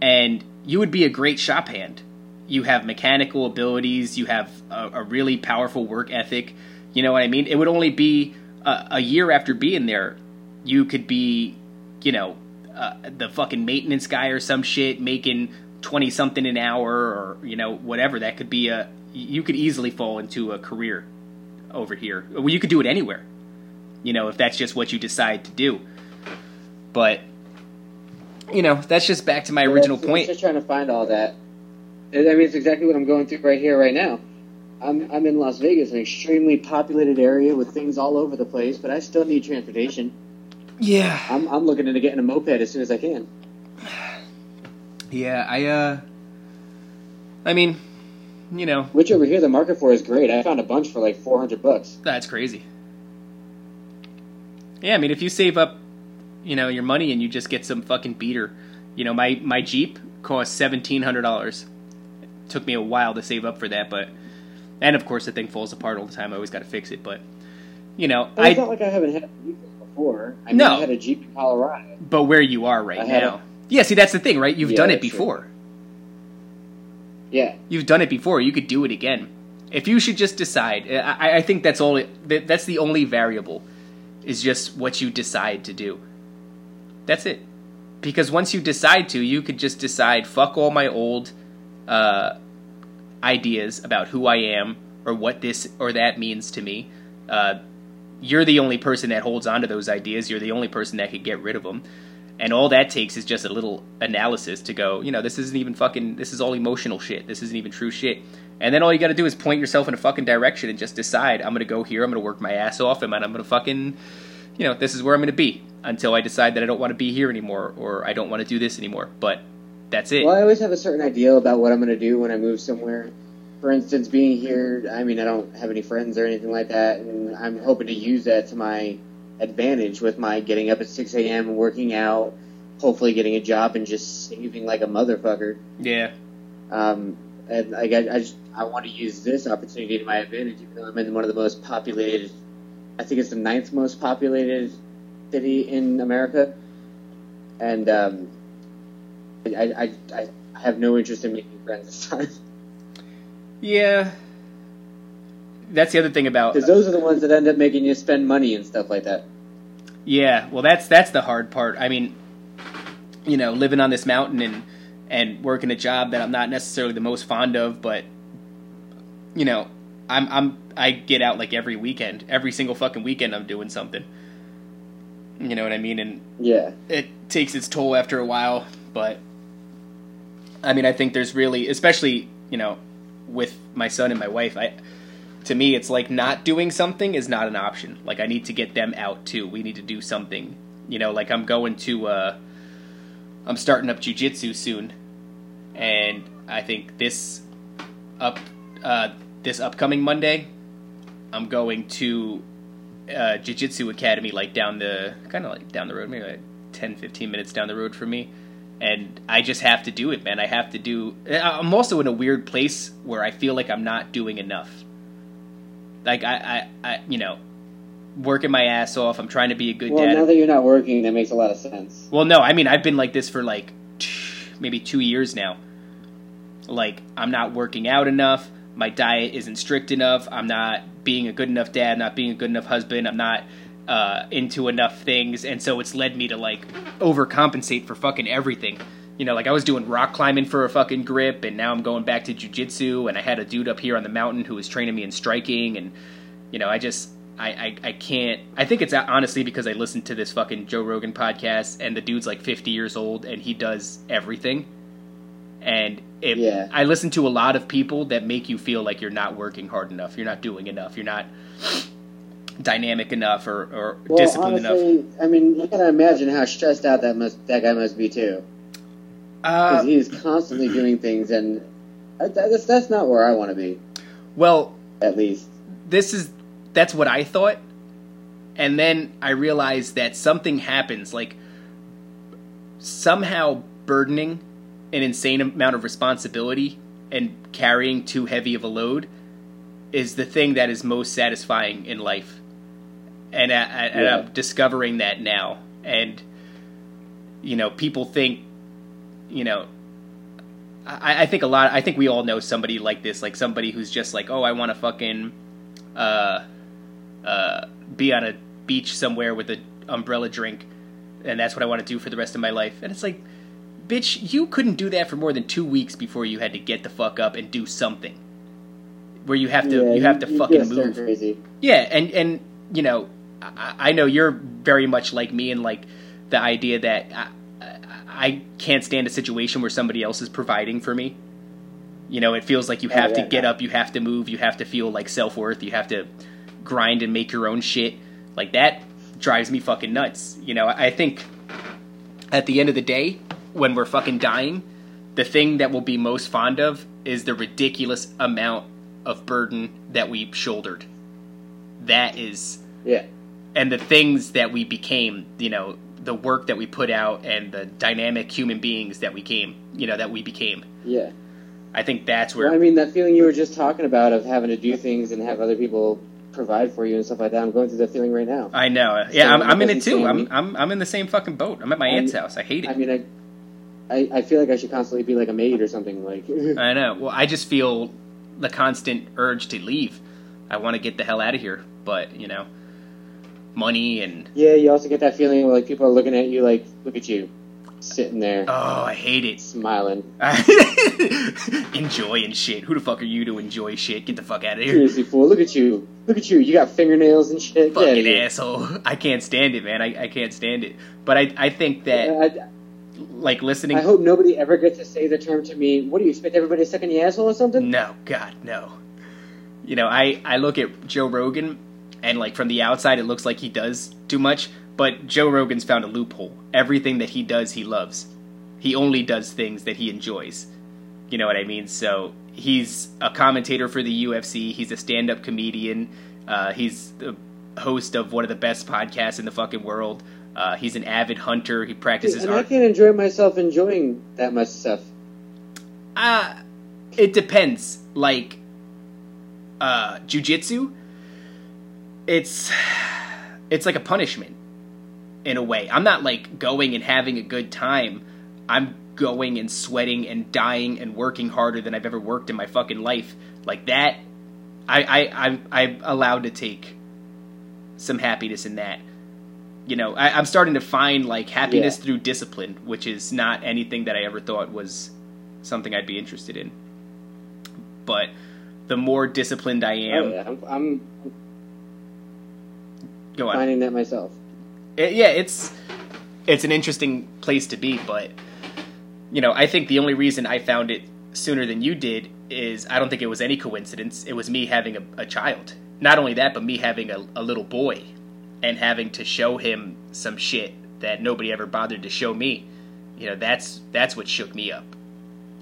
Speaker 1: and you would be a great shop hand. You have mechanical abilities. You have a, a really powerful work ethic. You know what I mean? It would only be a, a year after being there, you could be, you know, uh, the fucking maintenance guy or some shit making twenty something an hour or you know whatever. That could be a. You could easily fall into a career over here. Well, you could do it anywhere. You know, if that's just what you decide to do. But you know, that's just back to my original
Speaker 2: Yeah,
Speaker 1: point.
Speaker 2: Just trying to find all that. I mean, it's exactly what I'm going through right here, right now. I'm I'm in Las Vegas, an extremely populated area with things all over the place, but I still need transportation.
Speaker 1: Yeah.
Speaker 2: I'm I'm looking into getting a moped as soon as I can.
Speaker 1: Yeah, I uh I mean, you know,
Speaker 2: Which over here the market for is great. I found a bunch for like 400 bucks.
Speaker 1: that's crazy. Yeah, I mean if you save up, you know, your money and you just get some fucking beater. You know, my my Jeep cost $1700. Took me a while to save up for that, but and of course the thing falls apart all the time. I always got to fix it, but you know,
Speaker 2: But it's
Speaker 1: I
Speaker 2: not like I haven't had a Jeep before. I mean,
Speaker 1: No.
Speaker 2: I had a Jeep in Colorado.
Speaker 1: but where you are right
Speaker 2: I
Speaker 1: now. Yeah, see that's the thing, right? You've
Speaker 2: Yeah,
Speaker 1: done it
Speaker 2: that's true.
Speaker 1: before.
Speaker 2: Yeah,
Speaker 1: You've done it before. You could do it again. If you should just decide, I, I think that's all. That, that's the only variable, is just what you decide to do. That's it. Because once you decide to, you could just decide, fuck all my old uh, ideas about who I am or what this or that means to me. Uh, you're the only person that holds on to those ideas. You're the only person that could get rid of them. And all that takes is just a little analysis to go, you know, this isn't even fucking, this is all emotional shit. This isn't even true shit. And then all you got to do is point yourself in a fucking direction and just decide, I'm to go here, I'm to work my ass off, and I'm to fucking, you know, this is where I'm to be until I decide that I don't want to be here anymore or I don't want to do this anymore. But that's it.
Speaker 2: Well, I always have a certain idea about what I'm going to do when I move somewhere. For instance, being here, I mean, I don't have any friends or anything like that, and I'm hoping to use that to my advantage with my getting up at 6 a.m. and working out, hopefully getting a job and just saving like a motherfucker.
Speaker 1: Yeah.
Speaker 2: Um, and I, I, just, I want to use this opportunity to my advantage, even though I'm in one of the most populated, I think it's the ninth most populated city in America. And um, I, I, I, have no interest in making friends this time.
Speaker 1: Yeah. That's the other thing about
Speaker 2: Because those are the ones that end up making you spend money and stuff like that.
Speaker 1: Yeah, well, that's that's the hard part. I mean, you know, living on this mountain and and working a job that I'm not necessarily the most fond of, but you know, I'm I'm I get out like every weekend, every single fucking weekend. I'm doing something. You know what I mean? And
Speaker 2: Yeah.
Speaker 1: it takes its toll after a while, but I mean, I think there's really, especially you know, with my son and my wife, I to me, it's like not doing something is not an option. Like I need to get them out too. We need to do something. You know, like I'm going to, uh, I'm starting up jujitsu soon, and I think this up, uh, this upcoming Monday, I'm going to uh, jiu-jitsu academy like down the kind of like down the road maybe like 10 15 minutes down the road from me and i just have to do it man i have to do uh, i'm also in a weird place where i feel like i'm not doing enough like i i, I you know working my ass off i'm trying to be a good
Speaker 2: Well,
Speaker 1: dad Well,
Speaker 2: now that you're not working, that makes a lot of sense.
Speaker 1: well, no, I mean I've been like this for like maybe two years now. Like I'm not working out enough. My diet isn't strict enough. I'm not being a good enough dad. Not being a good enough husband. I'm not uh, into enough things, and so it's led me to like overcompensate for fucking everything. You know, like I was doing rock climbing for a fucking grip, and now I'm going back to jujitsu, and I had a dude up here on the mountain who was training me in striking, and you know, I just I, I, I can't. I think it's honestly because I listened to this fucking Joe Rogan podcast, and the dude's like 50 years old, and he does everything. And it,
Speaker 2: Yeah.
Speaker 1: I listen to a lot of people that make you feel like you're not working hard enough, you're not doing enough, you're not dynamic enough or, or
Speaker 2: Well,
Speaker 1: disciplined enough.
Speaker 2: I mean, you gotta imagine how stressed out that must that guy must be too, because
Speaker 1: Uh,
Speaker 2: he is constantly doing things, and that's that's not where I want to be,
Speaker 1: well,
Speaker 2: at least.
Speaker 1: this is that's what I thought. and then I realized that something happens, like somehow burdening an insane amount of responsibility and carrying too heavy of a load is the thing that is most satisfying in life. And, I, and
Speaker 2: Yeah.
Speaker 1: I'm discovering that now. And, you know, people think, you know, I, I think a lot, I think we all know somebody like this, like somebody who's just like, oh, I want to fucking, uh, uh, be on a beach somewhere with an umbrella drink, and that's what I want to do for the rest of my life. And it's like, bitch, you couldn't do that for more than two weeks before you had to get the fuck up and do something. Where you have to,
Speaker 2: Yeah,
Speaker 1: you have to
Speaker 2: you
Speaker 1: fucking move.
Speaker 2: Crazy.
Speaker 1: Yeah, and and you know, I, I know you're very much like me, and like the idea that I, I- can't stand a situation where somebody else is providing for me. You know, it feels like you
Speaker 2: Oh,
Speaker 1: have to get up, you have to move, you have to feel like self worth, you have to grind and make your own shit. Like that drives me fucking nuts. You know, I think at the end of the day, when we're fucking dying, the thing that we'll be most fond of is the ridiculous amount of burden that we shouldered. That is,
Speaker 2: Yeah.
Speaker 1: And the things that we became, you know, the work that we put out and the dynamic human beings that we came, you know, that we became.
Speaker 2: Yeah.
Speaker 1: I think that's where
Speaker 2: Well, I mean, that feeling you were just talking about of having to do things and have other people provide for you and stuff like that. I'm going through that feeling right now.
Speaker 1: I know. Yeah, I'm, I'm in it too. I'm, I'm I'm in the same fucking boat. I'm at my
Speaker 2: I'm-
Speaker 1: aunt's house. I hate it.
Speaker 2: I mean, I, I, I feel like I should constantly be like a maid or something. Like,
Speaker 1: I know. Well, I just feel the constant urge to leave. I want to get the hell out of here, but you know, money and
Speaker 2: yeah, you also get that feeling where like people are looking at you like, look at you, sitting there
Speaker 1: oh, I hate it.
Speaker 2: smiling.
Speaker 1: Enjoying shit. Who the fuck are you to enjoy shit? Get the fuck out of here.
Speaker 2: Seriously, fool, look at you, look at you. You got fingernails and shit.
Speaker 1: Fucking asshole. I can't stand it, man. I, I can't stand it. But I, I think that,
Speaker 2: I,
Speaker 1: like, listening.
Speaker 2: I hope nobody ever gets to say the term to me. What do you expect everybody to suck in the asshole or something?
Speaker 1: No, God, no. You know, I, I look at Joe Rogan, and, like, from the outside, it looks like he does too much, but Joe Rogan's found a loophole. Everything that he does, he loves. He only does things that he enjoys. You know what I mean? So, he's a commentator for the UFC, he's a stand up comedian, uh, he's the host of one of the best podcasts in the fucking world. Uh, he's an avid hunter. He practices
Speaker 2: and I can't enjoy myself enjoying that much stuff.
Speaker 1: Uh, it depends. Like, uh, jujitsu, it's it's like a punishment in a way. I'm not like going and having a good time. I'm going and sweating and dying and working harder than I've ever worked in my fucking life. Like that, I I I'm, I'm allowed to take some happiness in that. You know, I, I'm starting to find like happiness
Speaker 2: Yeah.
Speaker 1: through discipline, which is not anything that I ever thought was something I'd be interested in. But the more disciplined I am,
Speaker 2: Oh, yeah, I'm, I'm
Speaker 1: go on.
Speaker 2: finding that myself.
Speaker 1: It- yeah, it's it's an interesting place to be, but you know, I think the only reason I found it sooner than you did is I don't think it was any coincidence. It was me having a, a child. Not only that, but me having a, a little boy and having to show him some shit that nobody ever bothered to show me. You know, that's that's what shook me up.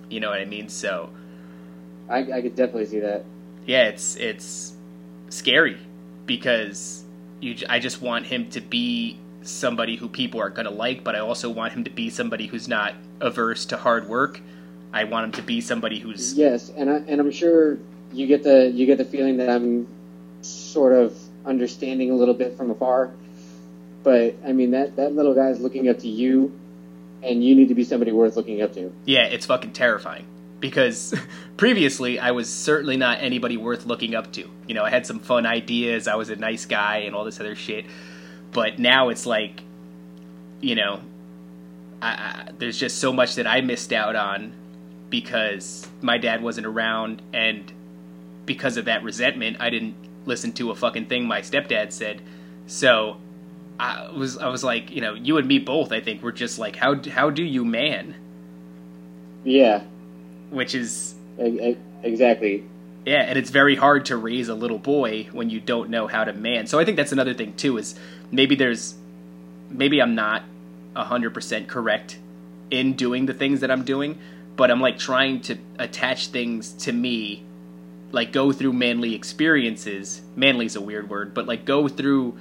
Speaker 1: You know what I mean? So
Speaker 2: I, I could definitely see that.
Speaker 1: yeah, it's it's scary because you j- I just want him to be somebody who people are going to like, but I also want him to be somebody who's not averse to hard work. I want him to be somebody who's
Speaker 2: Yes, and I, and I'm sure you get the you get the feeling that I'm sort of understanding a little bit from afar. But I mean that that little guy's looking up to you, and you need to be somebody worth looking up to.
Speaker 1: yeah, it's fucking terrifying because previously I was certainly not anybody worth looking up to. You know, I had some fun ideas, I was a nice guy and all this other shit. But now it's like you know, I, I, there's just so much that I missed out on because my dad wasn't around, and because of that resentment, I didn't listen to a fucking thing my stepdad said. So I was I was like, you know, you and me both. I think we're just like, how how do you man?
Speaker 2: Yeah,
Speaker 1: Which is
Speaker 2: exactly.
Speaker 1: yeah, and it's very hard to raise a little boy when you don't know how to man. So I think that's another thing too. Is maybe there's maybe I'm not hundred percent correct in doing the things that I'm doing, but I'm like trying to attach things to me, like go through manly experiences. Manly's a weird word, but like go through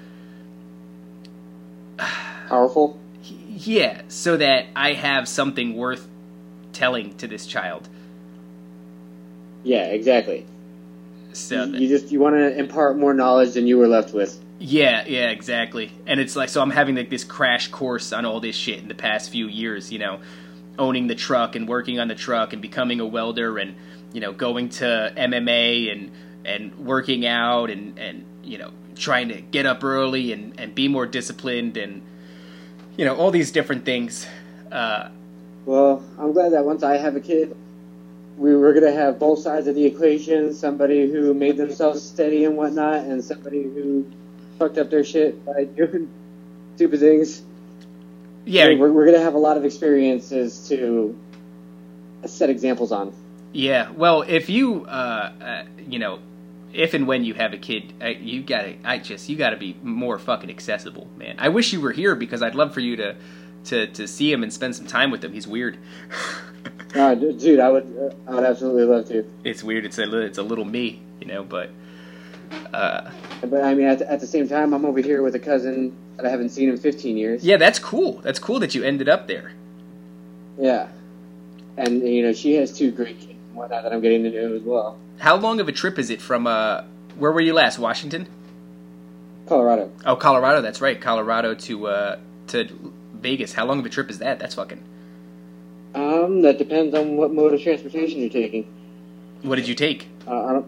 Speaker 2: powerful.
Speaker 1: Yeah, so that I have something worth telling to this child.
Speaker 2: Yeah, exactly.
Speaker 1: So
Speaker 2: you
Speaker 1: that-
Speaker 2: just you want to impart more knowledge than you were left with.
Speaker 1: yeah, yeah, exactly. And it's like so I'm having like this crash course on all this shit in the past few years, you know, owning the truck and working on the truck and becoming a welder and you know going to MMA and and working out and and you know trying to get up early and and be more disciplined and you know all these different things. Uh,
Speaker 2: Well, I'm glad that once I have a kid, we were gonna have both sides of the equation: somebody who made themselves steady and whatnot, and somebody who fucked up their shit by doing stupid things.
Speaker 1: yeah,
Speaker 2: we're, we're gonna have a lot of experiences to set examples on.
Speaker 1: Yeah, well, if you, uh, uh, you know, if and when you have a kid, uh, you gotta, I just, you gotta be more fucking accessible, man. I wish you were here because I'd love for you to, to, to see him and spend some time with him. He's weird.
Speaker 2: Uh, dude, I would, uh, I would absolutely love to.
Speaker 1: it's weird. It's a, it's a little me, you know, but, uh,
Speaker 2: But I mean, at the, at the same time, I'm over here with a cousin that I haven't seen in 15 years.
Speaker 1: yeah, that's cool. That's cool that you ended up there.
Speaker 2: Yeah. And you know, she has two great kids and whatnot that I'm getting to know as well.
Speaker 1: How long of a trip is it from, uh, where were you last? Washington?
Speaker 2: Colorado.
Speaker 1: Oh, Colorado. That's right. Colorado to, uh, to Vegas. How long of a trip is that? That's fucking.
Speaker 2: Um, that depends on what mode of transportation you're taking.
Speaker 1: What did you take?
Speaker 2: Uh, I don't.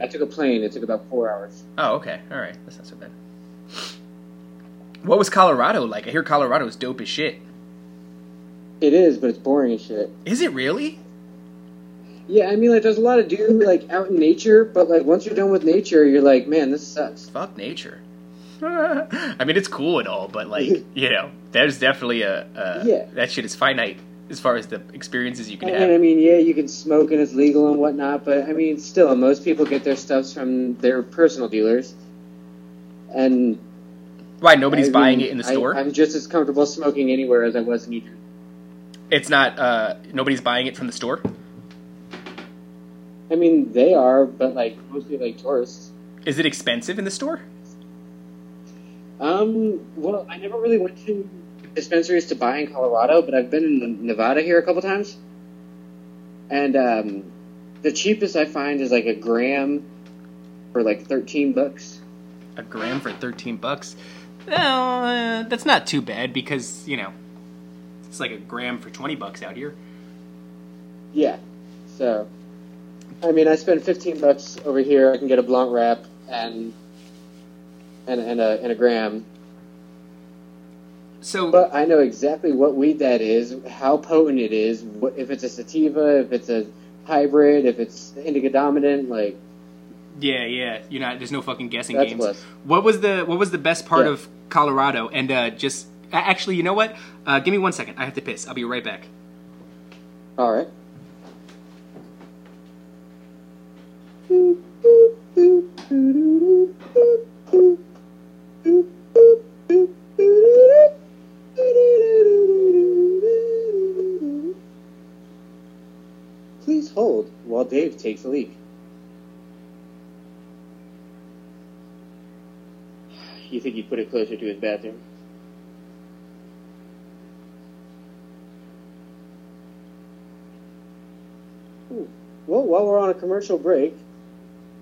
Speaker 2: I took a plane. It took about four hours.
Speaker 1: Oh, okay. All right. That's not so bad. What was Colorado like? I hear Colorado is dope as shit.
Speaker 2: It is, but it's boring as shit.
Speaker 1: Is it really?
Speaker 2: Yeah, I mean, like, there's a lot to do, like, out in nature, but, like, once you're done with nature, you're like, man, this sucks.
Speaker 1: Fuck nature. I mean, it's cool and all, but like, you know, there's definitely a, a
Speaker 2: Yeah.
Speaker 1: that shit is finite as far as the experiences you can
Speaker 2: And, I mean, yeah, you can smoke and it's legal and whatnot, but, I mean, still, most people get their stuffs from their personal dealers. And
Speaker 1: Why nobody's
Speaker 2: I
Speaker 1: buying
Speaker 2: mean,
Speaker 1: it in the store?
Speaker 2: I'm just as comfortable smoking anywhere as I was in Jersey.
Speaker 1: it's not. uh Nobody's buying it from the store.
Speaker 2: I mean, they are, but, like, mostly, like, tourists.
Speaker 1: Is it expensive in the store?
Speaker 2: Um, well, I never really went to dispensaries to buy in Colorado, but I've been in Nevada here a couple times. And um, the cheapest I find is like a gram for like 13 bucks.
Speaker 1: A gram for thirteen bucks. Well, uh, that's not too bad because you know it's like a gram for twenty bucks out here.
Speaker 2: Yeah. So, I mean, I spend 15 bucks over here. I can get a blunt wrap and and and a and a gram.
Speaker 1: So
Speaker 2: But I know exactly what weed that is, how potent it is, what, if it's a sativa, if it's a hybrid, if it's indica dominant, like
Speaker 1: Yeah, yeah. You're not. There's no fucking guessing
Speaker 2: That's
Speaker 1: games.
Speaker 2: plus.
Speaker 1: What was the What was the best part
Speaker 2: Yeah.
Speaker 1: of Colorado? And uh, just actually, you know what? Uh, give me one second. I have to piss. I'll be right back.
Speaker 2: All right. Please hold while Dave takes a leak. You think he put it closer to his bathroom? Well, while we're on a commercial break,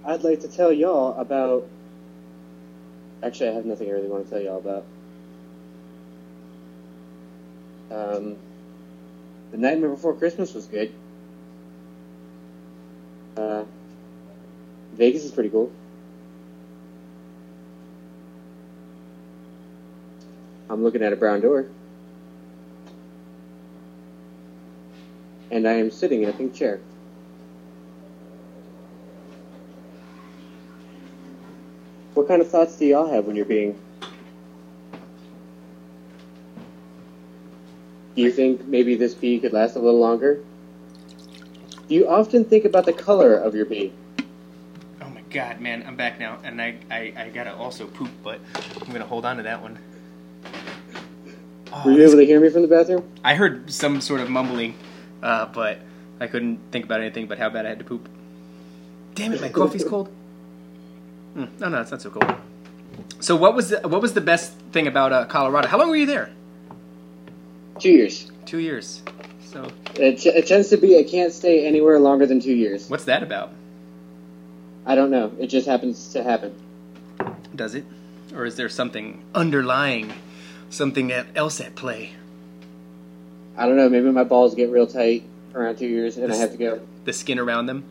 Speaker 2: I'd like to tell y'all about. Actually, I have nothing I really want to tell y'all about. Um, the Nightmare Before Christmas was good. Uh, Vegas is pretty cool. I'm looking at a brown door. And I am sitting in a pink chair. What kind of thoughts do y'all have when you're being? Do you think maybe this bee could last a little longer? Do you often think about the color of your bee?
Speaker 1: Oh my god, man! I'm back now, and I I, I gotta also poop, but I'm gonna hold on to that one. Oh,
Speaker 2: Were you able to hear me from the bathroom?
Speaker 1: I heard some sort of mumbling, uh, but I couldn't think about anything but how bad I had to poop. Damn it, my coffee's cold. Mm, no, no, it's not so cold. So, what was the what was the best thing about uh, Colorado? How long were you there?
Speaker 2: Two years.
Speaker 1: Two years. So
Speaker 2: It, it tends to be I can't stay anywhere longer than two years.
Speaker 1: what's that about?
Speaker 2: I don't know. It just happens to happen.
Speaker 1: Does it, or is there something underlying, something else at play?
Speaker 2: I don't know. Maybe my balls get real tight around two years, and I have to go.
Speaker 1: The skin around them.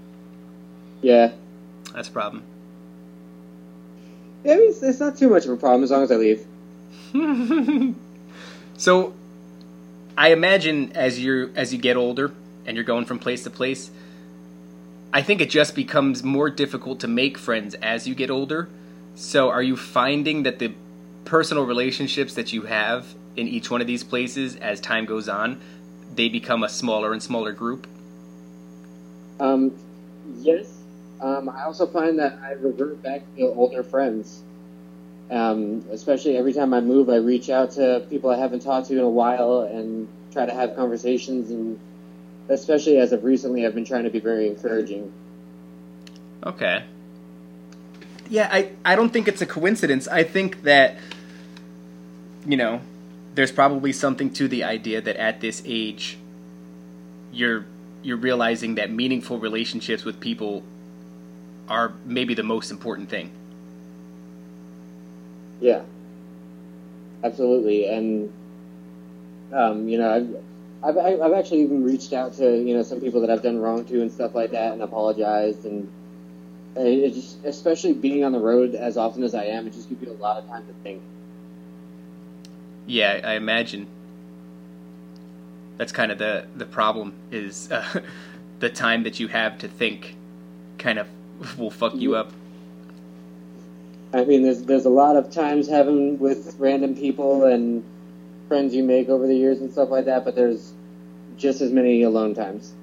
Speaker 2: Yeah.
Speaker 1: That's a problem.
Speaker 2: I mean, it's, it's not too much of a problem as long as I leave.
Speaker 1: so I imagine as you as you get older and you're going from place to place, I think it just becomes more difficult to make friends as you get older. So are you finding that the personal relationships that you have in each one of these places as time goes on, they become a smaller and smaller group?
Speaker 2: Um, yes. Um, I also find that I revert back to older friends. Um, especially every time I move, I reach out to people I haven't talked to in a while and try to have conversations. And especially as of recently, I've been trying to be very encouraging.
Speaker 1: Okay. Yeah, I, I don't think it's a coincidence. I think that, you know, there's probably something to the idea that at this age, you're you're realizing that meaningful relationships with people are maybe the most important thing.
Speaker 2: Yeah, absolutely. And um, you know, I've, I've I've actually even reached out to you know some people that I've done wrong to and stuff like that, and apologized. And it just, especially being on the road as often as I am, it just gives you a lot of time to think.
Speaker 1: Yeah, I imagine. That's kind of the the problem is uh, the time that you have to think kind of will fuck you up.
Speaker 2: I mean, there's there's a lot of times having with random people and friends you make over the years and stuff like that, but there's just as many alone times.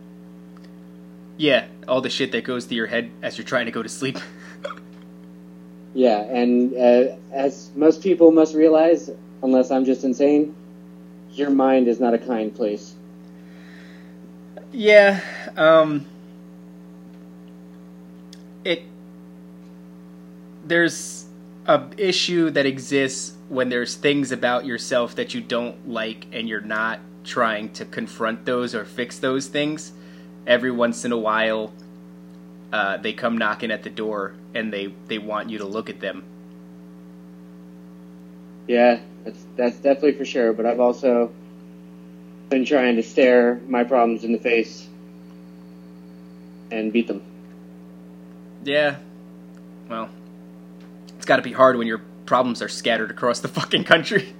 Speaker 1: Yeah, all the shit that goes through your head as you're trying to go to sleep.
Speaker 2: Yeah, and uh, as most people must realize, unless I'm just insane, your mind is not a kind place.
Speaker 1: Yeah, um there's a issue that exists when there's things about yourself that you don't like and you're not trying to confront those or fix those things. Every once in a while uh, they come knocking at the door and they, they want you to look at them.
Speaker 2: Yeah, that's that's definitely for sure. But I've also been trying to stare my problems in the face and beat them.
Speaker 1: Yeah. Well, it's got to be hard when your problems are scattered across the fucking country.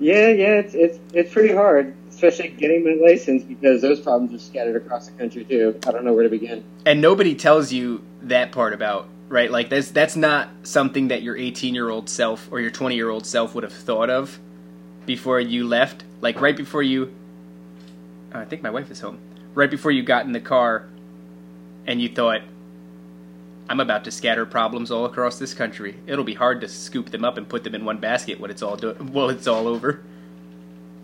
Speaker 2: Yeah, yeah, it's it's it's pretty hard, especially getting my license because those problems are scattered across the country too. I don't know where to begin.
Speaker 1: and nobody tells you that part about right like that's that's not something that your 18 year old self or your 20 year old self would have thought of before you left like right before you oh, i think my wife is home right before you got in the car and you thought i'm about to scatter problems all across this country it'll be hard to scoop them up and put them in one basket when it's all do- well it's all over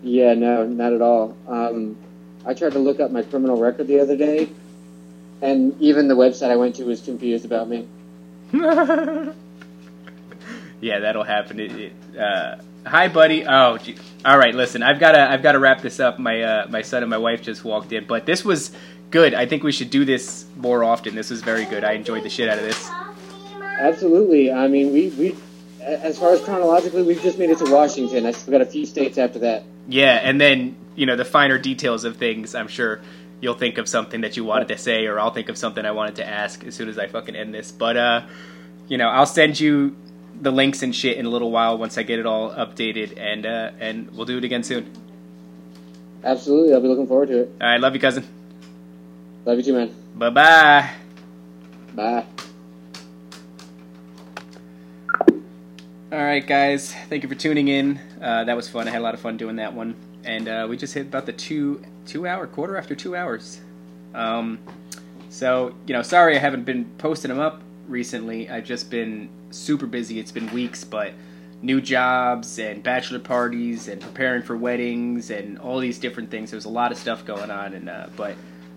Speaker 2: Yeah, no, not at all. Um, I tried to look up my criminal record the other day, and even the website I went to was confused about me.
Speaker 1: yeah, that'll happen. It, it, uh, hi, buddy. Oh, gee. all right. Listen, I've got to I've got to wrap this up. My uh, my son and my wife just walked in, but this was good. I think we should do this more often. This was very good. I enjoyed the shit out of this.
Speaker 2: Absolutely. I mean, we we as far as chronologically, we've just made it to Washington. I still got a few states after that.
Speaker 1: Yeah, and then you know the finer details of things. I'm sure you'll think of something that you wanted to say, or I'll think of something I wanted to ask as soon as I fucking end this. But uh, you know, I'll send you the links and shit in a little while once I get it all updated, and uh, and we'll do it again soon.
Speaker 2: Absolutely, I'll be looking forward to it.
Speaker 1: All right, love you, cousin.
Speaker 2: Love you too, man.
Speaker 1: Bye bye.
Speaker 2: Bye.
Speaker 1: All right, guys. Thank you for tuning in. Uh, that was fun. I had a lot of fun doing that one, and uh, we just hit about the two two hour quarter after two hours. Um, so you know, sorry I haven't been posting them up recently. I've just been super busy. It's been weeks, but new jobs and bachelor parties and preparing for weddings and all these different things. There's a lot of stuff going on, and uh, but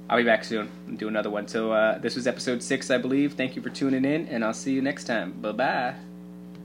Speaker 1: I'll be back soon and do another one. So uh, this was episode six, I believe. Thank you for tuning in, and I'll see you next time. Bye bye.